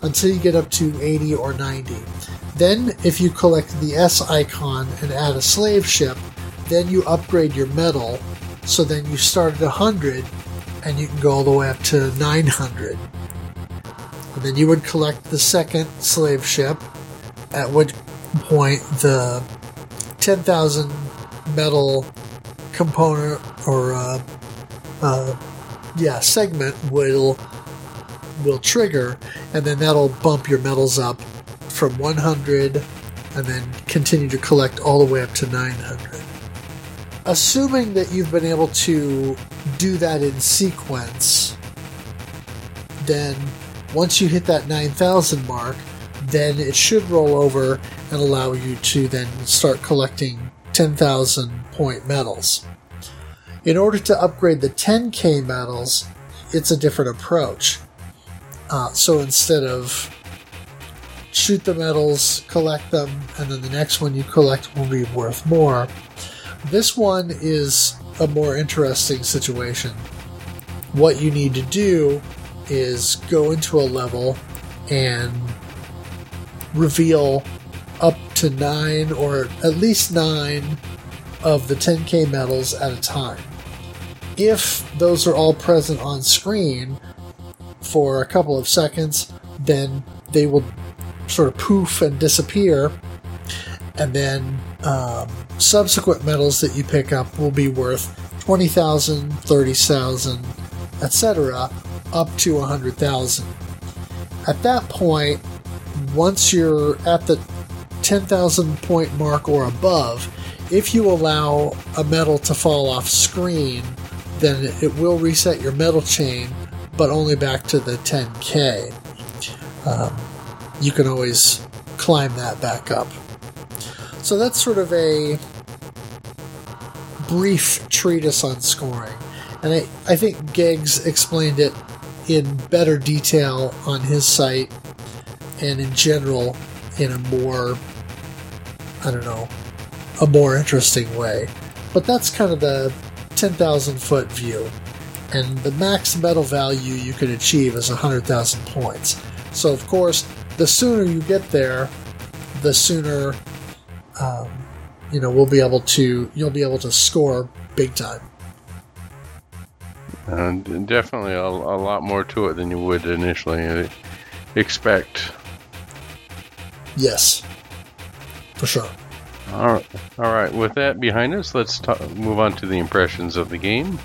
A: until you get up to 80 or 90. Then, if you collect the S icon and add a slave ship, then you upgrade your medal, so then you start at 100 and you can go all the way up to 900. And then you would collect the second slave ship, at which point the 10,000 medal component or uh, uh, yeah segment will will trigger and then that'll bump your medals up from 100 and then continue to collect all the way up to 900 assuming that you've been able to do that in sequence then once you hit that 9000 mark then it should roll over and allow you to then start collecting 10,000 point medals. In order to upgrade the 10k medals, it's a different approach. Uh, so instead of shoot the medals, collect them, and then the next one you collect will be worth more, this one is a more interesting situation. What you need to do is go into a level and reveal up to nine or at least nine of the 10k medals at a time. If those are all present on screen for a couple of seconds, then they will sort of poof and disappear, and then um, subsequent medals that you pick up will be worth 20,000, 30,000, etc., up to 100,000. At that point, once you're at the 10,000 point mark or above, if you allow a medal to fall off screen, then it will reset your medal chain, but only back to the 10k. Um, you can always climb that back up. So that's sort of a brief treatise on scoring. And I, I think Geggs explained it in better detail on his site and in general in a more, I don't know, a more interesting way. But that's kind of the 10,000 foot view. And the max medal value you can achieve is 100,000 points. So, of course, the sooner you get there, the sooner um, you know we'll be able to you'll be able to score big time.
B: And definitely a, a lot more to it than you would initially expect.
A: Yes, for sure.
B: All right, all right. With that behind us, let's ta- move on to the impressions of the game.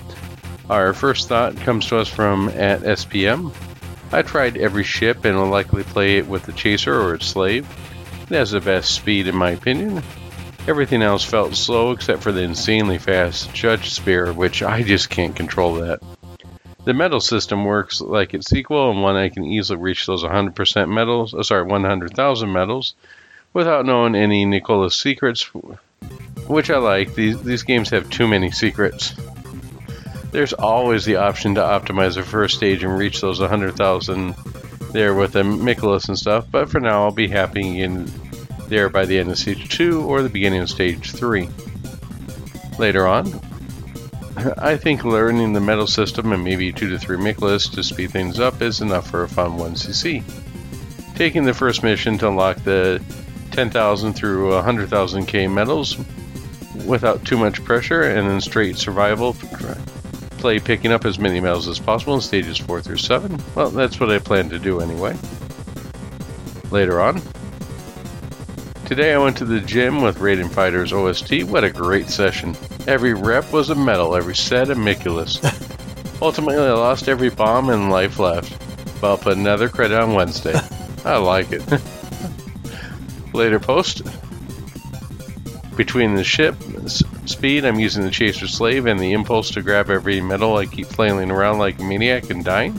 B: Our first thought comes to us from at SPM. I tried every ship and will likely play it with the chaser or its slave. It has the best speed in my opinion. Everything else felt slow except for the insanely fast Judge Spear, which I just can't control that. The medal system works like its sequel, and one I can easily reach those 100% medals, oh, sorry, 100,000 medals, without knowing any Miklus secrets, which I like. These, these games have too many secrets. There's always the option to optimize the first stage and reach those 100,000 there with the Miklus and stuff, but for now I'll be happy in there by the end of stage 2 or the beginning of stage 3. Later on, I think learning the medal system and maybe 2 to 3 Miklus to speed things up is enough for a fun 1cc. Taking the first mission to unlock the 10,000 through 100,000k medals without too much pressure and then straight survival play picking up as many medals as possible in stages 4 through 7. Well, that's what I plan to do anyway. Later on, Today I went to the gym with Raiden Fighters OST. What a great session. Every rep was a medal, every set a Miklus. Ultimately, I lost every bomb and life left. But I'll put another credit on Wednesday. I like it. Later post. Between the ship speed, I'm using the Chaser Slave and the impulse to grab every medal I keep flailing around like a maniac and dying.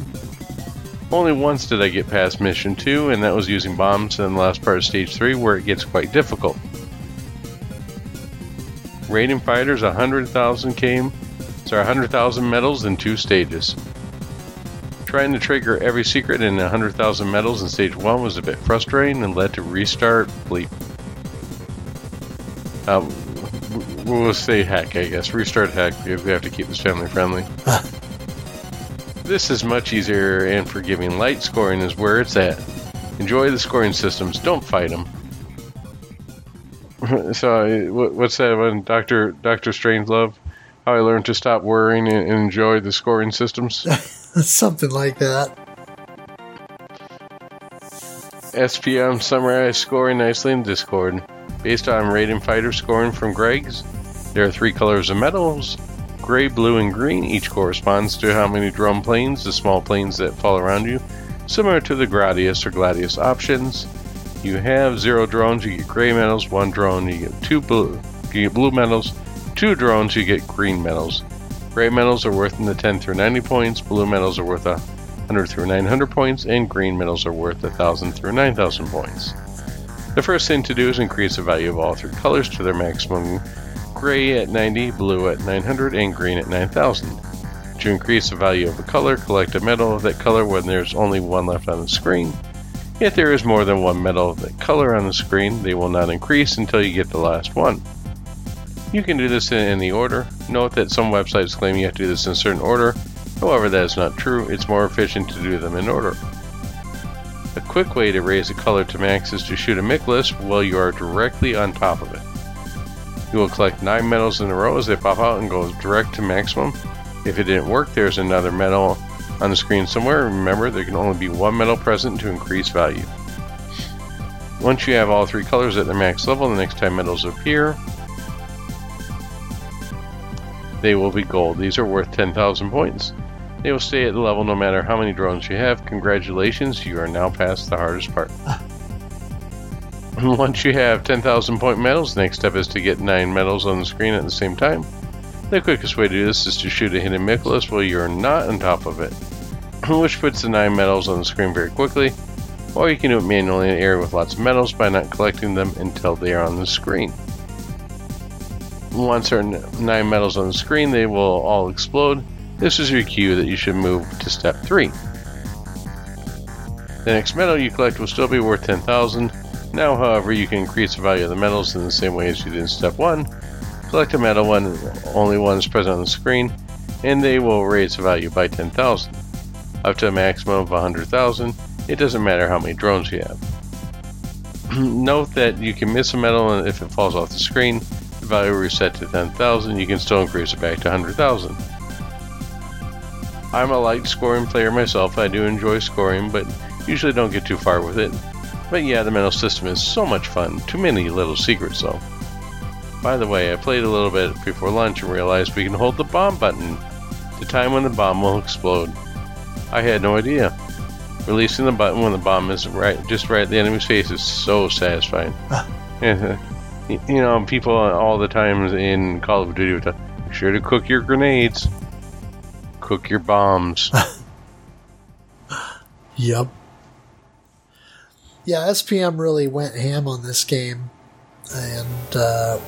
B: Only once did I get past mission 2, and that was using bombs in the last part of stage 3 where it gets quite difficult. Raiden Fighters 100,000 came, sorry, 100,000 medals in two stages. Trying to trigger every secret in 100,000 medals in stage 1 was a bit frustrating and led to restart bleep. Um, we'll say heck, I guess. Restart heck if we have to keep this family friendly. This is much easier and forgiving. Light scoring is where it's at. Enjoy the scoring systems. Don't fight them. so, uh, what's that one? Doctor Doctor Strangelove? How I learned to stop worrying and enjoy the scoring systems.
A: Something like that.
B: SPM summarized scoring nicely in Discord. Based on Raiden Fighter scoring from Greg's, there are three colors of medals gray, blue, and green. Each corresponds to how many drone planes, the small planes that fall around you, similar to the Gradius or Gladius options. You have zero drones, you get gray medals. One drone, you get two blue. You get blue medals. Two drones, you get green medals. Gray medals are worth in the 10 through 90 points. Blue medals are worth 100 through 900 points, and green medals are worth 1,000 through 9,000 points. The first thing to do is increase the value of all three colors to their maximum gray at 90, blue at 900, and green at 9000. To increase the value of a color, collect a medal of that color when there's only one left on the screen. If there is more than one medal of that color on the screen, they will not increase until you get the last one. You can do this in any order. Note that some websites claim you have to do this in a certain order, however, that is not true. It's more efficient to do them in order. A quick way to raise a color to max is to shoot a Miklus while you are directly on top of it. You will collect 9 medals in a row as they pop out and go direct to maximum. If it didn't work, there's another medal on the screen somewhere. Remember, there can only be one medal present to increase value. Once you have all three colors at their max level, the next time medals appear, they will be gold. These are worth 10,000 points. They will stay at the level no matter how many drones you have. Congratulations, you are now past the hardest part. Once you have 10,000 point medals, the next step is to get 9 medals on the screen at the same time. The quickest way to do this is to shoot a hidden Miklus while you are not on top of it, which puts the 9 medals on the screen very quickly, or you can do it manually in an area with lots of medals by not collecting them until they are on the screen. Once there are 9 medals on the screen, they will all explode. This is your cue that you should move to step 3. The next medal you collect will still be worth 10,000. Now, however, you can increase the value of the medals in the same way as you did in step 1. Collect a medal when only one is present on the screen, and they will raise the value by 10,000. Up to a maximum of 100,000, it doesn't matter how many drones you have. Note that you can miss a medal and if it falls off the screen. The value will reset to 10,000, you can still increase it back to 100,000. I'm a light scoring player myself. I do enjoy scoring, but usually don't get too far with it. But yeah, the medal system is so much fun. Too many little secrets, though. By the way, I played a little bit before lunch and realized we can hold the bomb button the time when the bomb will explode. I had no idea. Releasing the button when the bomb is right, just right at the enemy's face is so satisfying. you know, people all the times in Call of Duty would tell, "Be sure to cook your grenades, cook your bombs."
A: Yep. Yeah, SPM really went ham on this game and uh,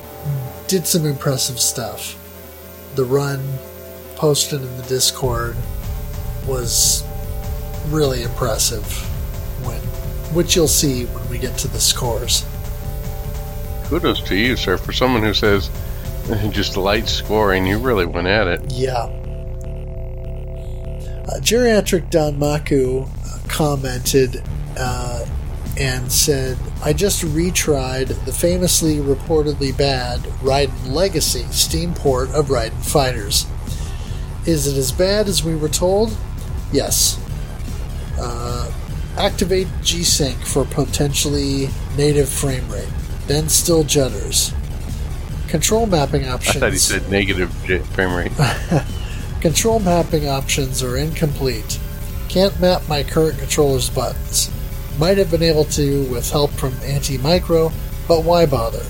A: did some impressive stuff. The run posted in the Discord was really impressive when which you'll see when we get to the scores.
B: Kudos to you, sir, for someone who says just light scoring, you really went at it.
A: Yeah. Uh, Geriatric Danmaku commented uh, and said, I just retried the famously reportedly bad Raiden Legacy Steam port of Raiden Fighters. Is it as bad as we were told? Yes. Uh, activate G-Sync for potentially native frame rate. Then still judders. Control mapping options.
B: I thought he said negative frame rate.
A: Control mapping options are incomplete. Can't map my current controller's buttons. Might have been able to with help from Anti-Micro, but why bother?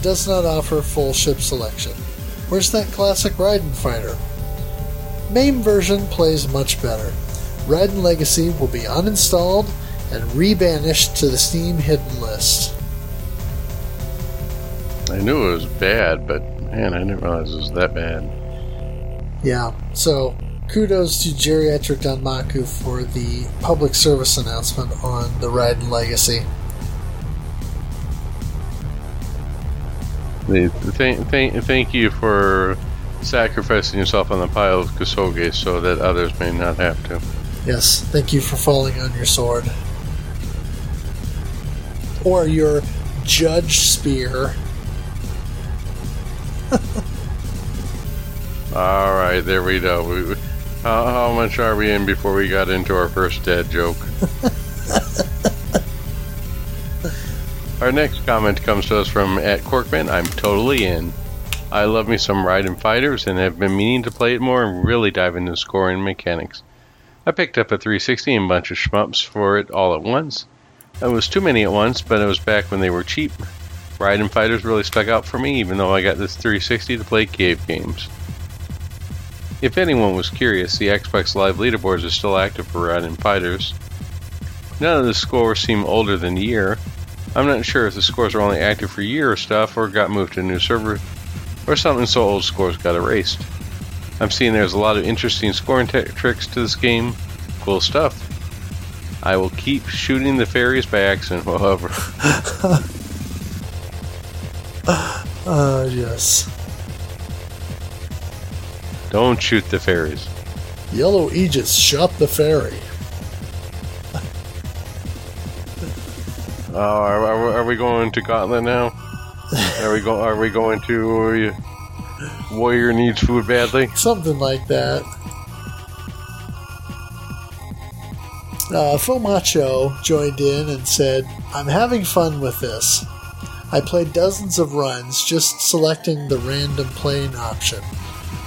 A: Does not offer full ship selection. Where's that classic Raiden fighter? MAME version plays much better. Raiden Legacy will be uninstalled and rebanished to the Steam hidden list.
B: I knew it was bad, but man, I didn't realize it was that bad.
A: Yeah, so kudos to Geriatric Danmaku for the public service announcement on the Raiden Legacy.
B: Thank, thank, thank you for sacrificing yourself on the pile of Kusoge so that others may not have to.
A: Yes, thank you for falling on your sword. Or your judge spear.
B: All right, there we go. We, how, how much are we in before we got into our first dad joke? our next comment comes to us from at Corkman. I'm totally in. I love me some Raiden Fighters and have been meaning to play it more and really dive into scoring mechanics. I picked up a 360 and a bunch of shmups for it all at once. It was too many at once, but it was back when they were cheap. Raiden Fighters really stuck out for me, even though I got this 360 to play cave games. If anyone was curious, the Xbox Live leaderboards are still active for Raiden Fighters. None of the scores seem older than a year. I'm not sure if the scores are only active for year or stuff, or got moved to a new server, or something so old scores got erased. I'm seeing there's a lot of interesting scoring tricks to this game. Cool stuff. I will keep shooting the fairies by accident, however.
A: Uh, yes.
B: Don't shoot the fairies.
A: Yellow Aegis shot the ferry.
B: Uh, are, are, are we going to Gauntlet now? are we go? Are we going to uh, Warrior needs food badly?
A: Something like that. Uh, Fomacho joined in and said, I'm having fun with this. I played dozens of runs just selecting the random plane option.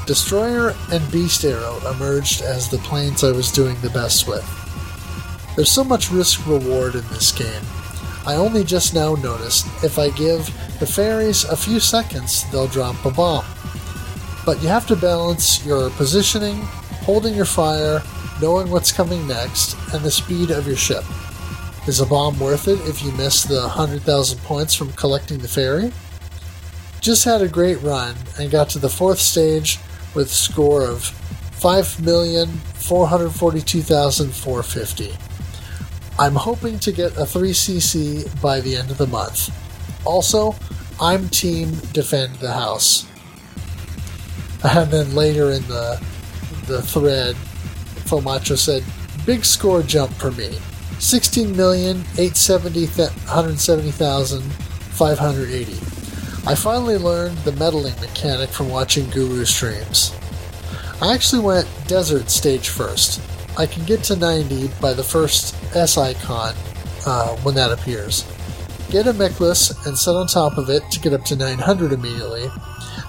A: Destroyer and Beast Arrow emerged as the planes I was doing the best with. There's so much risk reward in this game. I only just now noticed if I give the fairies a few seconds, they'll drop a bomb. But you have to balance your positioning, holding your fire, knowing what's coming next, and the speed of your ship. Is a bomb worth it if you miss the 100,000 points from collecting the fairy? Just had a great run and got to the fourth stage with a score of 5,442,450. I'm hoping to get a 3cc by the end of the month. Also, I'm team defend the house. And then later in the the thread, Fomacho said, "Big score jump for me: sixteen million eight seventy hundred seventy thousand five hundred eighty. I finally learned the meddling mechanic from watching Guru streams. I actually went desert stage first. I can get to 90 by the first S icon uh, when that appears. Get a Miklus and set on top of it to get up to 900 immediately.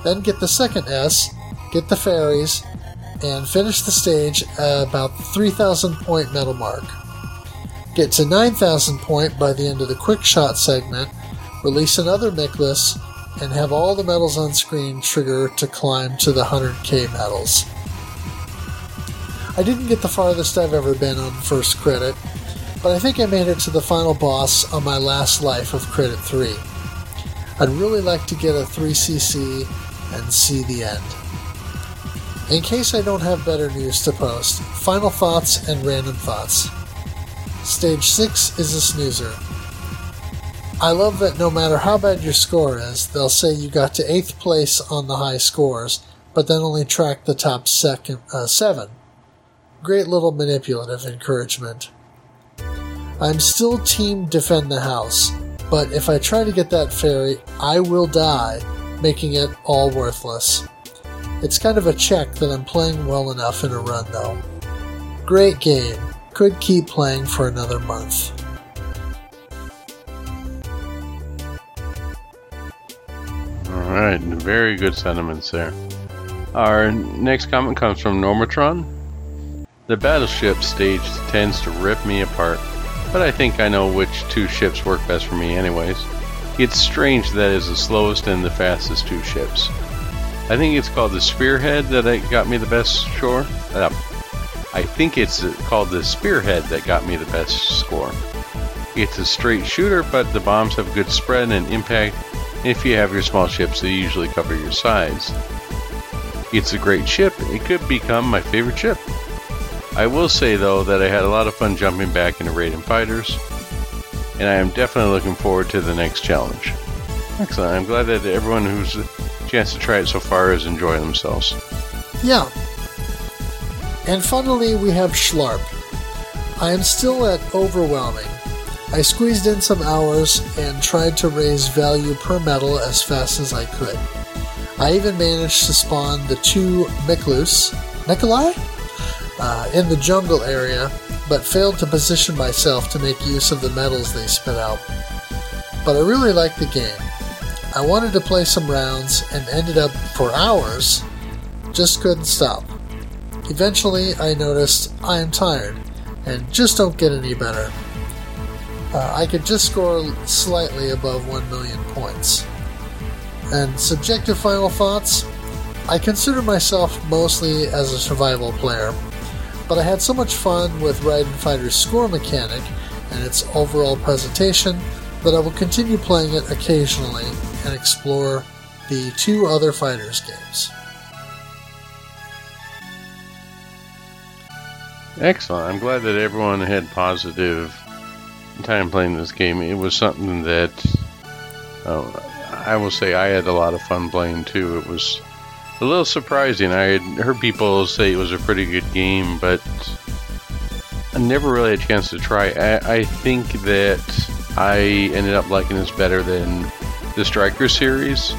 A: Then get the second S, get the fairies, and finish the stage at about 3000 point medal mark. Get to 9000 point by the end of the quick shot segment, release another Miklus, and have all the medals on screen trigger to climb to the 100k medals. I didn't get the farthest I've ever been on first credit, but I think I made it to the final boss on my last life of Credit 3. I'd really like to get a 3cc and see the end. In case I don't have better news to post, final thoughts and random thoughts. Stage 6 is a snoozer. I love that no matter how bad your score is, they'll say you got to 8th place on the high scores, but then only track the top second, uh, 7. Great little manipulative encouragement. I'm still team defend the house, but if I try to get that fairy, I will die, making it all worthless. It's kind of a check that I'm playing well enough in a run, though. Great game. Could keep playing for another month.
B: Right, very good sentiments there. Our next comment comes from Normatron. The battleship stage tends to rip me apart, but I think I know which two ships work best for me, anyways. It's strange that is the slowest and the fastest two ships. I think it's called the Spearhead that got me the best score. Uh, I think it's called the Spearhead that got me the best score. It's a straight shooter, but the bombs have good spread and impact. If you have your small ships, they usually cover your sides. It's a great ship. It could become my favorite ship. I will say though that I had a lot of fun jumping back into Raiden Fighters, and I am definitely looking forward to the next challenge. Excellent. I'm glad that everyone who's a chance to try it so far is enjoying themselves.
A: Yeah. And finally, we have Schlarp. I am still at overwhelming. I squeezed in some hours and tried to raise value per medal as fast as I could. I even managed to spawn the two Miklus, Nikolai? Uh, in the jungle area, but failed to position myself to make use of the medals they spit out. But I really liked the game. I wanted to play some rounds and ended up for hours, just couldn't stop. Eventually, I noticed I am tired and just don't get any better. Uh, I could just score slightly above 1 million points. And subjective final thoughts I consider myself mostly as a survival player, but I had so much fun with Raiden Fighter's score mechanic and its overall presentation that I will continue playing it occasionally and explore the two other Fighters games.
B: Excellent. I'm glad that everyone had positive time playing this game. It was something that uh, I will say I had a lot of fun playing too. It was a little surprising. I had heard people say it was a pretty good game, but I never really had a chance to try. I, I think that I ended up liking this better than the Striker series,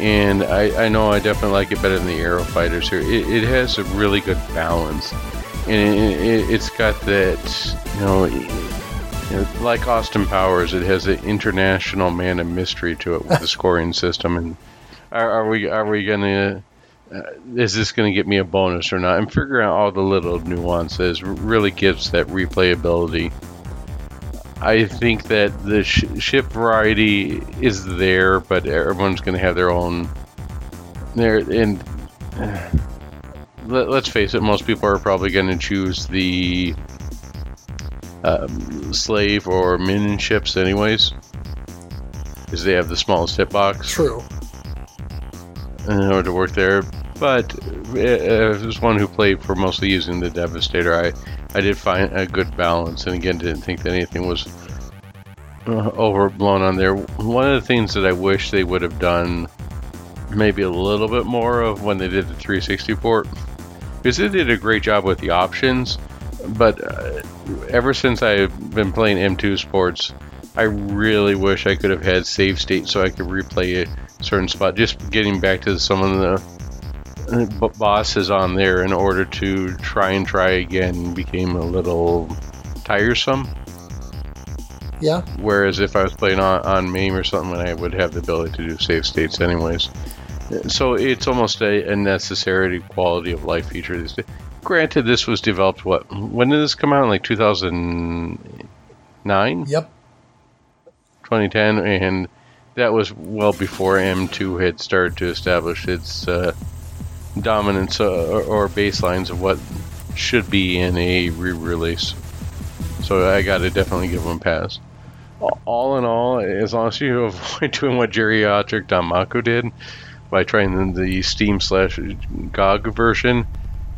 B: and I, I know I definitely like it better than the Aero Fighter series. It, it has a really good balance, and it, it, it's got that you know, like Austin Powers, it has an international man of mystery to it with the scoring system. And are, are we are we gonna uh, is this going to get me a bonus or not? And figuring out all the little nuances really gives that replayability. I think that the sh- ship variety is there, but everyone's going to have their own. There and uh, let, us face it, most people are probably going to choose the um, slave or minion ships, anyways, because they have the smallest hitbox.
A: True.
B: In order to work there, but uh, as one who played for mostly using the Devastator, I I did find a good balance, and again, didn't think that anything was uh, overblown on there. One of the things that I wish they would have done maybe a little bit more of when they did the 360 port, because they did a great job with the options, but uh, ever since I've been playing M2 sports, I really wish I could have had save state so I could replay a certain spot. Just getting back to some of the uh, bosses on there in order to try and try again became a little tiresome.
A: Yeah.
B: Whereas if I was playing on, on MAME or something, I would have the ability to do save states anyways. So it's almost a, a necessary quality of life feature these days. Granted, this was developed, what? When did this come out? In Like 2009?
A: Yep.
B: 2010, and that was well before M2 had started to establish its uh, dominance uh, or, or baselines of what should be in a re-release. So I got to definitely give them a pass. All in all, as long as you avoid doing what Geriatric Danmaku did by trying the Steam slash GOG version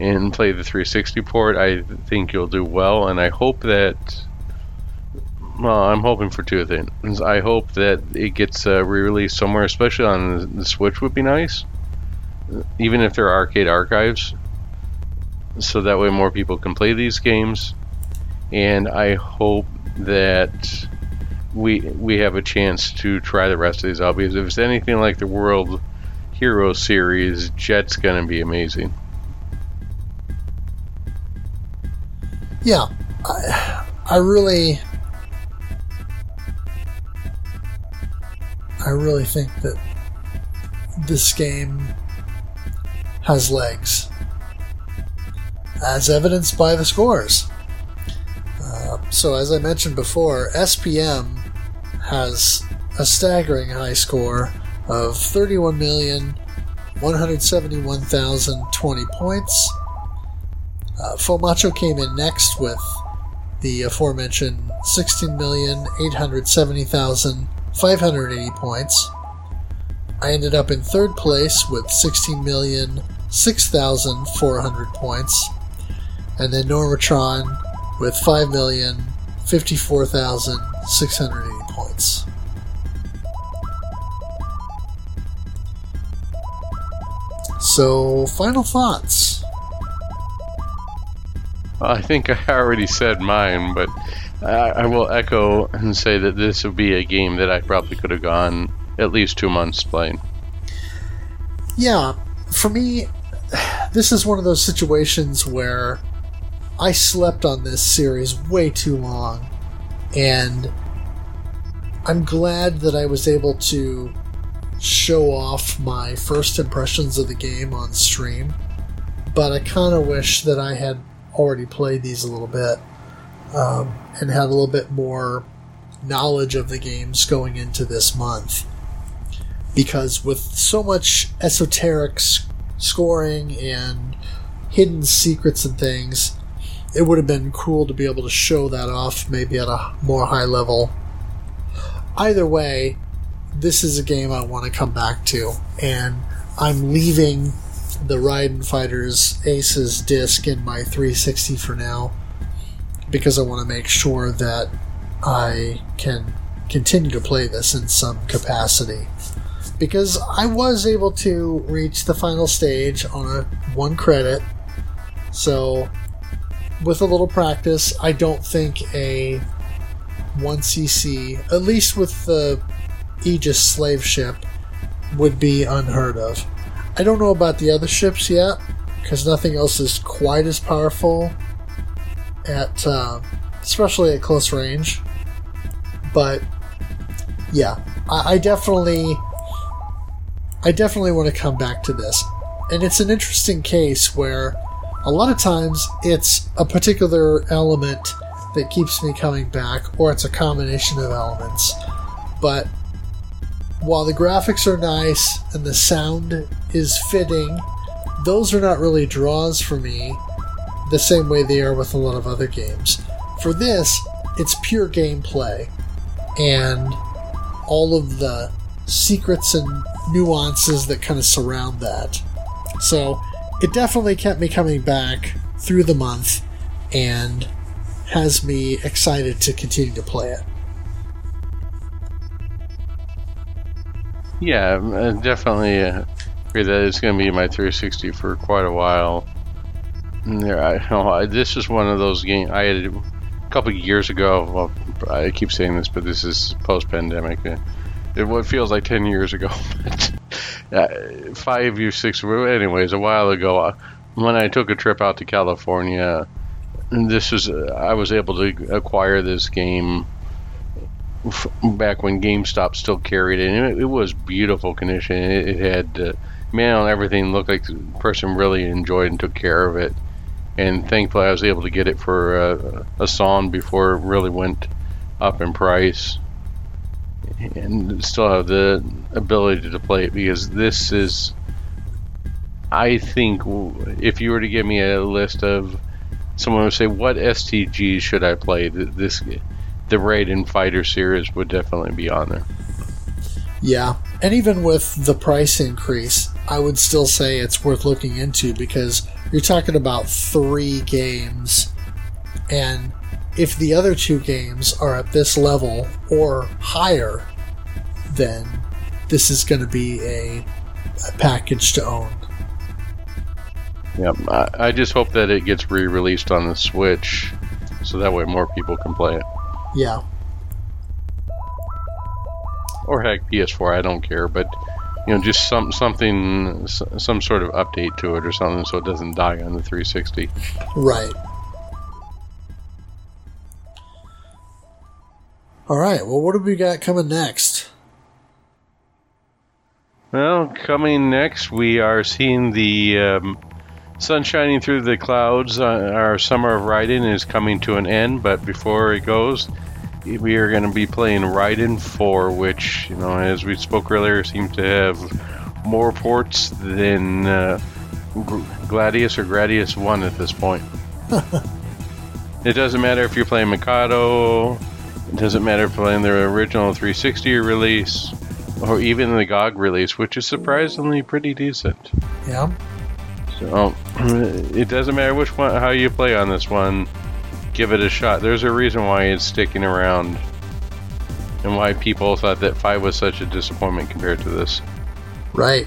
B: and play the 360 port, I think you'll do well. And I hope that. Well, I'm hoping for two things. I hope that it gets uh, re-released somewhere, especially on the Switch, would be nice. Even if they're arcade archives, so that way more people can play these games. And I hope that we we have a chance to try the rest of these out because if it's anything like the World Hero series, Jet's gonna be amazing.
A: Yeah, I, I really, I really think that this game has legs, as evidenced by the scores. Uh, so, as I mentioned before, SPM has a staggering high score of 31,171,020 points. Uh, Fomacho came in next with the aforementioned 16,870,580 points. I ended up in third place with 16,006,400 points. And then Normatron with 5,054,680 points. So, final thoughts.
B: I think I already said mine, but I, I will echo and say that this would be a game that I probably could have gone at least two months playing.
A: Yeah, for me, this is one of those situations where I slept on this series way too long, and I'm glad that I was able to show off my first impressions of the game on stream, but I kind of wish that I had already played these a little bit um, and had a little bit more knowledge of the games going into this month. Because with so much esoteric scoring and hidden secrets and things, it would have been cool to be able to show that off maybe at a more high level. Either way, this is a game I want to come back to, and I'm leaving the Raiden Fighters Aces disc in my 360 for now because I want to make sure that I can continue to play this in some capacity. Because I was able to reach the final stage on a one credit, so with a little practice, I don't think a 1cc, at least with the Aegis slave ship, would be unheard of. I don't know about the other ships yet, because nothing else is quite as powerful at, uh, especially at close range. But yeah, I, I definitely, I definitely want to come back to this, and it's an interesting case where a lot of times it's a particular element that keeps me coming back, or it's a combination of elements. But while the graphics are nice and the sound is fitting, those are not really draws for me the same way they are with a lot of other games. For this, it's pure gameplay and all of the secrets and nuances that kind of surround that. So it definitely kept me coming back through the month and has me excited to continue to play it.
B: Yeah, uh, definitely uh, agree that it's going to be my 360 for quite a while. Yeah, I, know, I, this is one of those games I had a couple years ago. Well, I keep saying this, but this is post-pandemic. Uh, it what feels like 10 years ago, but uh, five years, six. Anyways, a while ago, when I took a trip out to California, this was uh, I was able to acquire this game back when GameStop still carried it. And it, it was beautiful condition. It, it had uh, man everything looked like the person really enjoyed and took care of it. And thankfully, I was able to get it for uh, a song before it really went up in price, and still have the ability to play it because this is. I think if you were to give me a list of someone would say, "What STG should I play?" This the Raiden Fighter series would definitely be on there.
A: Yeah, and even with the price increase, I would still say it's worth looking into because you're talking about three games, and if the other two games are at this level or higher, then this is going to be a, a package to own.
B: Yeah, I, I just hope that it gets re-released on the Switch, so that way more people can play it.
A: Yeah.
B: Or heck, PS4, I don't care, but you know, just some something, some sort of update to it or something, so it doesn't die on the 360.
A: Right. All right. Well, what have we got coming next?
B: Well, coming next, we are seeing the um, sun shining through the clouds. Uh, our summer of Raiden is coming to an end, but before it goes, we are going to be playing Raiden 4, which, you know, as we spoke earlier, seems to have more ports than uh, Gladius or Gradius 1 at this point. it doesn't matter if you're playing Mikado, it doesn't matter if you're playing the original 360 release, or even the GOG release, which is surprisingly pretty decent.
A: Yeah.
B: So um, it doesn't matter which one, how you play on this one. Give it a shot. There's a reason why it's sticking around, and why people thought that five was such a disappointment compared to this.
A: Right.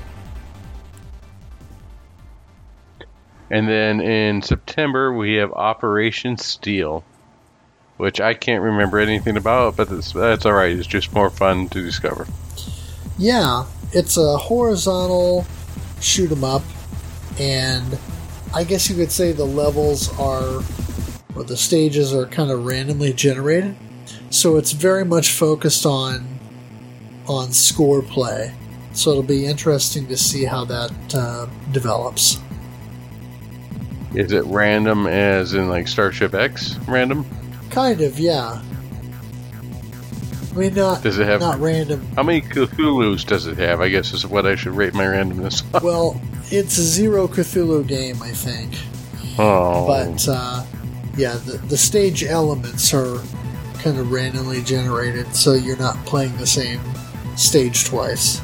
B: And then in September we have Operation Steel, which I can't remember anything about, but that's, that's all right. It's just more fun to discover.
A: Yeah, it's a horizontal shoot 'em up and I guess you could say the levels are, or the stages are kind of randomly generated. So it's very much focused on on score play. So it'll be interesting to see how that uh, develops.
B: Is it random, as in like Starship X random?
A: Kind of, yeah. I mean, not
B: does it have
A: not random?
B: How many Cthulhu's does it have? I guess is what I should rate my randomness.
A: On. Well, it's a zero Cthulhu game, I think.
B: Oh.
A: But uh, yeah, the the stage elements are kind of randomly generated, so you're not playing the same stage twice.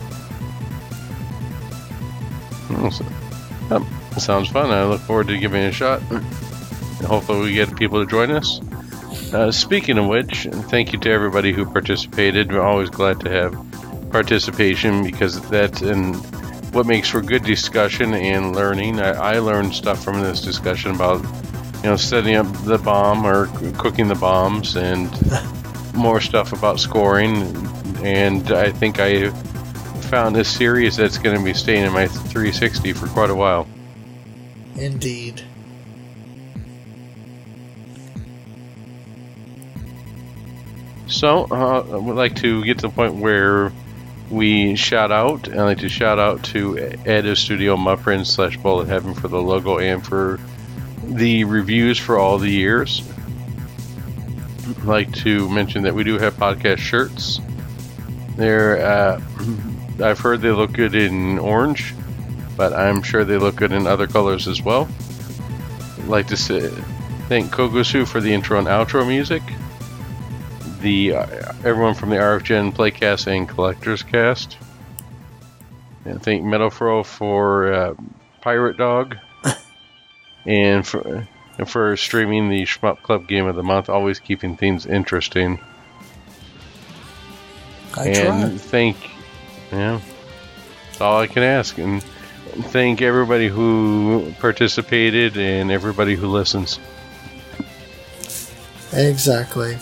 B: Awesome. sounds fun. I look forward to giving it a shot. And hopefully, we get people to join us. Uh, speaking of which, thank you to everybody who participated. We're always glad to have participation because that's and what makes for good discussion and learning. I, I learned stuff from this discussion about you know setting up the bomb or cooking the bombs and more stuff about scoring, and I think I found a series that's going to be staying in my 360 for quite a while.
A: Indeed.
B: So, uh, I would like to get to the point where we shout out. I'd like to shout out to Ed of Studio Muffin slash Bullet Heaven for the logo and for the reviews for all the years. I'd like to mention that we do have podcast shirts. They're, uh, I've heard they look good in orange, but I'm sure they look good in other colors as well. I'd like to say, thank Kogosu for the intro and outro music the uh, everyone from the RFGen Playcast and Collectors Cast. And thank Metafro for uh, Pirate Dog, and for and for streaming the Shmup Club Game of the Month, always keeping things interesting.
A: I
B: and
A: try.
B: thank, yeah, that's all I can ask, and thank everybody who participated and everybody who listens.
A: Exactly.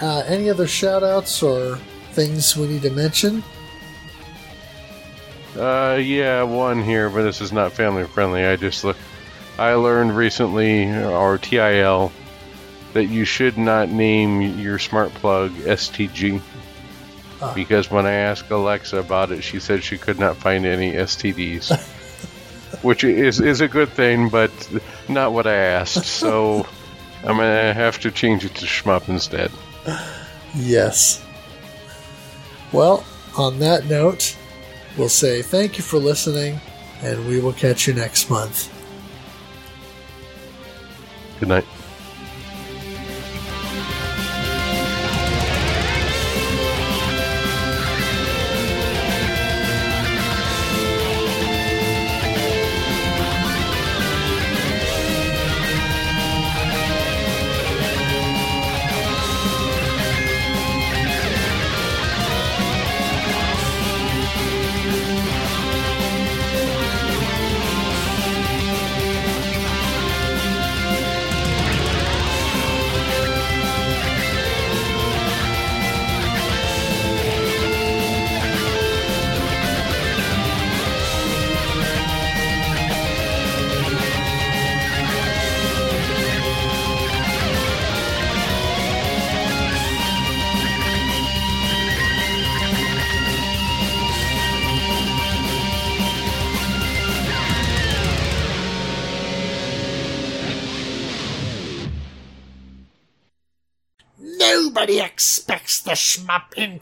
A: Uh, any other shout outs or things we need to mention?
B: Uh, yeah, one here, but this is not family friendly. I just look. I learned recently, or TIL, that you should not name your smart plug STG.
A: Ah.
B: Because when I asked Alexa about it, she said she could not find any STDs. Which is, is a good thing, but not what I asked. So I'm to have to change it to Shmup instead.
A: Yes. Well, on that note, we'll say thank you for listening, and we will catch you next month.
B: Good night.
D: Nobody